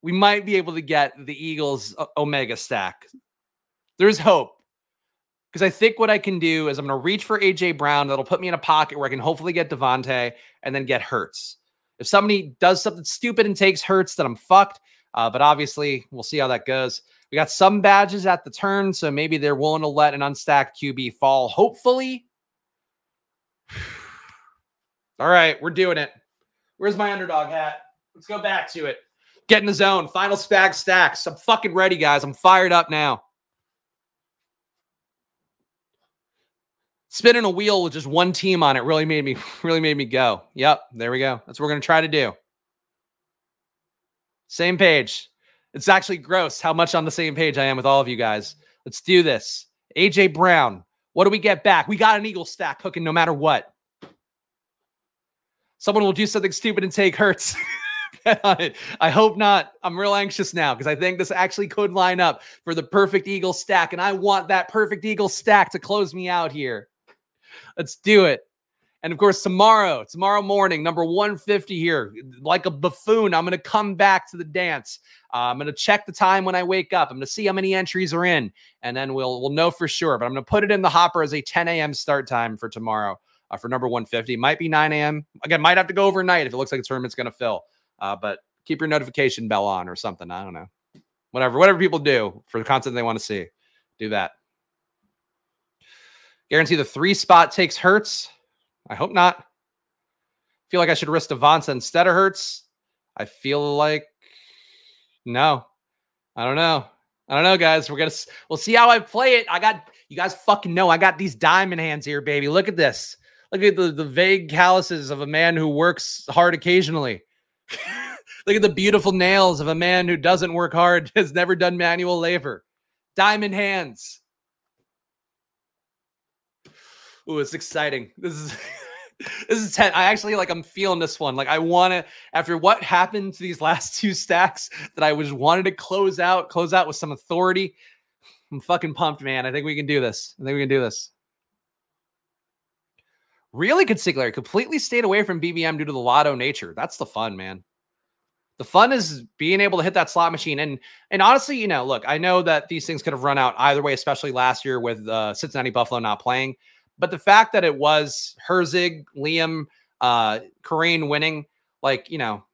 we might be able to get the Eagles Omega stack. There's hope. Because I think what I can do is I'm going to reach for AJ Brown. That'll put me in a pocket where I can hopefully get DeVonta and then get Hurts. If somebody does something stupid and takes Hurts, then I'm fucked. Uh, but obviously, we'll see how that goes. We got some badges at the turn, so maybe they're willing to let an unstacked QB fall. Hopefully. All right, we're doing it. Where's my underdog hat? Let's go back to it. Get in the zone. Final spag stacks. I'm fucking ready, guys. I'm fired up now. Spinning a wheel with just one team on it really made me really made me go. Yep, there we go. That's what we're gonna try to do. Same page. It's actually gross how much on the same page I am with all of you guys. Let's do this. AJ Brown. What do we get back? We got an Eagle stack hooking no matter what. Someone will do something stupid and take Hurts. I hope not. I'm real anxious now because I think this actually could line up for the perfect Eagle stack. And I want that perfect Eagle stack to close me out here. Let's do it. And of course, tomorrow, tomorrow morning, number 150 here, like a buffoon, I'm going to come back to the dance. Uh, I'm going to check the time when I wake up. I'm going to see how many entries are in, and then we'll we'll know for sure. But I'm going to put it in the hopper as a 10 a.m. start time for tomorrow uh, for number 150. Might be 9 a.m. Again, might have to go overnight if it looks like the tournament's going to fill. Uh, but keep your notification bell on or something. I don't know. Whatever, whatever people do for the content they want to see, do that. Guarantee the three spot takes Hurts. I hope not. Feel like I should risk DeVonta instead of Hurts. I feel like no. I don't know. I don't know, guys. We're gonna we'll see how I play it. I got you guys fucking know I got these diamond hands here, baby. Look at this. Look at the, the vague calluses of a man who works hard occasionally. Look at the beautiful nails of a man who doesn't work hard, has never done manual labor. Diamond hands. Ooh, it's exciting. This is this is 10. I actually like I'm feeling this one. Like I want to after what happened to these last two stacks that I was wanted to close out, close out with some authority. I'm fucking pumped, man. I think we can do this. I think we can do this. Really good Sigler completely stayed away from BBM due to the lotto nature. That's the fun, man. The fun is being able to hit that slot machine. And and honestly, you know, look, I know that these things could have run out either way, especially last year with uh, Cincinnati Buffalo not playing. But the fact that it was Herzig, Liam, uh, winning, like, you know,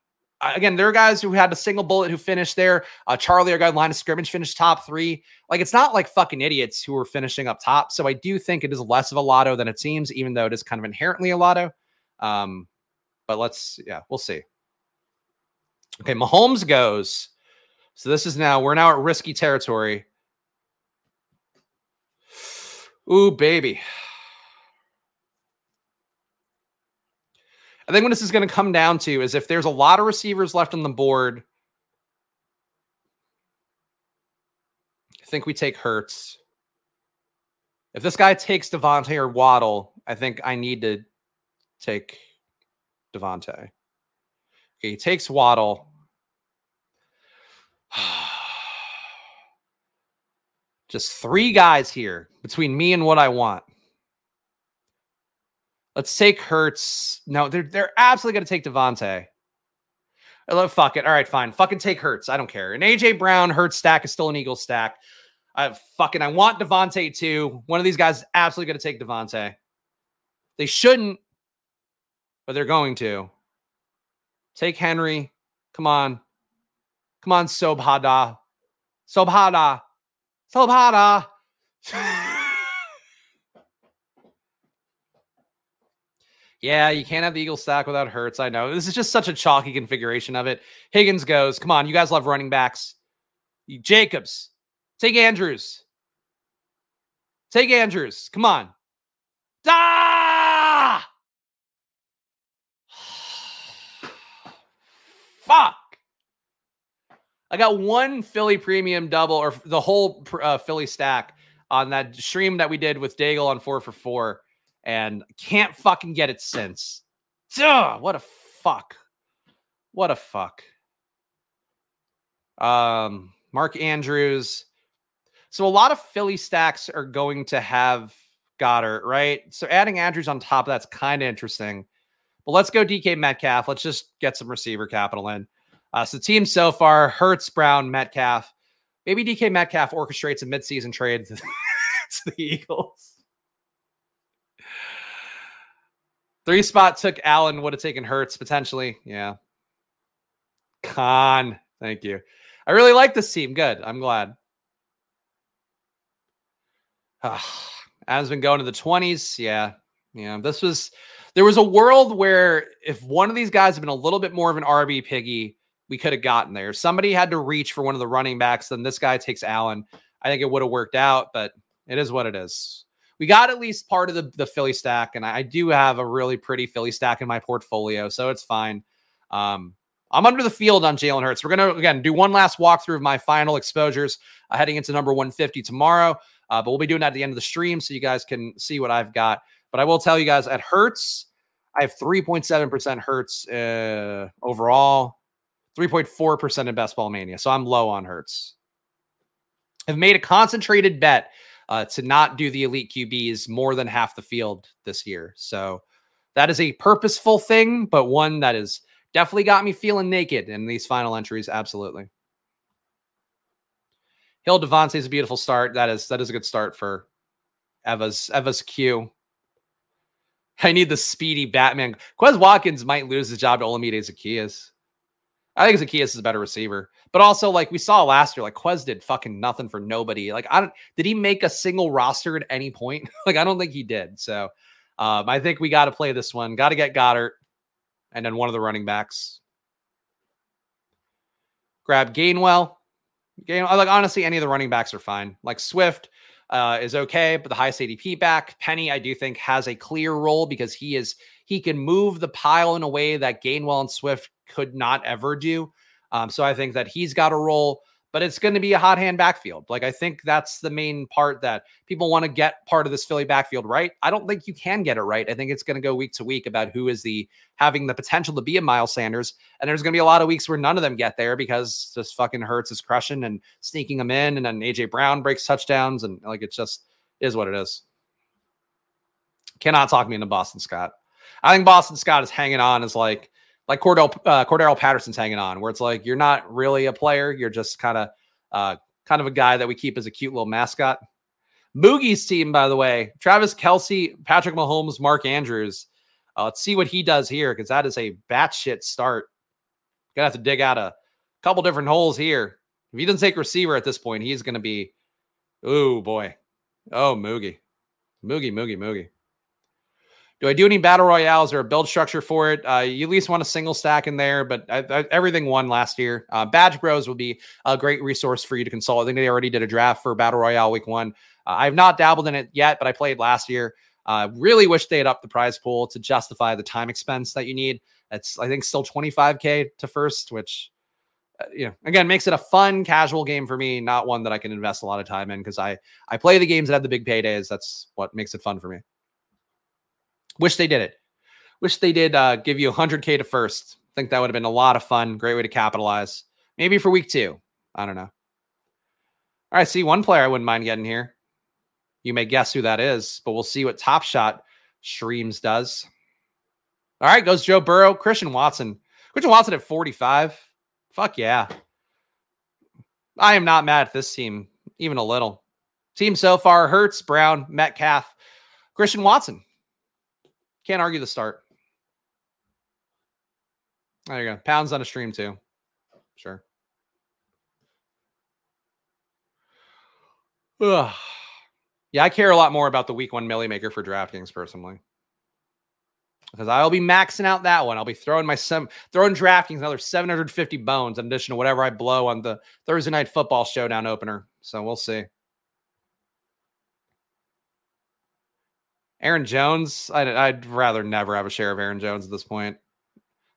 again, there are guys who had a single bullet who finished there. Uh, Charlie, our guy line of scrimmage, finished top three. Like, it's not like fucking idiots who are finishing up top. So I do think it is less of a lotto than it seems, even though it is kind of inherently a lotto. Um, but let's, yeah, we'll see. Okay, Mahomes goes. So this is now, we're now at risky territory. Ooh, baby. I think what this is going to come down to is if there's a lot of receivers left on the board, I think we take Hurts. If this guy takes DeVonta or Waddle, I think I need to take DeVonta. Okay, he takes Waddle. Just three guys here between me and what I want. Let's take Hurts. No, they're they're absolutely going to take DeVonta. I love fuck it. All right, fine. Fucking take Hurts. I don't care. An AJ Brown Hurts stack is still an Eagle stack. I fucking I want DeVonta too. One of these guys is absolutely going to take DeVonta. They shouldn't, but they're going to. Take Henry. Come on. Come on, Sobhada. Sobhada. Sobhada. yeah, you can't have the Eagle stack without Hurts. I know. This is just such a chalky configuration of it. Higgins goes. Come on. You guys love running backs. Jacobs. Take Andrews. Take Andrews. Come on. Ah! Fuck. I got one Philly premium double or the whole uh, Philly stack on that stream that we did with Daigle on four for four, and can't fucking get it since. Duh, what a fuck. What a fuck. Um, Mark Andrews. So a lot of Philly stacks are going to have Goedert, right? So adding Andrews on top of that's kind of interesting. But let's go DK Metcalf. Let's just get some receiver capital in. Uh, so team so far: Hurts, Brown, Metcalf. Maybe DK Metcalf orchestrates a midseason trade to the Eagles. Three spot took Allen, would have taken Hurts potentially. Yeah. Con. Thank you. I really like this team. Good. I'm glad. Adam's been going to the 20s. Yeah. Yeah. This was, there was a world where if one of these guys had been a little bit more of an RB piggy, we could have gotten there. If Somebody had to reach for one of the running backs, then this guy takes Allen. I think it would have worked out, but it is what it is. We got at least part of the, the Philly stack, and I, I do have a really pretty Philly stack in my portfolio, so it's fine. Um, I'm under the field on Jalen Hurts. We're going to, again, do one last walkthrough of my final exposures uh, heading into number 150 tomorrow, uh, but we'll be doing that at the end of the stream so you guys can see what I've got. But I will tell you guys at Hurts, I have 3.7% Hurts uh, overall. 3.4% in best ball mania. So I'm low on Hurts. I've made a concentrated bet uh, to not do the elite QBs more than half the field this year. So that is a purposeful thing, but one that has definitely got me feeling naked in these final entries. Absolutely. Hill Davante is a beautiful start. That is that is a good start for Eva's Eva's Q. I need the speedy Batman. Quez Watkins might lose his job to Olamide Zaccheaus. I think Zaccheaus is a better receiver. But also, like we saw last year, like Quez did fucking nothing for nobody. Like, I don't did he make a single roster at any point? like, I don't think he did. So um, I think we got to play this one. Got to get Goedert and then one of the running backs. Grab Gainwell. Gainwell, like honestly, any of the running backs are fine. Like Swift uh, is okay, but the highest ADP back. Penny, I do think, has a clear role because he is he can move the pile in a way that Gainwell and Swift could not ever do. Um, so I think that he's got a role, but it's going to be a hot hand backfield. Like I think that's the main part that people want to get part of this Philly backfield right. I don't think you can get it right. I think it's going to go week to week about who is the having the potential to be a Miles Sanders, and there's going to be a lot of weeks where none of them get there because just fucking Hurts is crushing and sneaking them in, and then AJ Brown breaks touchdowns, and like it just is what it is. Cannot talk me into Boston Scott. I think Boston Scott is hanging on as like like Cordell uh, Cordarrelle Patterson's hanging on, where it's like you're not really a player, you're just kind of uh, kind of a guy that we keep as a cute little mascot. Moogie's team, by the way, Travis Kelce, Patrick Mahomes, Mark Andrews. Uh, let's see what he does here because that is a batshit start. Gonna have to dig out a couple different holes here. If he doesn't take receiver at this point, he's gonna be, oh boy, oh Moogie, Moogie, Moogie, Moogie. Do I do any battle royales or a build structure for it? Uh, you at least want a single stack in there, but I, I, everything won last year. Uh, Badge Bros will be a great resource for you to consult. I think they already did a draft for battle royale week one. Uh, I've not dabbled in it yet, but I played last year. Uh, really wish they had upped the prize pool to justify the time expense that you need. It's I think still 25k to first, which uh, you know again makes it a fun casual game for me, not one that I can invest a lot of time in because I I play the games that have the big paydays. That's what makes it fun for me. Wish they did it. Wish they did uh, give you 100K to first. think that would have been a lot of fun. Great way to capitalize. Maybe for week two. I don't know. All right, see one player I wouldn't mind getting here. You may guess who that is, but we'll see what Top Shot Streams does. All right, goes Joe Burrow, Christian Watson. Christian Watson at 45. Fuck yeah. I am not mad at this team, even a little. Team so far Hurts, Brown, Metcalf, Christian Watson. Can't argue the start. There you go. Pounds on a stream too. Sure. Ugh. Yeah, I care a lot more about the week one Milly Maker for DraftKings personally. Because I'll be maxing out that one. I'll be throwing my some throwing DraftKings another 750 bones in addition to whatever I blow on the Thursday night football showdown opener. So we'll see. Aaron Jones, I'd, I'd rather never have a share of Aaron Jones at this point.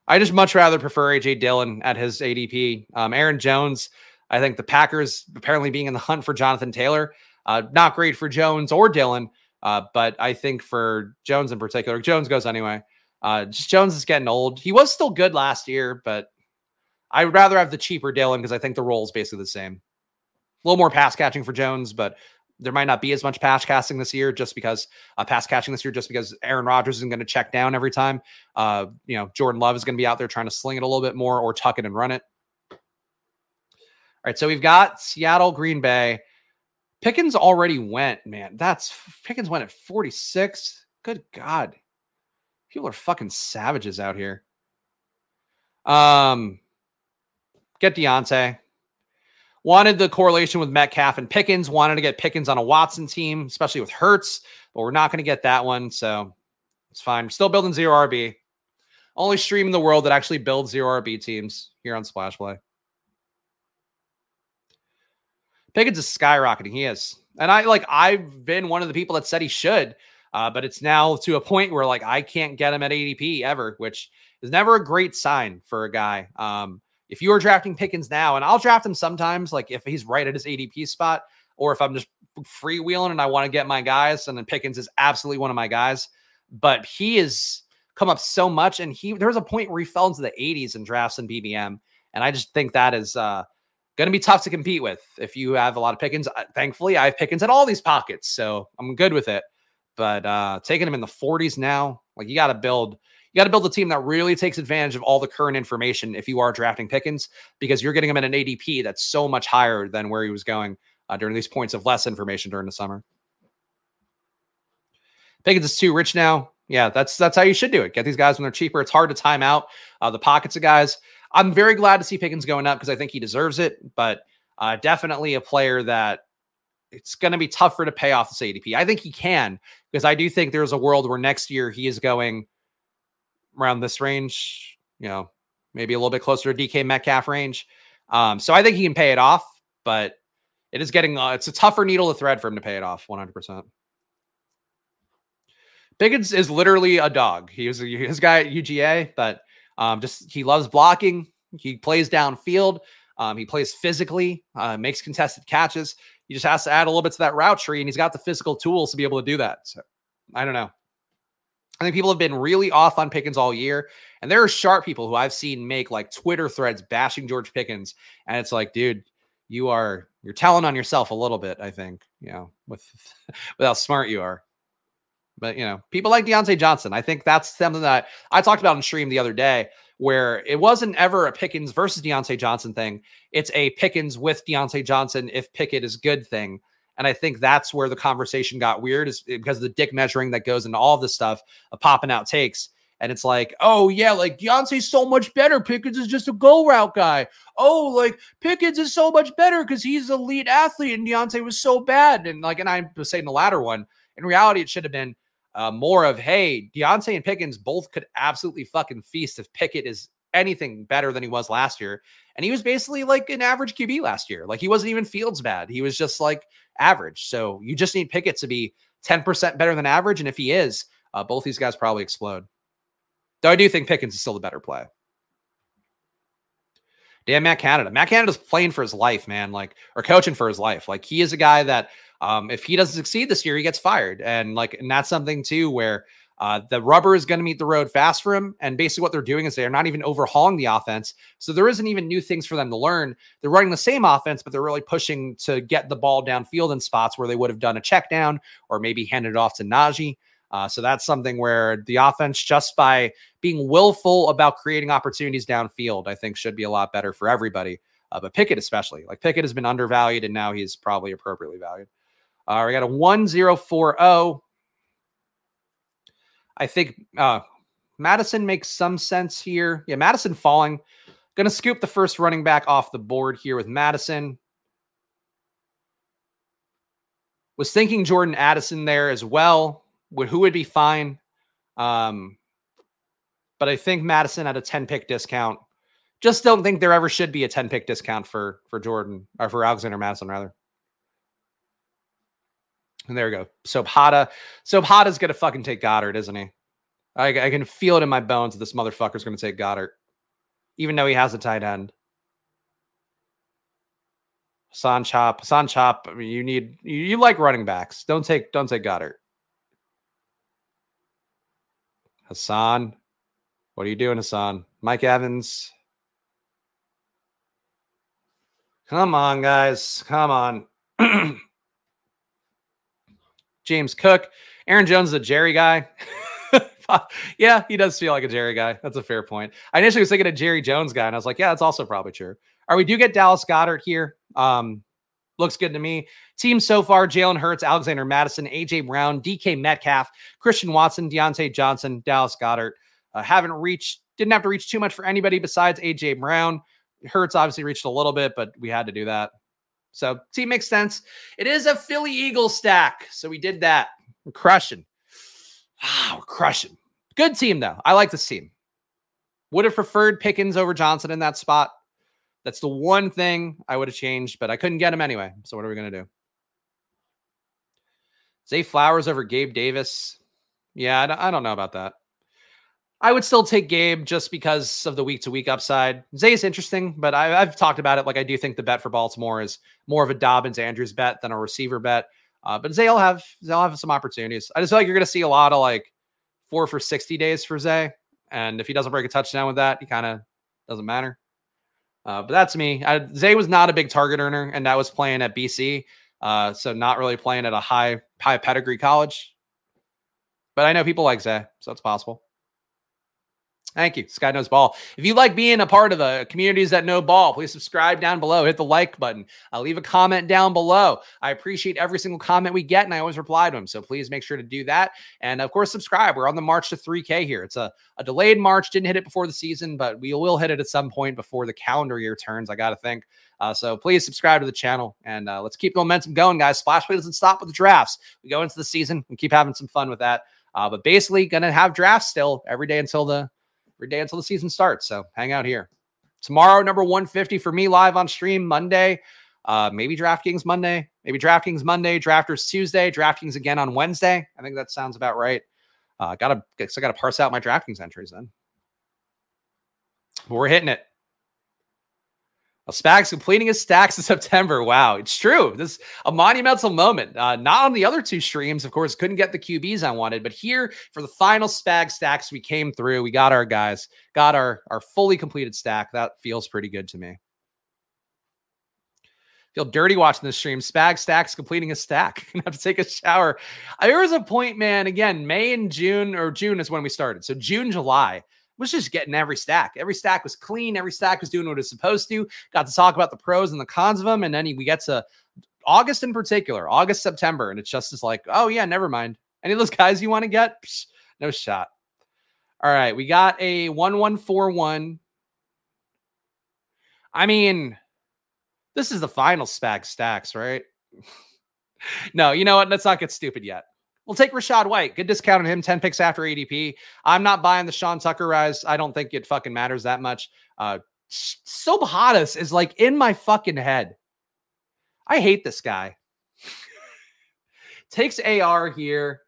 I just much rather prefer AJ Dillon at his ADP. Um, Aaron Jones, I think the Packers apparently being in the hunt for Jonathan Taylor, uh, not great for Jones or Dillon, uh, but I think for Jones in particular, Jones goes anyway. Uh, just Jones is getting old. He was still good last year, but I would rather have the cheaper Dillon because I think the role is basically the same. A little more pass catching for Jones, but there might not be as much pass casting this year just because uh, pass catching this year, just because Aaron Rodgers isn't going to check down every time. Uh, you know, Jordan Love is going to be out there trying to sling it a little bit more or tuck it and run it. All right, so we've got Seattle, Green Bay. Pickens already went, man. That's Pickens went at 46. Good God. People are fucking savages out here. Um, get Diontae. Wanted the correlation with Metcalf and Pickens. Wanted to get Pickens on a Watson team, especially with Hurts, but we're not going to get that one. So it's fine. Still building zero RB. Only stream in the world that actually builds zero RB teams here on Splash Play. Pickens is skyrocketing. He is. And I like I've been one of the people that said he should. Uh, but it's now to a point where like I can't get him at ADP ever, which is never a great sign for a guy. Um, if you are drafting Pickens now, and I'll draft him sometimes, like if he's right at his ADP spot, or if I'm just freewheeling and I want to get my guys, and then Pickens is absolutely one of my guys. But he has come up so much, and he there was a point where he fell into the 80s in drafts and BBM, and I just think that is uh, going to be tough to compete with if you have a lot of Pickens. Thankfully, I have Pickens at all these pockets, so I'm good with it. But uh, taking him in the 40s now, like you got to build you got to build a team that really takes advantage of all the current information if you are drafting Pickens, because you're getting him at an ADP that's so much higher than where he was going uh, during these points of less information during the summer. Pickens is too rich now. Yeah, that's that's how you should do it. Get these guys when they're cheaper. It's hard to time out uh, the pockets of guys. I'm very glad to see Pickens going up because I think he deserves it, but uh, definitely a player that it's going to be tougher to pay off this ADP. I think he can because I do think there's a world where next year he is going around this range, you know, maybe a little bit closer to DK Metcalf range. Um, so I think he can pay it off, but it is getting uh, it's a tougher needle to thread for him to pay it off 100%. Pickens is literally a dog. He was his guy at UGA, but um, just he loves blocking. He plays downfield. Um, he plays physically, uh, makes contested catches. He just has to add a little bit to that route tree, and he's got the physical tools to be able to do that. So I don't know. I think people have been really off on Pickens all year. And there are sharp people who I've seen make like Twitter threads bashing George Pickens. And it's like, dude, you are you're telling on yourself a little bit, I think, you know, with with how smart you are. But you know, people like Diontae Johnson. I think that's something that I talked about in stream the other day, where it wasn't ever a Pickens versus Diontae Johnson thing. It's a Pickens with Diontae Johnson if Pickett is good thing. And I think that's where the conversation got weird is because of the dick measuring that goes into all this stuff of popping out takes. And it's like, oh yeah, like Diontae's so much better. Pickens is just a go route guy. Oh, like Pickens is so much better because he's a elite athlete and Diontae was so bad. And like, and I was saying the latter one. In reality, it should have been uh, more of, hey, Diontae and Pickens both could absolutely fucking feast if Pickett is anything better than he was last year. And he was basically like an average QB last year. Like he wasn't even Fields bad. He was just like average. So you just need Pickett to be 10% better than average. And if he is, uh, both these guys probably explode. Though I do think Pickens is still the better play. Damn, Matt Canada. Matt Canada's playing for his life, man. Like, or coaching for his life. Like, he is a guy that, um, if he doesn't succeed this year, he gets fired. And like, and that's something too where uh, the rubber is going to meet the road fast for him. And basically, what they're doing is they're not even overhauling the offense. So there isn't even new things for them to learn. They're running the same offense, but they're really pushing to get the ball downfield in spots where they would have done a check down or maybe handed it off to Najee. Uh, so that's something where the offense, just by being willful about creating opportunities downfield, I think should be a lot better for everybody. Uh, but Pickett, especially, like Pickett has been undervalued and now he's probably appropriately valued. Uh, we got a 1040. I think uh, Mattison makes some sense here. Yeah, Mattison falling. Going to scoop the first running back off the board here with Mattison. Was thinking Jordan Addison there as well. Would who would be fine? Um, but I think Mattison at a 10 pick discount. Just don't think there ever should be a 10 pick discount for for Jordan or for Alexander Mattison rather. And there we go. Sobhata. Sobhata's gonna fucking take Goedert, isn't he? I, I can feel it in my bones that this motherfucker's gonna take Goedert, even though he has a tight end. San Chop, San Chop. I mean, you need you, you like running backs. Don't take don't take Goedert. Hassan, what are you doing, Hassan? Mike Evans. Come on, guys. Come on. James Cook. Aaron Jones is a Jerry guy. yeah, he does feel like a Jerry guy. That's a fair point. I initially was thinking a Jerry Jones guy, and I was like, yeah, that's also probably true. Right, we do get Dallas Goedert here. Um, looks good to me. Team so far: Jalen Hurts, Alexander Mattison, AJ Brown, DK Metcalf, Christian Watson, Diontae Johnson, Dallas Goedert. Uh, haven't reached, didn't have to reach too much for anybody besides AJ Brown. Hurts obviously reached a little bit, but we had to do that. So team makes sense. It is a Philly Eagle stack, so we did that. We're crushing. Ah, we're crushing. Good team though. I like this team. Would have preferred Pickens over Johnson in that spot. That's the one thing I would have changed, but I couldn't get him anyway. So what are we gonna do? Zay Flowers over Gabe Davis. Yeah, I don't know about that. I would still take Gabe just because of the week to week upside. Zay is interesting, but I, have talked about it. Like I do think the bet for Baltimore is more of a Dobbins Andrews bet than a receiver bet. Uh, but Zay will have they'll have some opportunities. I just feel like you're going to see a lot of like four for sixty days for Zay, and if he doesn't break a touchdown with that, he kind of doesn't matter. Uh, but that's me. I, Zay was not a big target earner, and that was playing at BC, uh, so not really playing at a high high pedigree college. But I know people like Zay, so it's possible. Thank you, Sky Knows Ball. If you like being a part of the communities that know ball, please subscribe down below. Hit the like button. I'll leave a comment down below. I appreciate every single comment we get, and I always reply to them. So please make sure to do that. And of course, subscribe. We're on the march to 3K here. It's a, a delayed march. Didn't hit it before the season, but we will hit it at some point before the calendar year turns. I got to think. Uh, so please subscribe to the channel and uh, let's keep the momentum going, guys. Splash Play doesn't stop with the drafts. We go into the season and keep having some fun with that. Uh, but basically, gonna have drafts still every day until the every day until the season starts. So hang out here. Tomorrow, number 150 for me live on stream Monday. Uh, maybe DraftKings Monday, maybe DraftKings Monday, Drafters Tuesday, DraftKings again on Wednesday. I think that sounds about right. Uh, gotta, I gotta parse out my DraftKings entries then. But we're hitting it. Spags completing his stacks in September. Wow, it's true. This a monumental moment. Uh, not on the other two streams, of course, couldn't get the QBs I wanted, but here for the final Spag stacks, we came through. We got our guys, got our our fully completed stack. That feels pretty good to me. Feel dirty watching this stream. Spag stacks completing a stack. Gonna have to take a shower. There was a point, man. Again, May and June or June is when we started. So June, July was just getting every stack. Every stack was clean. Every stack was doing what it's supposed to. Got to talk about the pros and the cons of them. And then we get to August in particular, August, September. And it's just as like, oh, yeah, never mind. Any of those guys you want to get? Psh, no shot. All right. We got a 1141. I mean, this is the final spag stacks, right? no, you know what? Let's not get stupid yet. We'll take Rachaad White. Good discount on him. 10 picks after ADP. I'm not buying the Sean Tucker rise. I don't think it fucking matters that much. Uh Sobhatas is like in my fucking head. I hate this guy. Takes AR here.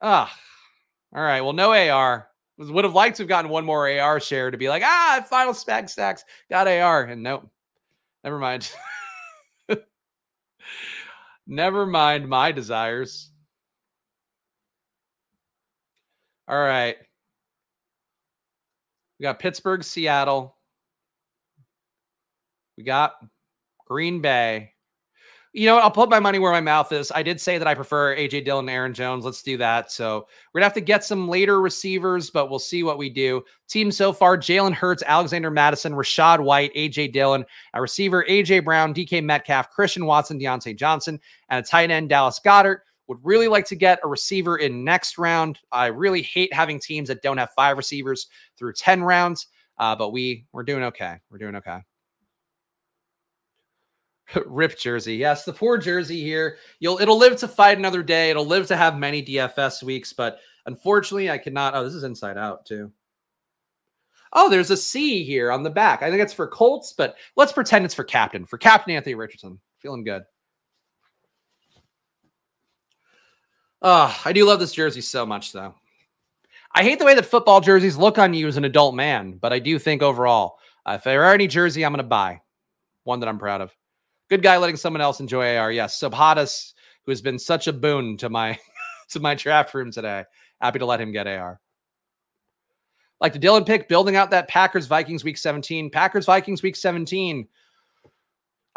Ah, all right. Well, no AR. Would have liked to have gotten one more AR share to be like, ah, final spag stacks got AR. And nope, never mind. never mind my desires. All right. We got Pittsburgh, Seattle. We got Green Bay. you know, I'll put my money where my mouth is. I did say that I prefer AJ Dillon and Aaron Jones. Let's do that. So we're gonna have to get some later receivers, but we'll see what we do. Team so far: Jalen Hurts, Alexander Mattison, Rachaad White, AJ Dillon, a receiver AJ Brown, DK Metcalf, Christian Watson, Diontae Johnson, and a tight end Dallas Goedert. Would really like to get a receiver in next round. I really hate having teams that don't have five receivers through ten rounds, uh, but we we're doing okay. We're doing okay. Rip jersey. Yes, the poor jersey here. You'll it'll live to fight another day. It'll live to have many DFS weeks, but unfortunately, I cannot. Oh, this is inside out too. Oh, there's a C here on the back. I think it's for Colts, but let's pretend it's for captain. For Captain Anthony Richardson. Feeling good. Oh, I do love this jersey so much, though. I hate the way that football jerseys look on you as an adult man, but I do think overall, uh, if there are any jersey, I'm going to buy one that I'm proud of. Good guy letting someone else enjoy AR. Yes, Subhadas, who has been such a boon to my to my draft room today. Happy to let him get AR. Like the Dillon pick, building out that Packers Vikings week 17. Packers Vikings week 17.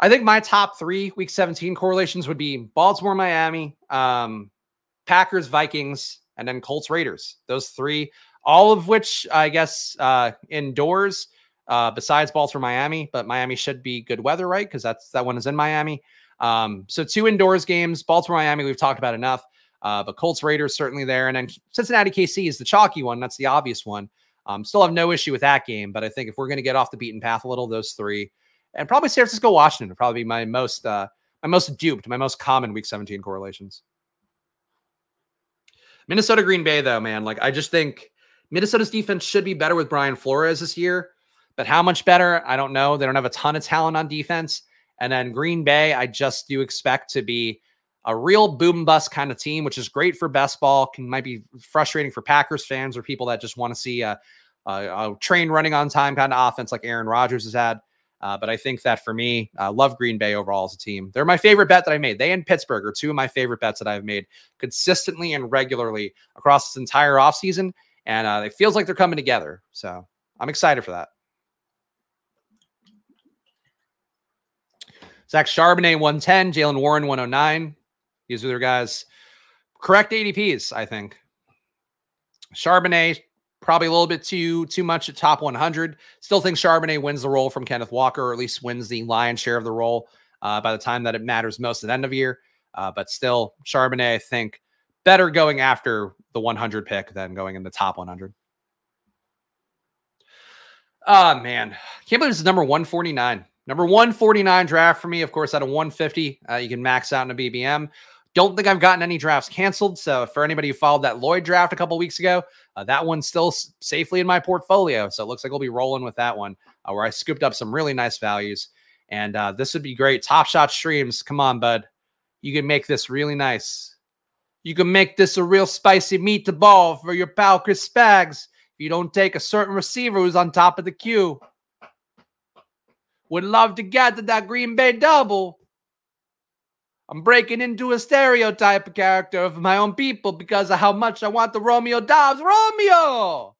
I think my top three week 17 correlations would be Baltimore, Miami, um, Packers, Vikings, and then Colts, Raiders. Those three, all of which I guess uh, indoors uh, besides Baltimore, Miami, but Miami should be good weather, right? Because that's that one is in Miami. Um, so two indoors games, Baltimore, Miami, we've talked about enough. Uh, but Colts, Raiders certainly there, and then Cincinnati, KC is the chalky one. That's the obvious one. Um, still have no issue with that game, but I think if we're going to get off the beaten path a little, those three, and probably San Francisco, Washington would probably be my most uh, my most duped, my most common Week 17 correlations. Minnesota, Green Bay, though, man, like I just think Minnesota's defense should be better with Brian Flores this year. But how much better? I don't know. They don't have a ton of talent on defense. And then Green Bay, I just do expect to be a real boom bust kind of team, which is great for best ball. Can might be frustrating for Packers fans or people that just want to see a, a, a, train running on time kind of offense like Aaron Rodgers has had. Uh, but I think that for me, I uh, love Green Bay overall as a team. They're my favorite bet that I made. They and Pittsburgh are two of my favorite bets that I've made consistently and regularly across this entire offseason. And uh, it feels like they're coming together. So I'm excited for that. Zach Charbonnet 110, Jaylen Warren 109. These are their guys. Correct ADPs, I think. Charbonnet probably a little bit too too much at top 100. Still think Charbonnet wins the role from Kenneth Walker, or at least wins the lion's share of the role uh, by the time that it matters most at the end of the year. Uh, but still, Charbonnet, I think, better going after the 100 pick than going in the top 100. Oh man, can't believe this is number 149. Number 149 draft for me, of course, at a 150, uh, you can max out in a BBM. Don't think I've gotten any drafts canceled. So for anybody who followed that Lloyd draft a couple weeks ago, uh, that one's still s- safely in my portfolio. So it looks like we'll be rolling with that one, uh, where I scooped up some really nice values. And uh, this would be great. Top Shot Streams, come on, bud. You can make this really nice. You can make this a real spicy meatball for your pal Chris Spags. If you don't take a certain receiver who's on top of the queue. Would love to get to that Green Bay double. I'm breaking into a stereotype character of my own people because of how much I want the Romeo Doubs. Romeo!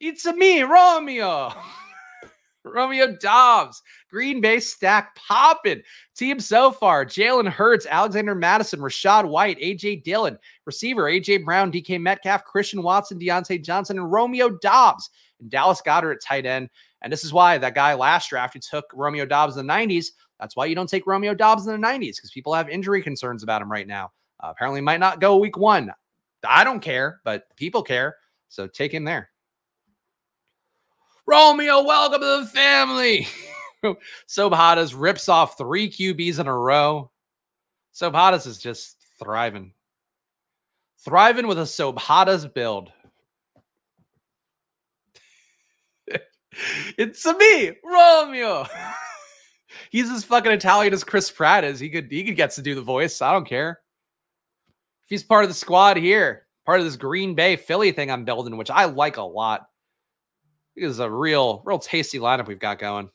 It's a me, Romeo. Romeo Doubs, Green Bay stack popping. Team so far Jalen Hurts, Alexander Mattison, Rachaad White, AJ Dillon, receiver AJ Brown, DK Metcalf, Christian Watson, Diontae Johnson, and Romeo Doubs, And Dallas Goedert at tight end. And this is why that guy last draft who took Romeo Doubs in the 90s, that's why you don't take Romeo Doubs in the 90s because people have injury concerns about him right now. Uh, apparently, might not go week one. I don't care, but people care. So take him there. Romeo, welcome to the family. Sobhadas rips off three QBs in a row. Sobhadas is just thriving. Thriving with a Sobhadas build. it's a me, Romeo. He's as fucking Italian as Chris Pratt is. He could he could gets to do the voice. I don't care. If he's part of the squad here, part of this Green Bay Philly thing I'm building, which I like a lot. Is a real, real tasty lineup we've got going. All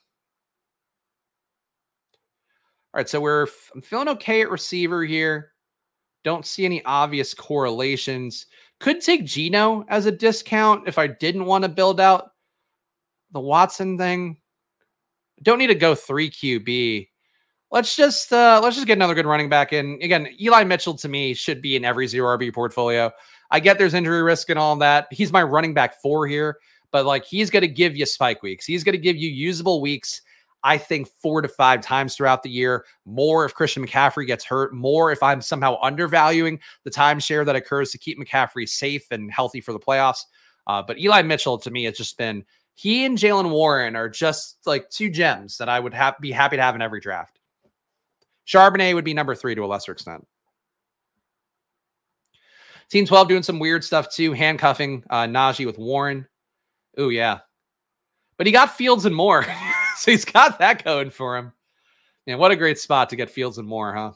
right, so we're I'm feeling okay at receiver here. Don't see any obvious correlations. Could take Geno as a discount if I didn't want to build out the Watson thing. Don't need to go three QB. let's just uh let's just get another good running back in. Again, Eli Mitchell to me should be in every zero RB portfolio. I get there's injury risk and all that. He's my running back four here, but like he's going to give you spike weeks. He's going to give you usable weeks. I think four to five times throughout the year. More if Christian McCaffrey gets hurt, more if I'm somehow undervaluing the timeshare that occurs to keep McCaffrey safe and healthy for the playoffs. Uh, but Eli Mitchell to me has just been he and Jaylen Warren are just like two gems that I would have be happy to have in every draft. Charbonnet would be number three to a lesser extent. Team 12 doing some weird stuff too, handcuffing uh, Najee with Warren. Oh, yeah. But he got Fields and more. so he's got that going for him. Yeah, what a great spot to get Fields and more, huh?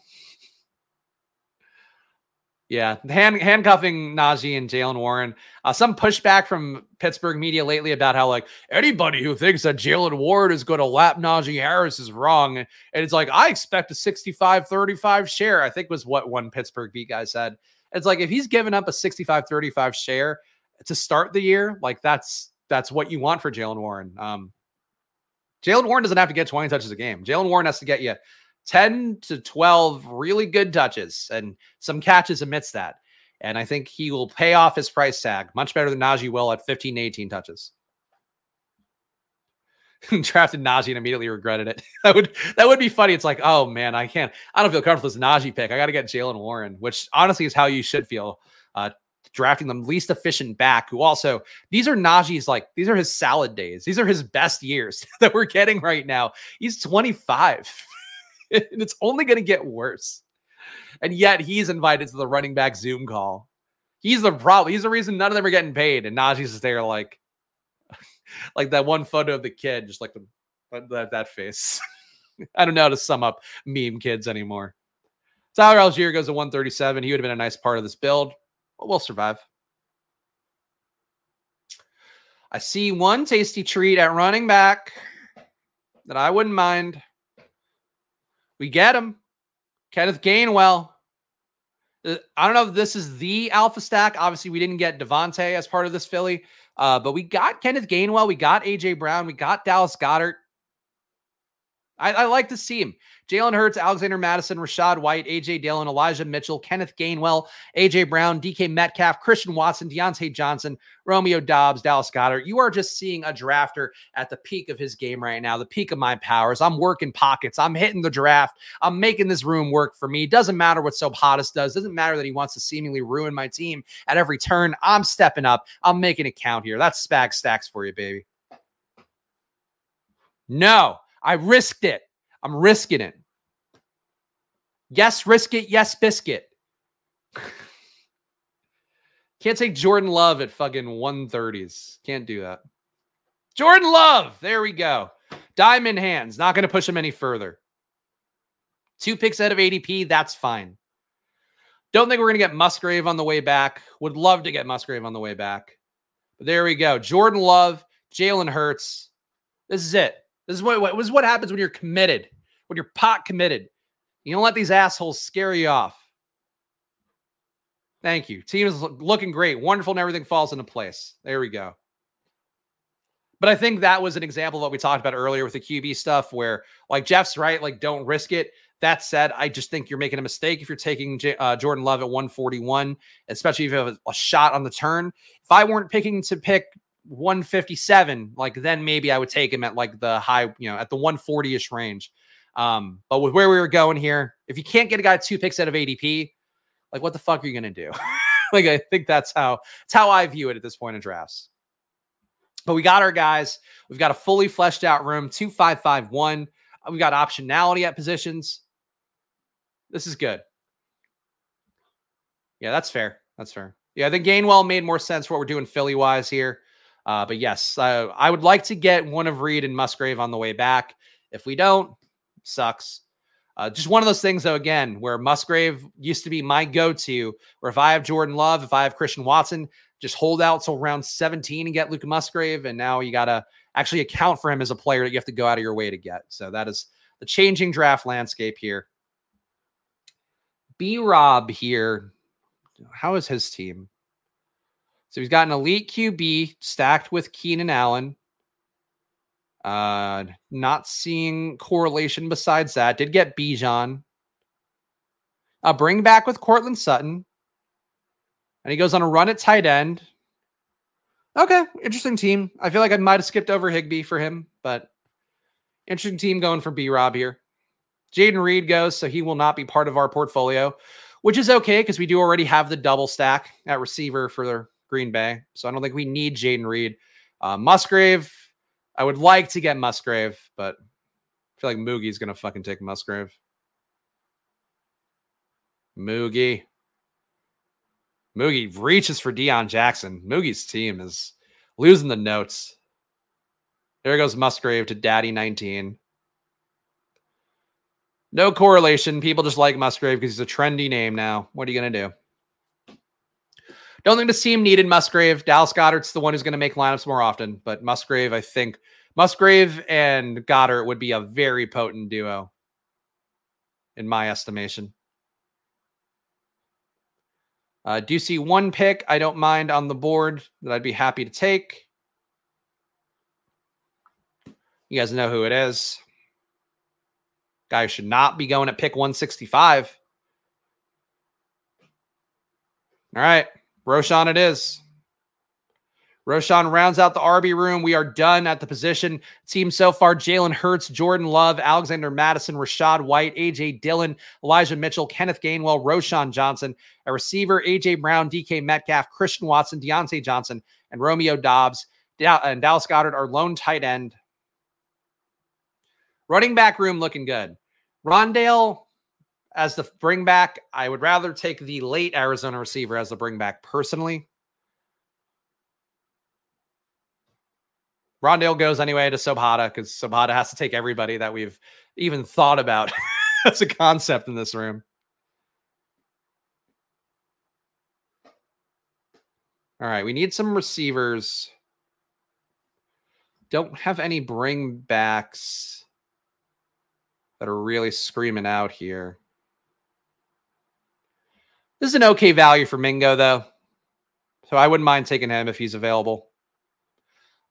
Yeah, hand, handcuffing Najee and Jaylen Warren. Uh, some pushback from Pittsburgh media lately about how like anybody who thinks that Jalen Ward is going to lap Najee Harris is wrong. And it's like I expect a 65-35 share. I think was what one Pittsburgh beat guy said. It's like if he's given up a 65-35 share to start the year, like that's that's what you want for Jaylen Warren. Um, Jaylen Warren doesn't have to get 20 touches a game. Jaylen Warren has to get you 10 to 12 really good touches and some catches amidst that. And I think he will pay off his price tag much better than Najee will at 15 to 18 touches. Drafted Najee and immediately regretted it. that would that would be funny. It's like, oh man, I can't. I don't feel comfortable with this Najee pick. I got to get Jaylen Warren, which honestly is how you should feel. Uh, drafting the least efficient back, who also these are Najee's like these are his salad days. These are his best years that we're getting right now. He's 25. And it's only going to get worse. And yet he's invited to the running back Zoom call. He's the problem. He's the reason none of them are getting paid. And Najee's is there like, like that one photo of the kid, just like the, that, that face. I don't know how to sum up meme kids anymore. Tyler Allgeier goes to 137. He would have been a nice part of this build. But we'll survive. I see one tasty treat at running back that I wouldn't mind. We get him. Kenneth Gainwell. Uh, I don't know if this is the alpha stack. Obviously, we didn't get DeVonta as part of this Philly, uh, but we got Kenneth Gainwell. We got AJ Brown. We got Dallas Goedert. I, I like to see him. Jalen Hurts, Alexander Mattison, Rachaad White, AJ Dillon, Elijah Mitchell, Kenneth Gainwell, AJ Brown, DK Metcalf, Christian Watson, Diontae Johnson, Romeo Doubs, Dallas Goedert. You are just seeing a drafter at the peak of his game right now, the peak of my powers. I'm working pockets. I'm hitting the draft. I'm making this room work for me. Doesn't matter what Sobhatis does. Doesn't matter that he wants to seemingly ruin my team at every turn. I'm stepping up. I'm making it count here. That's Spag Stacks for you, baby. No, I risked it. I'm risking it. Yes, risk it. Yes, biscuit. Can't take Jordan Love at fucking 130s. Can't do that. Jordan Love. There we go. Diamond hands. Not going to push him any further. Two picks out of ADP. That's fine. Don't think we're going to get Musgrave on the way back. Would love to get Musgrave on the way back. But there we go. Jordan Love, Jalen Hurts. This is it. This is what, what, this is what happens when you're committed, when you're pot committed. You don't let these assholes scare you off. Thank you. Team is looking great. Wonderful, and everything falls into place. There we go. But I think that was an example of what we talked about earlier with the QB stuff, where like Jeff's right, like don't risk it. That said, I just think you're making a mistake if you're taking J- uh, Jordan Love at 141, especially if you have a, a shot on the turn. If I weren't picking to pick 157, like then maybe I would take him at like the high, you know, at the 140 ish range. Um, but with where we were going here, if you can't get a guy two picks out of ADP, like what the fuck are you gonna do? like I think that's how it's how I view it at this point in drafts. But we got our guys. We've got a fully fleshed out room, two five five one. We've got optionality at positions. This is good. Yeah, that's fair. That's fair. Yeah, I think Gainwell made more sense for what we're doing Philly wise here. Uh, but yes, uh, I would like to get one of Reed and Musgrave on the way back. If we don't, sucks. Uh, just one of those things, though, again, where Musgrave used to be my go to, where if I have Jordan Love, if I have Christian Watson, just hold out till round 17 and get Luke Musgrave. And now you got to actually account for him as a player that you have to go out of your way to get. So that is the changing draft landscape here. B Rob here. How is his team? So he's got an elite QB stacked with Keenan Allen. Uh, not seeing correlation besides that. Did get Bijan. A bring back with Courtland Sutton. And he goes on a run at tight end. Okay, interesting team. I feel like I might have skipped over Higbee for him, but interesting team going for B Rob here. Jayden Reed goes, so he will not be part of our portfolio, which is okay because we do already have the double stack at receiver for Green Bay. So I don't think we need Jayden Reed. Uh, Musgrave, I would like to get Musgrave, but I feel like Moogie's going to fucking take Musgrave. Moogie. Moogie reaches for Deon Jackson. Moogie's team is losing the notes. There goes Musgrave to Daddy 19. No correlation. People just like Musgrave because he's a trendy name now. What are you going to do? Don't think the team needed Musgrave. Dallas Goedert's the one who's going to make lineups more often, but Musgrave, I think Musgrave and Goedert would be a very potent duo, in my estimation. Uh, do you see one pick I don't mind on the board that I'd be happy to take? You guys know who it is. Guy should not be going at pick 165. All right. Roschon it is. Roschon rounds out the RB room. We are done at the position. Team so far Jalen Hurts, Jordan Love, Alexander Mattison, Rachaad White, AJ Dillon, Elijah Mitchell, Kenneth Gainwell, Roschon Johnson, a receiver, AJ Brown, DK Metcalf, Christian Watson, Diontae Johnson, and Romeo Doubs. And Dallas Goedert, our lone tight end. Running back room looking good. Rondale as the bring back. I would rather take the late Arizona receiver as the bring back personally. Rondale goes anyway to Sobhata because Sobhata has to take everybody that we've even thought about as a concept in this room. All right, we need some receivers. Don't have any bring backs that are really screaming out here. This is an okay value for Mingo, though. So I wouldn't mind taking him if he's available.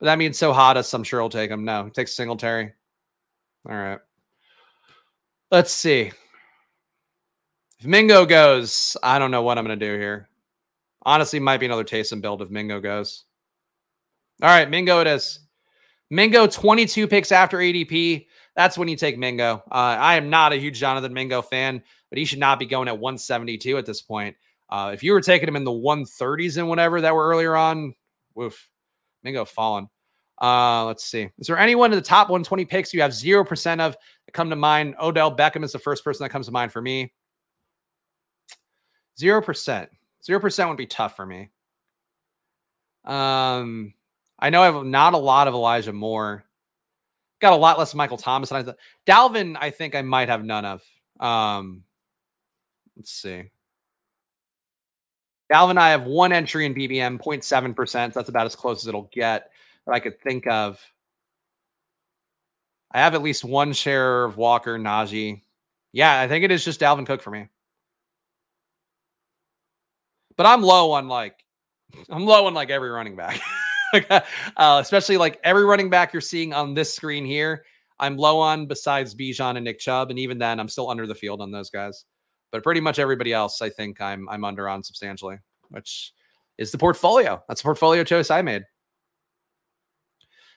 But that means so hot as I'm sure he'll take him. No, he takes Singletary. All right. Let's see. If Mingo goes, I don't know what I'm going to do here. Honestly, might be another Taysom build if Mingo goes. All right, Mingo it is. Mingo 22 picks after ADP. That's when you take Mingo. Uh, I am not a huge Jonathan Mingo fan, but he should not be going at 172 at this point. Uh, if you were taking him in the 130s and whatever that were earlier on, woof, Mingo fallen. Uh, let's see. Is there anyone in the top 120 picks you have 0% of that come to mind? Odell Beckham is the first person that comes to mind for me. 0%. 0% would be tough for me. Um, I know I have not a lot of Elijah Moore. Got a lot less Michael Thomas. And I Dalvin, I think I might have none of. Um, let's see. Dalvin, I have one entry in BBM, 0.7%. That's about as close as it'll get that I could think of. I have at least one share of Walker, Najee. Yeah, I think it is just Dalvin Cook for me. But I'm low on like, I'm low on like every running back, uh, especially like every running back you're seeing on this screen here. I'm low on besides Bijan and Nick Chubb, and even then, I'm still under the field on those guys. But pretty much everybody else, I think I'm I'm under on substantially, which is the portfolio. That's the portfolio choice I made.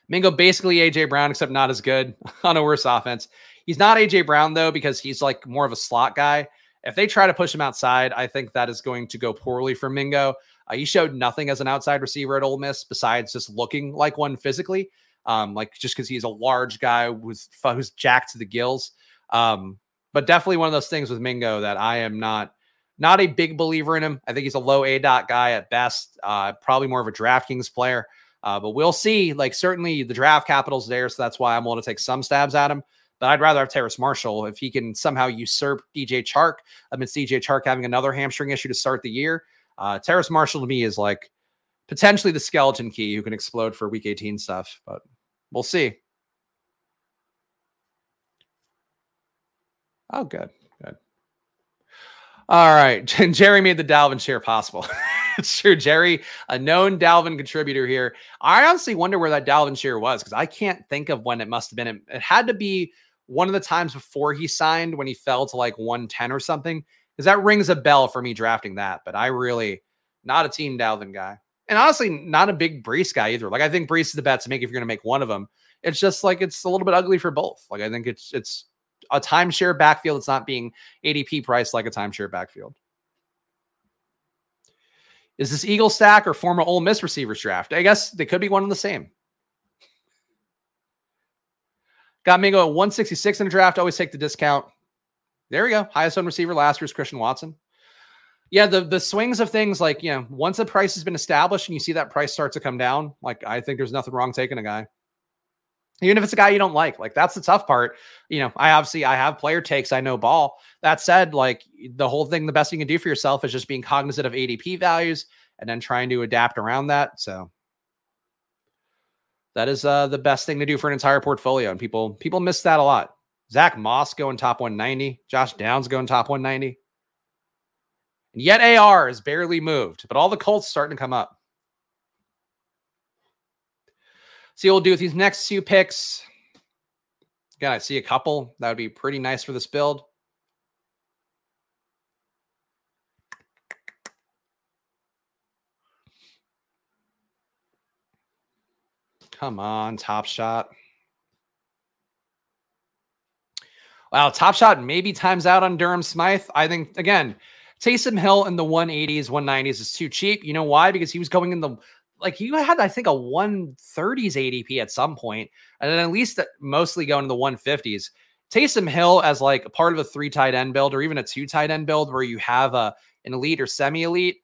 Mingo basically AJ Brown, except not as good on a worse offense. He's not AJ Brown though, because he's like more of a slot guy. If they try to push him outside, I think that is going to go poorly for Mingo. Uh, he showed nothing as an outside receiver at Ole Miss besides just looking like one physically. Um, like just because he's a large guy who's who's jacked to the gills. Um, but definitely one of those things with Mingo that I am not not a big believer in him. I think he's a low aDOT guy at best. Uh, probably more of a DraftKings player. Uh, but we'll see. Like certainly the draft capital's there, so that's why I'm willing to take some stabs at him. But I'd rather have Terrace Marshall if he can somehow usurp DJ Chark amidst DJ Chark having another hamstring issue to start the year. Uh, Terrace Marshall to me is like potentially the skeleton key who can explode for Week 18 stuff, but we'll see. Oh, good, good. All right, Jerry made the Dalvin share possible. true. Jerry, a known Dalvin contributor here. I honestly wonder where that Dalvin share was because I can't think of when it must have been. It had to be one of the times before he signed when he fell to like 110 or something. Because that rings a bell for me drafting that. But I really not a team Dalvin guy. And honestly, not a big Breece guy either. Like I think Breece is the bet to make if you're gonna make one of them. It's just like it's a little bit ugly for both. Like I think it's it's a timeshare backfield. It's not being ADP priced like a timeshare backfield. Is this Eagle stack or former Ole Miss receivers draft? I guess they could be one and the same. Got Mingo at 166 in the draft. Always take the discount. There we go. Highest owned receiver last year is Christian Watson. Yeah, the the swings of things like you know, once a price has been established and you see that price start to come down, like I think there's nothing wrong taking a guy. Even if it's a guy you don't like, like that's the tough part. You know, I obviously I have player takes, I know ball. That said, like the whole thing, the best thing you can do for yourself is just being cognizant of ADP values and then trying to adapt around that. So that is uh, the best thing to do for an entire portfolio. And people people miss that a lot. Zack Moss going top 190, Josh Downs going top 190. And yet AR is barely moved, but all the Colts starting to come up. See what we'll do with these next few picks. Again, I see a couple. That would be pretty nice for this build. Come on, top shot. Wow, top shot maybe times out on Durham Smythe. I think again, Taysom Hill in the 180s, 190s is too cheap. You know why? Because he was going in the like you had, I think, a 130s ADP at some point, and then at least mostly going to the 150s. Taysom Hill as like part of a three tight end build or even a two tight end build where you have a an elite or semi elite.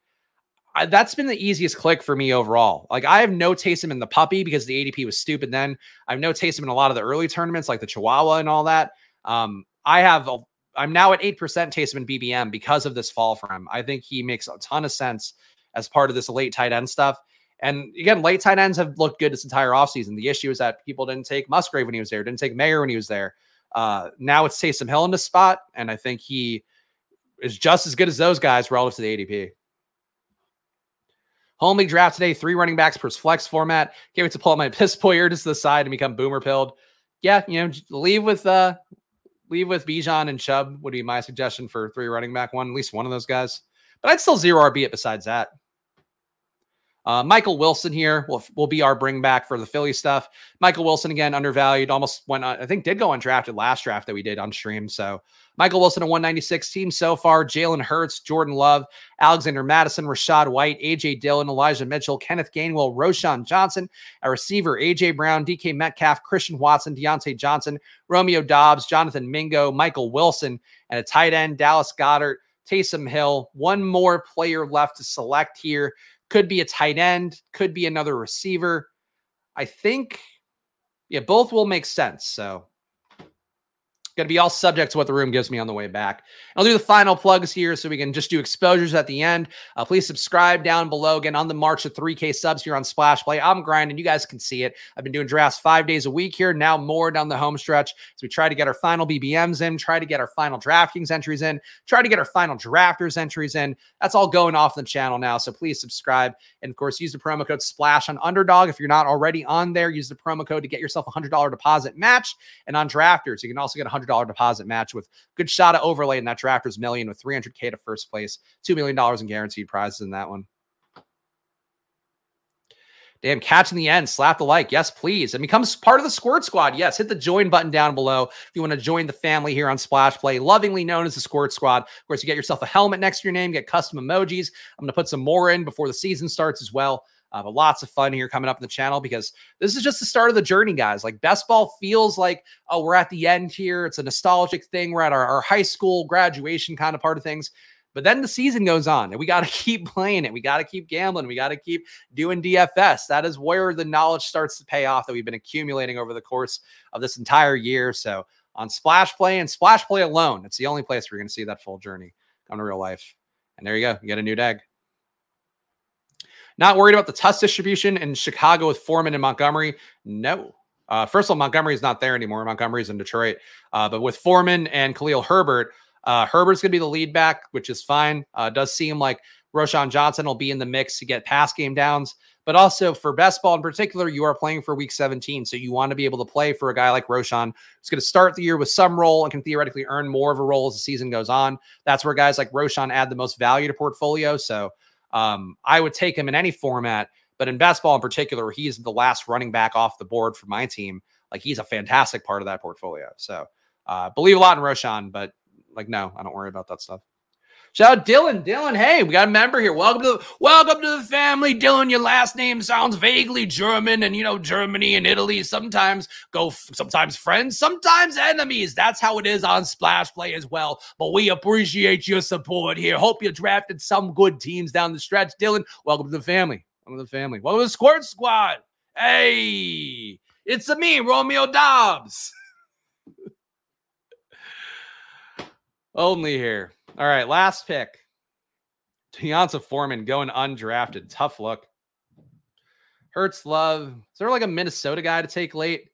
That's been the easiest click for me overall. Like I have no Taysom in the puppy because the ADP was stupid. Then I have no Taysom in a lot of the early tournaments like the Chihuahua and all that. Um, I have a I'm now at 8% Taysom in BBM because of this fall for him. I think he makes a ton of sense as part of this late tight end stuff. And again, late tight ends have looked good this entire offseason. The issue is that people didn't take Musgrave when he was there, didn't take Mayer when he was there. Uh, now it's Taysom Hill in the spot, and I think he is just as good as those guys relative to the ADP. Home league draft today, three running backs per flex format. Can't wait to pull up my piss poyer to the side and become boomer pilled. Yeah, you know, leave with uh leave with Bijan and Chubb would be my suggestion for three running back one, at least one of those guys. But I'd still zero RB it besides that. Uh, Michael Wilson here will, will be our bring back for the Philly stuff. Michael Wilson again undervalued, almost went I think did go undrafted last draft that we did on stream. So Michael Wilson a 196 team so far. Jalen Hurts, Jordan Love, Alexander Mattison, Rachaad White, AJ Dillon, Elijah Mitchell, Kenneth Gainwell, Roschon Johnson, a receiver AJ Brown, DK Metcalf, Christian Watson, Diontae Johnson, Romeo Doubs, Jonathan Mingo, Michael Wilson, and a tight end Dallas Goedert, Taysom Hill, one more player left to select here. Could be a tight end, could be another receiver. I think, yeah, both will make sense. So Going to be all subject to what the room gives me on the way back. I'll do the final plugs here so we can just do exposures at the end. Uh, please subscribe down below. Again, on the march of 3K subs here on Splash Play. I'm grinding. You guys can see it. I've been doing drafts five days a week here, now more down the home stretch as we try to get our final BBMs in, try to get our final DraftKings entries in, try to get our final drafters entries in. That's all going off the channel now. So please subscribe. And of course, use the promo code SPLASH on Underdog. If you're not already on there, use the promo code to get yourself a $100 deposit match. And on drafters, you can also get a $100 deposit match with good shot of overlay in that drafters million with 300K to first place, $2 million in guaranteed prizes in that one. Damn, catch in the end. Slap the like. Yes, please. And becomes part of the Squirt Squad. Yes, hit the join button down below if you want to join the family here on Splash Play, lovingly known as the Squirt Squad. Of course, you get yourself a helmet next to your name, get custom emojis. I'm going to put some more in before the season starts as well. Uh, but lots of fun here coming up in the channel because this is just the start of the journey, guys. Like best ball feels like, oh, we're at the end here. It's a nostalgic thing. We're at our, our high school graduation kind of part of things. But then the season goes on and we got to keep playing it. We got to keep gambling. We got to keep doing DFS. That is where the knowledge starts to pay off that we've been accumulating over the course of this entire year. So on Splash Play and Splash Play alone, it's the only place you're going to see that full journey come to real life. And there you go. You get a new dag. Not worried about the Tuss distribution in Chicago with Foreman and Montgomery. No. Uh, first of all, Montgomery is not there anymore. Montgomery's in Detroit. Uh, but with Foreman and Khalil Herbert, uh, Herbert's going to be the lead back, which is fine. Uh, does seem like Roschon Johnson will be in the mix to get pass game downs. But also for best ball in particular, you are playing for week 17. So you want to be able to play for a guy like Roschon who's going to start the year with some role and can theoretically earn more of a role as the season goes on. That's where guys like Roschon add the most value to portfolio. So um, I would take him in any format. But in best ball in particular, he's the last running back off the board for my team. Like he's a fantastic part of that portfolio. So uh, believe a lot in Roschon, but like, no, I don't worry about that stuff. Shout out Dylan. Dylan, hey, we got a member here. Welcome to the, welcome to the family. Dylan, your last name sounds vaguely German, and you know Germany and Italy sometimes go sometimes friends, sometimes enemies. That's how it is on Splash Play as well. But we appreciate your support here. Hope you drafted some good teams down the stretch. Dylan, welcome to the family. Welcome to the family. Welcome to the Squirt Squad. Hey, it's a me, Romeo Doubs. Only here. All right, last pick. D'Onta Foreman going undrafted. Tough look. Hurts love. Is there like a Minnesota guy to take late?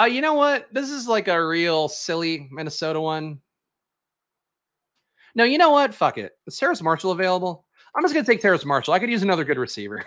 Uh, you know what? This is like a real silly Minnesota one. No, you know what? Fuck it. Is Terrace Marshall available? I'm just gonna take Terrace Marshall. I could use another good receiver.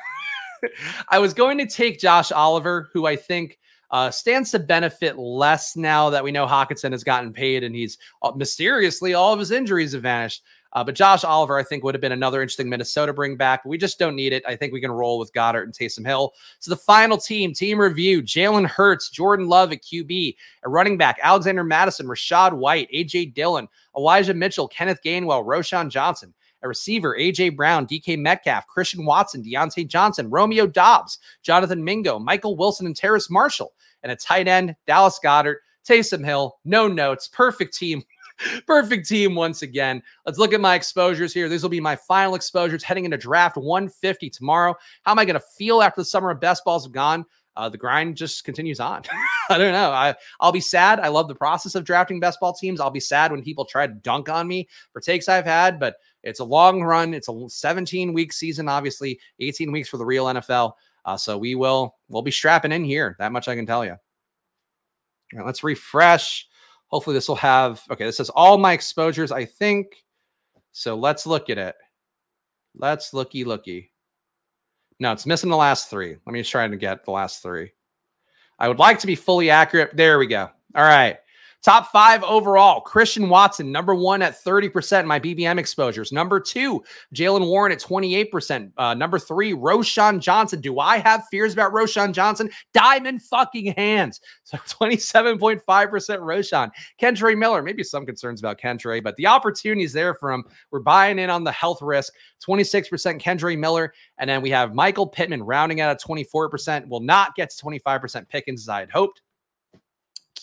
I was going to take Josh Oliver, who I think uh, stands to benefit less now that we know Hockenson has gotten paid and he's uh, mysteriously all of his injuries have vanished. Uh, but Josh Oliver, I think, would have been another interesting Minnesota bring back. We just don't need it. I think we can roll with Goedert and Taysom Hill. So the final team, team review: Jalen Hurts, Jordan Love at QB, a running back, Alexander Mattison, Rachaad White, AJ Dillon, Elijah Mitchell, Kenneth Gainwell, Roschon Johnson. A receiver, AJ Brown, DK Metcalf, Christian Watson, Diontae Johnson, Romeo Doubs, Jonathan Mingo, Michael Wilson, and Terrace Marshall and a tight end, Dallas Goedert, Taysom Hill, no notes, perfect team. perfect team once again. Let's look at my exposures here. These will be my final exposures heading into draft 150 tomorrow. How am I going to feel after the summer of best balls have gone? Uh, the grind just continues on. I don't know. I, I'll be sad. I love the process of drafting best ball teams. I'll be sad when people try to dunk on me for takes I've had, but it's a long run. It's a 17 week season, obviously, 18 weeks for the real NFL. Uh, so we will we'll be strapping in here. That much I can tell you. Let's refresh. Hopefully this will have okay. This says all my exposures. I think so. Let's look at it. Let's looky looky. No, it's missing the last three. Let me just try to get the last three. I would like to be fully accurate. There we go. All right. Top five overall, Christian Watson, number one at 30% in my BBM exposures. Number two, Jaylen Warren at 28%. Uh, number three, Roschon Johnson. Do I have fears about Roschon Johnson? Diamond fucking hands. So 27.5% Roschon. Kendre Miller, maybe some concerns about Kendre, but the opportunities there for him. We're buying in on the health risk. 26% Kendre Miller. And then we have Michael Pittman rounding out at 24%. Will not get to 25% Pickens as I had hoped.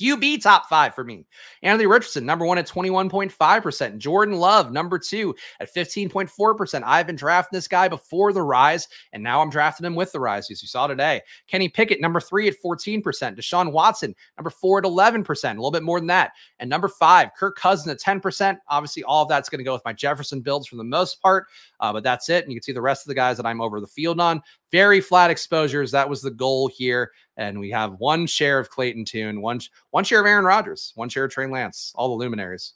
QB top five for me. Anthony Richardson, number one at 21.5%. Jordan Love, number two at 15.4%. I've been drafting this guy before the rise, and now I'm drafting him with the rise, as you saw today. Kenny Pickett, number three at 14%. Deshaun Watson, number four at 11%, a little bit more than that. And number five, Kirk Cousins at 10%. Obviously, all of that's going to go with my Jefferson builds for the most part, uh, but that's it. And you can see the rest of the guys that I'm over the field on. Very flat exposures. That was the goal here. And we have one share of Clayton Tune, one, one share of Aaron Rodgers, one share of Trey Lance, all the luminaries.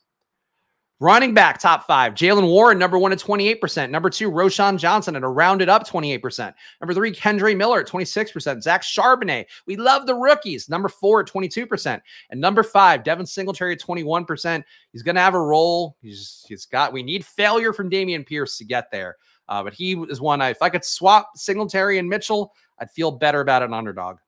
Running back top five, Jaylen Warren, number one at 28%. Number two, Roschon Johnson at a rounded up 28%. Number three, Kendre Miller at 26%. Zach Charbonnet, we love the rookies, number four at 22%. And number five, Devin Singletary at 21%. He's going to have a role. He's, he's got, we need failure from Dameon Pierce to get there. Uh, but he is one, I, if I could swap Singletary and Mitchell, I'd feel better about an underdog.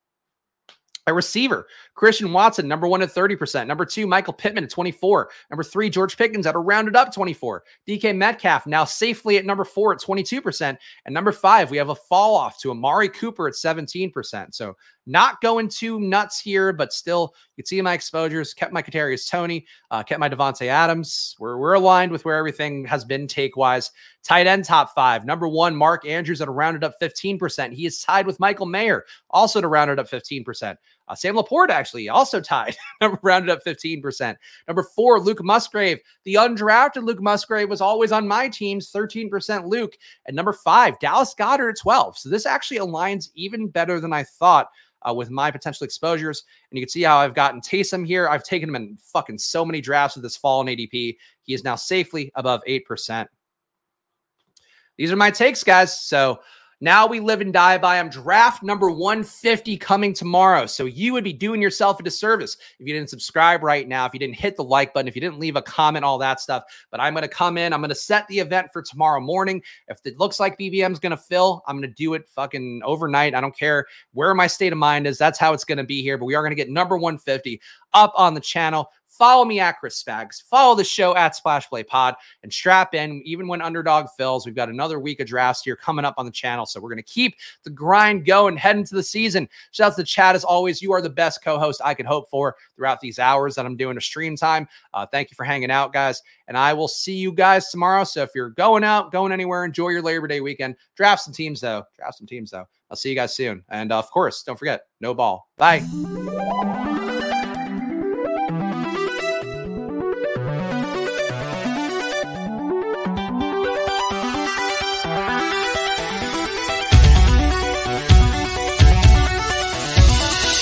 A receiver, Christian Watson, number one at 30%. Number two, Michael Pittman at 24. Number three, George Pickens at a rounded up 24. DK Metcalf now safely at number four at 22%. And number five, we have a fall off to Amari Cooper at 17%. So not going too nuts here, but still, you can see my exposures. Kept my Kadarius Toney, uh, kept my Davante Adams. We're, we're aligned with where everything has been take wise. Tight end top five. Number one, Mark Andrews at a rounded up 15%. He is tied with Michael Mayer, also to rounded up 15%. Uh, Sam LaPorta actually also tied, rounded up 15%. Number four, Luke Musgrave. The undrafted Luke Musgrave was always on my teams, 13% Luke. And number five, Dallas Goedert at 12. So this actually aligns even better than I thought uh, with my potential exposures. And you can see how I've gotten Taysom here. I've taken him in fucking so many drafts with this fall in ADP. He is now safely above 8%. these are my takes, guys. So now we live and die by them. Draft number 150 coming tomorrow. So you would be doing yourself a disservice if you didn't subscribe right now, if you didn't hit the like button, if you didn't leave a comment, all that stuff. But I'm going to come in. I'm going to set the event for tomorrow morning. If it looks like BBM is going to fill, I'm going to do it fucking overnight. I don't care where my state of mind is. That's how it's going to be here. But we are going to get number 150 up on the channel. Follow me at Chris Spags. Follow the show at Splash Play Pod and strap in. Even when underdog fills, we've got another week of drafts here coming up on the channel. So we're going to keep the grind going, head into the season. Shout out to the chat as always. You are the best co host I could hope for throughout these hours that I'm doing a stream time. Uh, thank you for hanging out, guys. And I will see you guys tomorrow. So if you're going out, going anywhere, enjoy your Labor Day weekend. Draft some teams, though. Draft some teams, though. I'll see you guys soon. And uh, of course, don't forget, no ball. Bye.